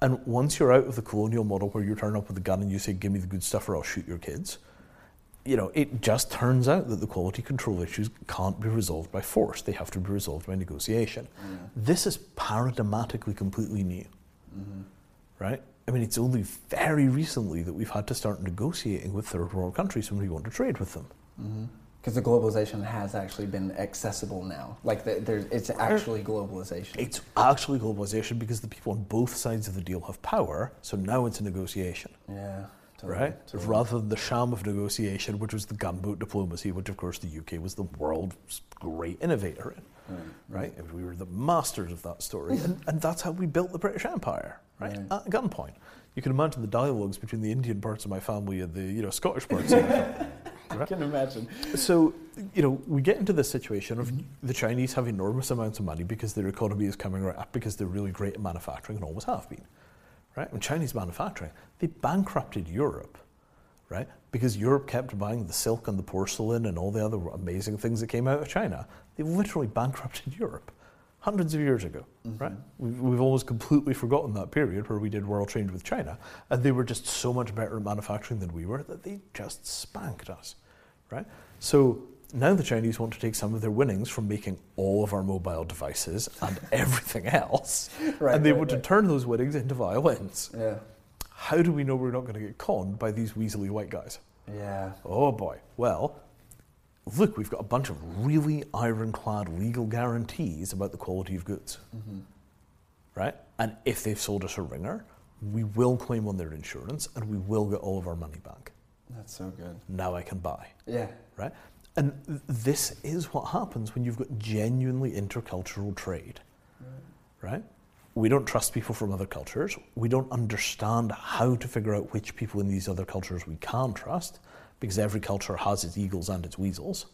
And once you're out of the colonial model where you turn up with a gun and you say, give me the good stuff or I'll shoot your kids, you know, it just turns out that the quality control issues can't be resolved by force. They have to be resolved by negotiation. Yeah. This is paradigmatically completely new, Mm-hmm. right? I mean, it's only very recently that we've had to start negotiating with third world countries when we want to trade with them. Because the globalization has actually been accessible now. Like the, there's, it's actually globalization. It's actually globalization because the people on both sides of the deal have power, so now it's a negotiation. yeah. Totally, right? totally. Rather than the sham of negotiation, which was the gunboat diplomacy, which of course the UK was the world's great innovator in, mm, right? Mm. And we were the masters of that story, and, (laughs) and that's how we built the British Empire, right? Right. At gunpoint. You can imagine the dialogues between the Indian parts of my family and the you know Scottish parts of my family. (laughs) (laughs) I can imagine. So, you know, we get into this situation of the Chinese have enormous amounts of money because their economy is coming right up because they're really great at manufacturing and always have been. Right? And Chinese manufacturing, they bankrupted Europe, right? Because Europe kept buying the silk and the porcelain and all the other amazing things that came out of China. They literally bankrupted Europe hundreds of years ago, mm-hmm. right? We've, we've almost completely forgotten that period where we did world trade with China, and they were just so much better at manufacturing than we were that they just spanked us, right? So now the Chinese want to take some of their winnings from making all of our mobile devices and (laughs) everything else, Right, and they right, want right. to turn those winnings into violins. Yeah. How do we know we're not going to get conned by these weaselly white guys? Yeah. Oh boy. Well, look, we've got a bunch of really ironclad legal guarantees about the quality of goods. Mm-hmm. Right? And if they've sold us a ringer, we will claim on their insurance and we will get all of our money back. That's so good. Now I can buy. Yeah. Right? And th- this is what happens when you've got genuinely intercultural trade. Right? We don't trust people from other cultures. We don't understand how to figure out which people in these other cultures we can trust because every culture has its eagles and its weasels.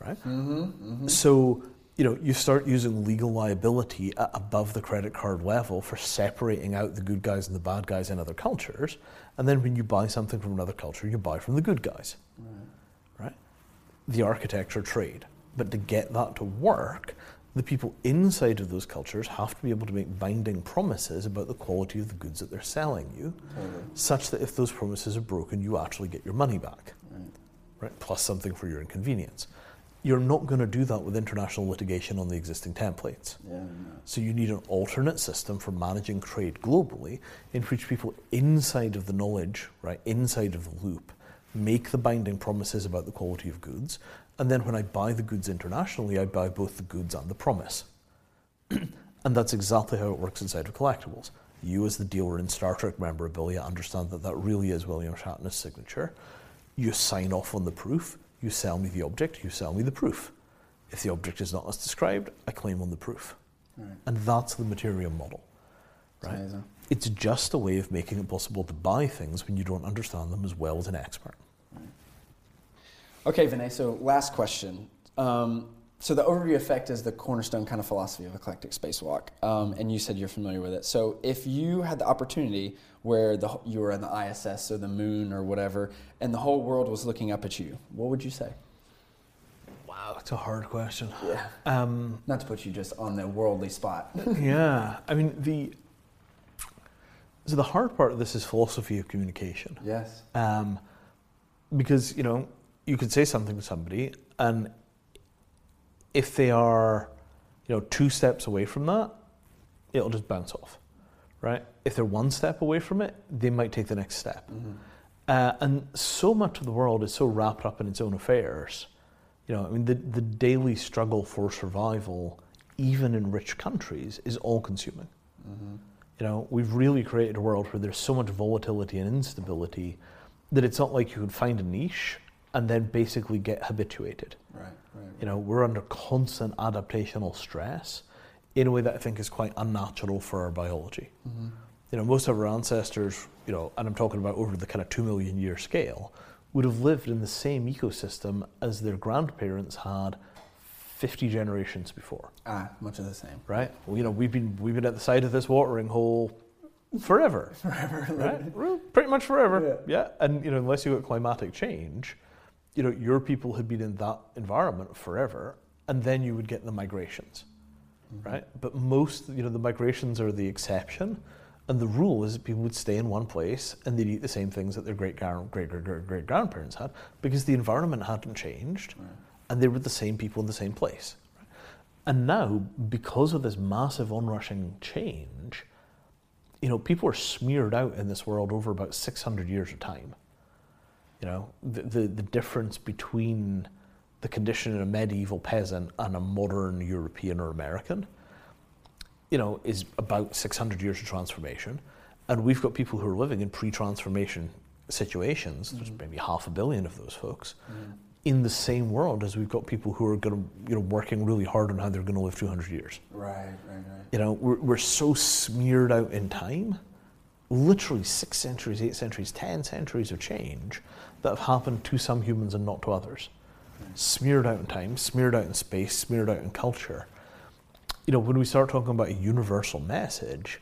Right? Mm-hmm, mm-hmm. So, you know, you start using legal liability above the credit card level for separating out the good guys and the bad guys in other cultures. And then when you buy something from another culture, you buy from the good guys. right? Right? The architecture trade. But to get that to work, the people inside of those cultures have to be able to make binding promises about the quality of the goods that they're selling you, such that if those promises are broken, you actually get your money back right? Plus something for your inconvenience. You're not going to do that with international litigation on the existing templates. Yeah. no. So you need an alternate system for managing trade globally in which people inside of the knowledge, right, inside of the loop, make the binding promises about the quality of goods. And then when I buy the goods internationally, I buy both the goods and the promise. (clears throat) and that's exactly how it works inside of collectibles. You, as the dealer in Star Trek memorabilia, understand that that really is William Shatner's signature. You sign off on the proof. You sell me the object. You sell me the proof. If the object is not as described, I claim on the proof. Right. And that's the Mattereum model. Right? It's just a way of making it possible to buy things when you don't understand them as well as an expert. Okay, Vinay, so last question. Um, so the overview effect is the cornerstone kind of philosophy of eclectic spacewalk, um, and you said you're familiar with it. So if you had the opportunity where the, you were in the ISS or the moon or whatever, and the whole world was looking up at you, what would you say? Wow, that's a hard question. Yeah. Um, Not to put you just on the worldly spot. (laughs) yeah, I mean the. So the hard part of this is philosophy of communication. yes. Um, because you know you can say something to somebody, and if they are, you know, two steps away from that, it'll just bounce off, right? If they're one step away from it, they might take the next step. Uh, and so much of the world is so wrapped up in its own affairs. You know, I mean, the, the daily struggle for survival, even in rich countries, is all consuming. You know, we've really created a world where there's so much volatility and instability that it's not like you can find a niche and then basically get habituated. Right, right. You know, we're under constant adaptational stress in a way that I think is quite unnatural for our biology. You know, most of our ancestors, you know, and I'm talking about over the kind of two million year scale, would have lived in the same ecosystem as their grandparents had 50 generations before Ah, much of the same. right? Well, you know, we've been we've been at the side of this watering hole forever, (laughs) Forever. right? Pretty much forever, yeah. And you know, unless you got climatic change, you know, your people had been in that environment forever, and then you would get the migrations, mm-hmm. right? But most, you know, the migrations are the exception, and the rule is that people would stay in one place and they'd eat the same things that their great great great great great grandparents had because the environment hadn't changed, and they were the same people in the same place. And now, because of this massive onrushing change, you know, people are smeared out in this world over about 600 years of time. You know, the, the, the difference between the condition of a medieval peasant and a modern European or American, you know, is about 600 years of transformation. And we've got people who are living in pre transformation situations, there's mm-hmm. maybe half a billion of those folks, mm-hmm. in the same world as we've got people who are going to, you know, working really hard on how they're going to live 200 years. Right, right, right. You know, we're, we're so smeared out in time, literally six centuries, eight centuries, ten centuries of change that have happened to some humans and not to others. Smeared out in time, smeared out in space, smeared out in culture. You know, when we start talking about a universal message,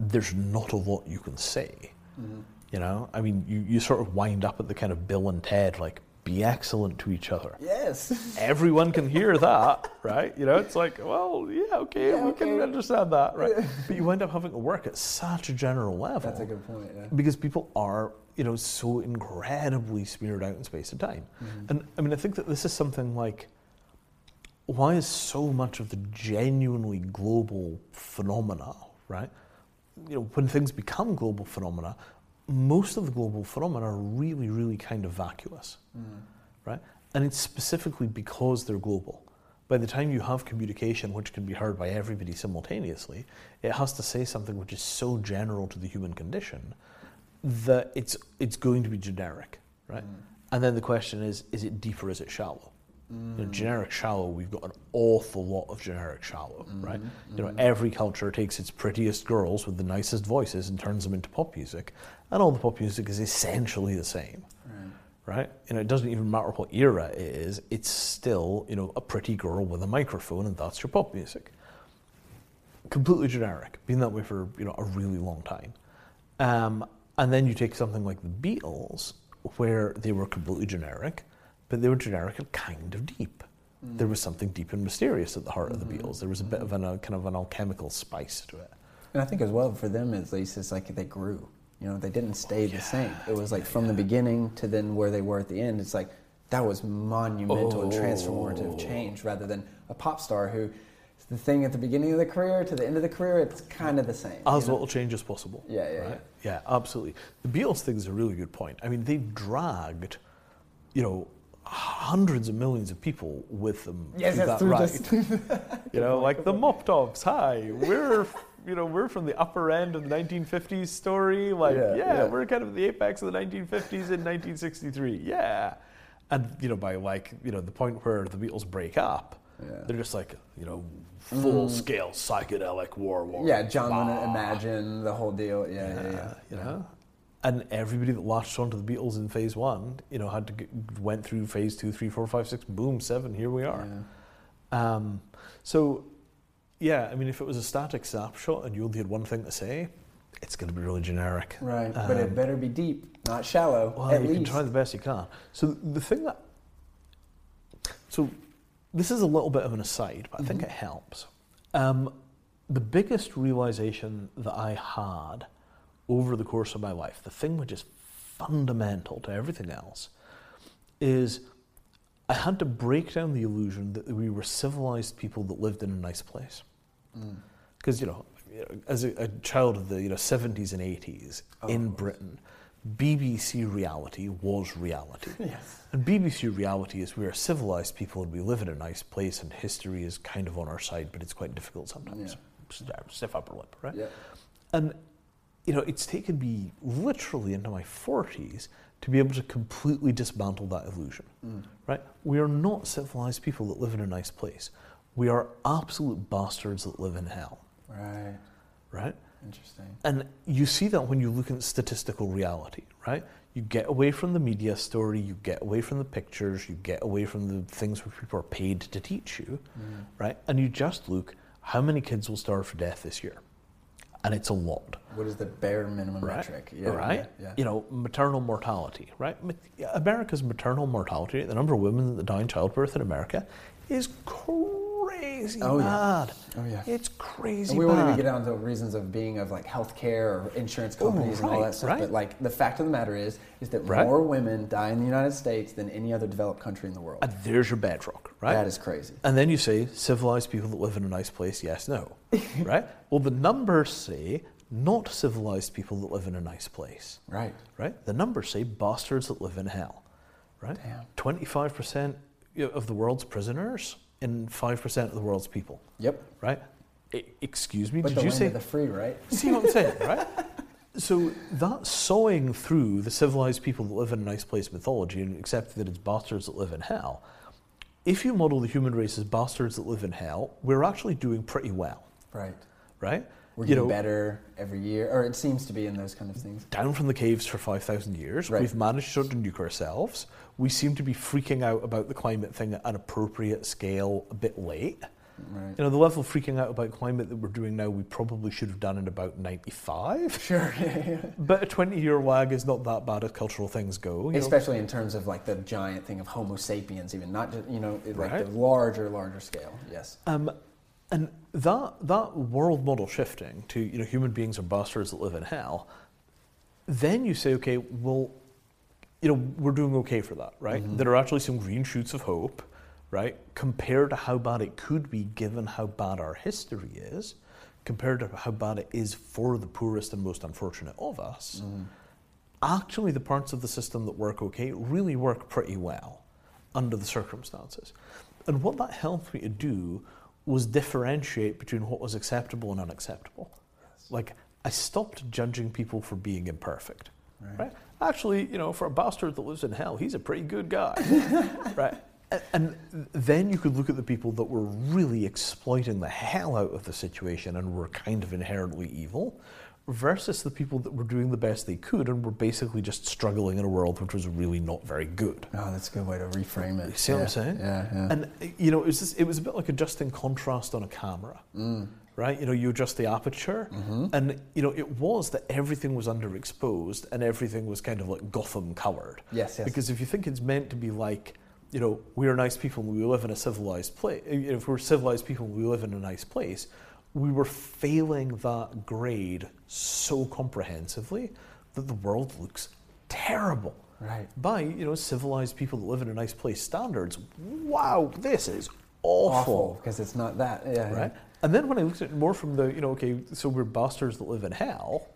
there's not a lot you can say. Mm-hmm. You know, I mean, you, you sort of wind up at the kind of Bill and Ted, like, be excellent to each other. Yes. (laughs) Everyone can hear that, right? You know, it's like, well, yeah, okay, Yeah, we can understand that, right? (laughs) but you wind up having to work at such a general level That's a good point, yeah. because people are, you know, so incredibly smeared out in space and time. Mm-hmm. And I mean, I think that this is something like, why is so much of the genuinely global phenomena, right? You know, when things become global phenomena, most of the global phenomena are really, really kind of vacuous, mm-hmm. right? And it's specifically because they're global. By the time you have communication which can be heard by everybody simultaneously, it has to say something which is so general to the human condition that it's it's going to be generic, right? Mm. And then the question is, is it deep or is it shallow? You know, mm. generic shallow, we've got an awful lot of generic shallow, mm-hmm. right? You know, mm-hmm. every culture takes its prettiest girls with the nicest voices and turns them into pop music, and all the pop music is essentially the same, Right. right? You know, it doesn't even matter what era it is; it's still, you know, a pretty girl with a microphone, and that's your pop music. Completely generic, been that way for you know a really long time. Um, and then you take something like the Beatles, where they were completely generic, but they were generic and kind of deep. Mm. There was something deep and mysterious at the heart of the mm-hmm. Beatles. There was a bit of an, a kind of an alchemical spice to it. And I think as well for them at least it's like they grew. You know, they didn't stay the same. It was like from the beginning to then where they were at the end. It's like that was monumental and transformative oh. change rather than a pop star who the thing at the beginning of the career to the end of the career, it's kind of the same. As you know? little change as possible. Yeah, yeah, right? yeah. absolutely. The Beatles thing is a really good point. I mean, they dragged, you know, hundreds of millions of people with them Yes, through that's that ride. (laughs) you know, like the Mop Tops. Hi, we're you know we're from the upper end of the 1950s story. Like, Yeah, yeah, yeah. we're kind of the apex of the 1950s in 1963. Yeah, and you know by like you know the point where the Beatles break up, Yeah. they're just like you know full scale psychedelic war war. Yeah, John Lennon, Imagine, the whole deal. Yeah, yeah, yeah. Uh, you know. And everybody that latched onto the Beatles in phase one, you know, had to get, went through phase two, three, four, five, six, boom, seven. Here we are. Um, so, yeah, I mean, if it was a static snapshot and you only had one thing to say, it's going to be really generic. Right, but it Um, better be deep, not shallow. Well, at you least. can try the best you can. So the thing that, this is a little bit of an aside, but I think it helps. Um, the biggest realization that I had over the course of my life, the thing which is fundamental to everything else, is I had to break down the illusion that we were civilized people that lived in a nice place. Because you know, as a, a child of the you know seventies and eighties in Britain, BBC reality was reality. (laughs) Yes. And BBC reality is we are civilized people and we live in a nice place, and history is kind of on our side, but it's quite difficult sometimes. Yeah. Uh, stiff upper lip, right? Yeah. And you know, it's taken me literally into my forties to be able to completely dismantle that illusion. Mm. Right? We are not civilized people that live in a nice place. We are absolute bastards that live in hell. Right. Right? Interesting. And you see that when you look at statistical reality, right? You get away from the media story, you get away from the pictures, you get away from the things which people are paid to teach you, mm. right? And you just look how many kids will starve to death this year. And it's a lot, What is the bare minimum right? metric? Yeah, right? Yeah. You know, maternal mortality, right? America's maternal mortality rate, the number of women that die in childbirth in America, is crazy Oh, yeah. mad. Oh, yeah. It's crazy And we won't even get down to reasons of being of like healthcare or insurance Oh, companies and all that stuff. right. But like the fact of the matter is, is that Right. more women die in the United States than any other developed country in the world. And there's your bedrock, right? That is crazy. And then you say civilized people that live in a nice place, yes, no. (laughs) right? Well, the numbers say not civilized people that live in a nice place. Right. Right? The numbers say bastards that live in hell. Right? Damn. 25% of the world's prisoners and 5% of the world's people. Yep. Right? E- excuse me, But did the you land say of the free, right? (laughs) See what I'm saying, right? (laughs) So that sawing through the civilized people that live in a nice place mythology and accepting that it's bastards that live in hell, if you model the human race as bastards that live in hell, we're actually doing pretty well, Right. right? We're You getting know, better every year, or it seems to be in those kind of things. down from the caves for 5,000 years. Right. We've managed to nuke ourselves. We seem to be freaking out about the climate thing at an appropriate scale a bit late. Right. You know, the level of freaking out about climate that we're doing now, we probably should have done in about 95. (laughs) Sure. (laughs) But a 20 year lag is not that bad as cultural things go. you know. Especially in terms of like the giant thing of Homo sapiens, even not just you know it- like Right. the larger, larger scale. Yes. Um, and that that world model shifting to you know human beings are bastards that live in hell, then you say, okay, well, you know we're doing okay for that, right? Mm-hmm. There are actually some green shoots of hope, right? Compared to how bad it could be, given how bad our history is, compared to how bad it is for the poorest and most unfortunate of us. Mm-hmm. Actually, the parts of the system that work okay really work pretty well under the circumstances. And what that helped me to do was differentiate between what was acceptable and unacceptable. Like, I stopped judging people for being imperfect. Right. Actually, you know, for a bastard that lives in hell, he's a pretty good guy. (laughs) right. And then you could look at the people that were really exploiting the hell out of the situation and were kind of inherently evil, versus the people that were doing the best they could and were basically just struggling in a world which was really not very good. Oh, that's a good way to reframe it. You see what yeah. I'm saying? Yeah, yeah. And you know, it was just, it was a bit like adjusting contrast on a camera, Mm. right? You know, you adjust the aperture, Mm-hmm. and you know, it was that everything was underexposed and everything was kind of like Gotham colored. Yes, yes. Because if you think it's meant to be like, you know, we are nice people and we live in a civilized place. If we're civilized people and we live in a nice place, we were failing that grade so comprehensively that the world looks terrible Right. by you know civilized people that live in a nice place standards. Wow, this is awful, because it's not that. Yeah. right? And then when I looked at it more from the you know okay, so we're bastards that live in hell,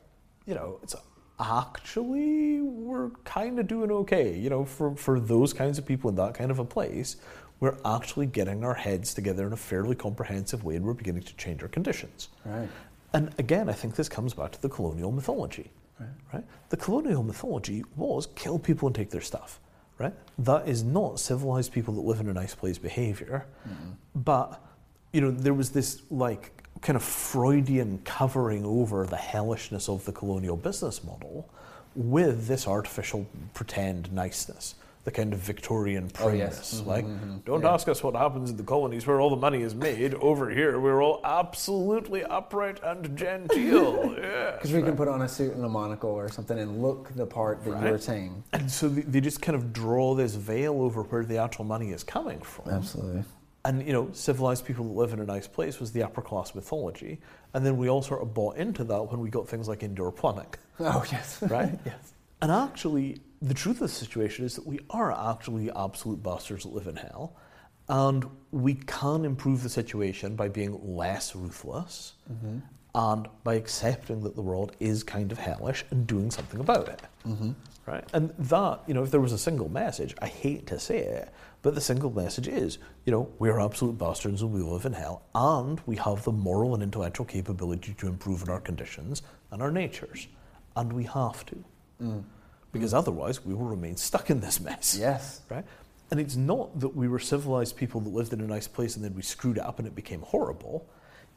you know, it's actually we're kind of doing okay, you know, for for those kinds of people in that kind of a place. We're actually getting our heads together in a fairly comprehensive way, and we're beginning to change our conditions. Right. And again, I think this comes back to the colonial mythology. Right. The colonial mythology was kill people and take their stuff. Right? That is not civilized people that live in a nice place behavior. Mm-hmm. But, you know, there was this like kind of Freudian covering over the hellishness of the colonial business model with this artificial pretend niceness. The kind of Victorian Oh, yes. primness. Mm-hmm, like, mm-hmm. don't Yeah. ask us what happens in the colonies where all the money is made. Over here, we're all absolutely upright and genteel. (laughs) Because we can put on a suit and a monocle or something and look the part that you Right. were saying. And so they, they just kind of draw this veil over where the actual money is coming from. Absolutely. And you know, civilized people that live in a nice place was the upper class mythology. And then we all sort of bought into that when we got things like indoor plumbing, (laughs) Oh yes. right? (laughs) yes. And actually, the truth of the situation is that we are actually absolute bastards that live in hell. And we can improve the situation by being less ruthless mm-hmm. and by accepting that the world is kind of hellish and doing something about it. Mm-hmm. Right? And that, you know, if there was a single message, I hate to say it, but the single message is, you know, we are absolute bastards and we live in hell, and we have the moral and intellectual capability to improve in our conditions and our natures. And we have to. Mm. Because otherwise, we will remain stuck in this mess. Yes. Right? And it's not that we were civilized people that lived in a nice place and then we screwed it up and it became horrible.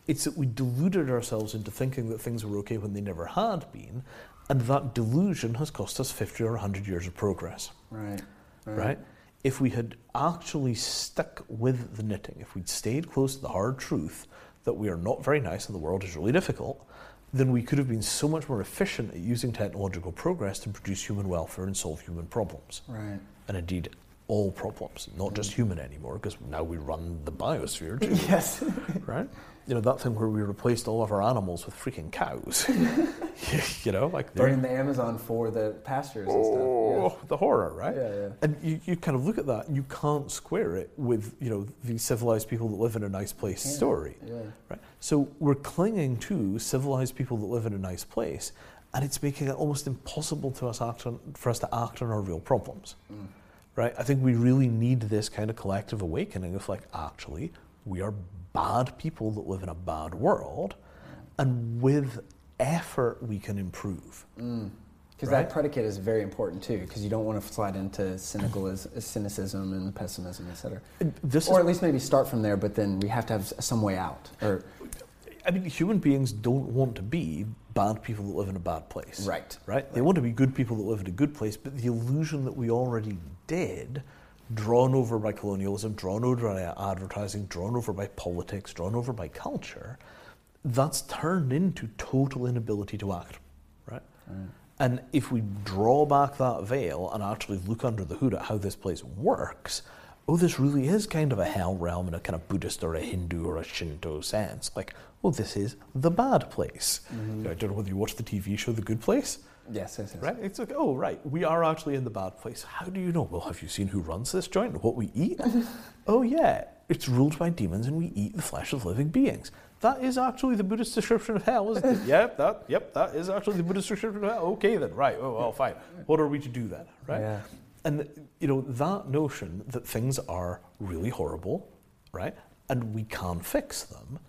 It's that we deluded ourselves into thinking that things were okay when they never had been. And that delusion has cost us 50 or 100 years of progress. Right. Right? If we had actually stuck with the knitting, if we'd stayed close to the hard truth that we are not very nice and the world is really difficult, then we could have been so much more efficient at using technological progress to produce human welfare and solve human problems Right. and indeed all problems, not just mm. human anymore, because now we run the biosphere too, (laughs) Yes. right? You know that thing where we replaced all of our animals with freaking cows. (laughs) (laughs) you know, like Burning the Amazon for the pastures and oh, stuff. the horror, right? Yeah, yeah. And you, you kind of look at that, and you can't square it with you know the civilized people that live in a nice place Can't. story, Yeah. right? So we're clinging to civilized people that live in a nice place, and it's making it almost impossible to us act on, for us to act on our real problems. Mm. Right? I think we really need this kind of collective awakening of like, actually, we are bad people that live in a bad world, and with effort we can improve. Mm. Because Right. that predicate is very important too, because you don't want to slide into cynical cynicism and pessimism, et cetera. This Or at least maybe start from there, but then we have to have some way out. Or I mean, human beings don't want to be bad people that live in a bad place. Right. Right? They want to be good people that live in a good place, but the illusion that we already did, drawn over by colonialism, drawn over by advertising, drawn over by politics, drawn over by culture, that's turned into total inability to act. Right? And if we draw back that veil and actually look under the hood at how this place works, oh, this really is kind of a hell realm in a kind of Buddhist or a Hindu or a Shinto sense. Like, oh, this is the bad place. Mm-hmm. I don't know whether you watch the TV show The Good Place, yes, yes, yes. right? It's like, oh, right, we are actually in the bad place. How do you know? Well, have you seen who runs this joint and what we eat? (laughs) oh, yeah, it's ruled by demons and we eat the flesh of living beings. That is actually the Buddhist description of hell, isn't it? (laughs) yep, that, yep, that is actually the Buddhist description of hell. Okay, then, right. Oh, well, fine. What are we to do then, right? Yeah. And you know that notion that things are really horrible, right, and we can't fix them.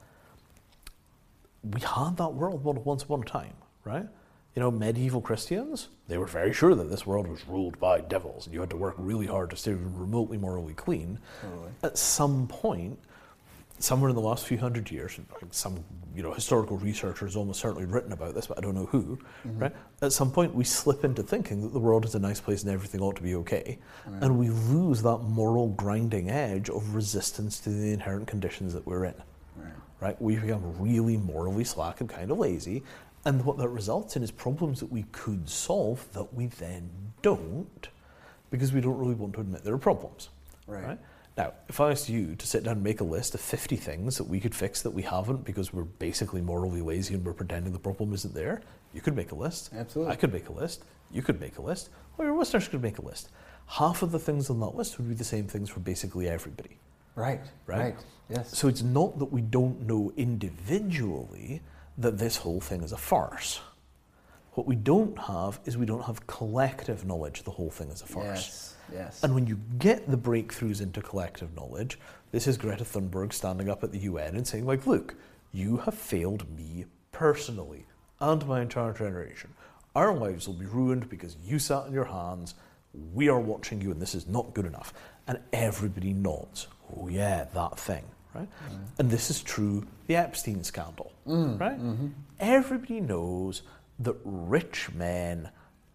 We had that world once upon a time, right? You know, medieval Christians, they were very sure that this world was ruled by devils, and you had to work really hard to stay remotely morally clean. Totally. At some point, somewhere in the last few hundred years, some you know historical researcher has almost certainly written about this, but I don't know who. Mm-hmm. Right? At some point, we slip into thinking that the world is a nice place and everything ought to be okay, and we lose that moral grinding edge of resistance to the inherent conditions that we're in. Right. Right? We become really morally slack and kind of lazy, and what that results in is problems that we could solve that we then don't, because we don't really want to admit there are problems. Right. Now, if I asked you to sit down and make a list of 50 things that we could fix that we haven't because we're basically morally lazy and we're pretending the problem isn't there, you could make a list. Absolutely. I could make a list. You could make a list. Or your listeners could make a list. Half of the things on that list would be the same things for basically everybody. Right. Right? Right. Yes. So it's not that we don't know individually that this whole thing is a farce. What we don't have is we don't have collective knowledge the whole thing is a farce. yes. Yes. And when you get the breakthroughs into collective knowledge, this is Greta Thunberg standing up at the UN and saying, like, look, you have failed me personally and my entire generation. Our lives will be ruined because you sat on your hands. We are watching you, and this is not good enough. And everybody nods. Oh, yeah, that thing, right? Mm. And this is true, the Epstein scandal, mm, right? Mm-hmm. Everybody knows that rich men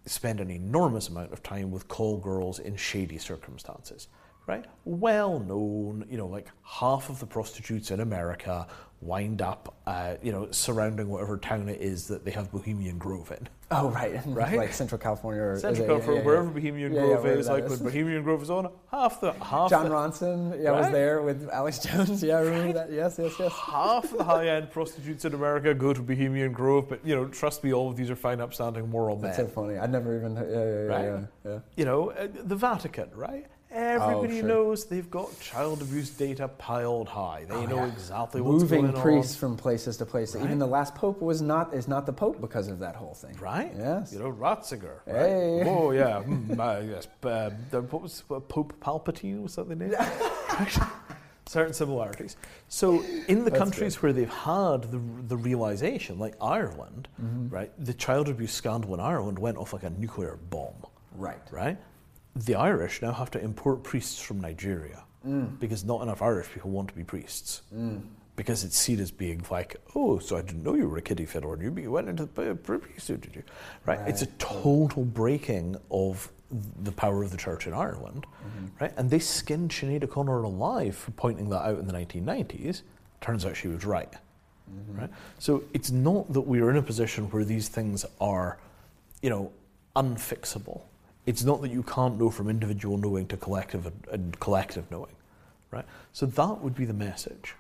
spend an enormous amount of time with call girls in shady circumstances, right? Well known, you know, like half of the prostitutes in America wind up, uh, you know, surrounding whatever town it is that they have Bohemian Grove in. oh, right. (laughs) Right? Like Central California or Central California, yeah, yeah, wherever yeah. Bohemian Grove is, like is. when Bohemian Grove is on, half the half Jon the, Ronson, yeah, was there with Alex Jones. (laughs) Yeah, I remember that. Yes, yes, yes. half the (laughs) high-end prostitutes in America go to Bohemian Grove, but you know, trust me, all of these are fine, upstanding, moral men. That's so funny. I never even. Yeah, yeah, yeah, Right? yeah, yeah. you know, uh, the Vatican, right? Everybody sure. knows they've got child abuse data piled high. They Oh, know yeah. exactly what's Moving going on. Moving priests from places to places. Right? Even the last pope was not is not the pope because of that whole thing. right? Yes. You know, Ratzinger. Right? Hey. Oh yeah. (laughs) Mm, uh, yes. Uh, the- what was uh, Pope Palpatine? Was that the name? (laughs) (laughs) Certain similarities. So, in the That's countries where they've had the, the realization, like Ireland, Mm-hmm. right, the child abuse scandal in Ireland went off like a nuclear bomb. Right. right? The Irish now have to import priests from Nigeria because not enough Irish people want to be priests. Because it's seen as being like, oh, so I didn't know you were a kiddie fiddler and you went into the priesthood, did you? Right? It's a total breaking of the power of the church in Ireland, right? And they skinned Sinead O'Connor alive for pointing that out in the 1990s. Turns out she was right, right? So it's not that we are in a position where these things are, you know, unfixable. It's not that you can't know from individual knowing to collective and, and collective knowing, right? So that would be the message,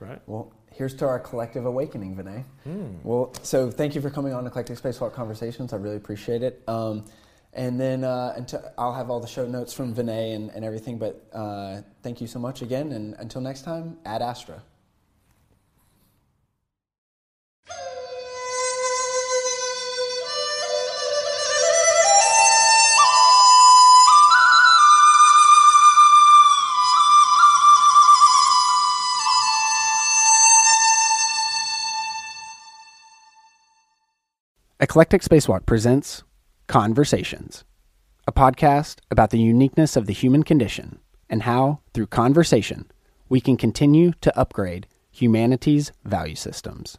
right? Well, here's to our collective awakening, Vinay. Hmm. Well, so thank you for coming on Eclectic Spacewalk Conversations. I really appreciate it. Um, and then uh, until, I'll have all the show notes from Vinay and, and everything. But uh, thank you so much again. And until next time, Ad Astra. Eclectic Spacewalk presents Conversations, a podcast about the uniqueness of the human condition and how, through conversation, we can continue to upgrade humanity's value systems.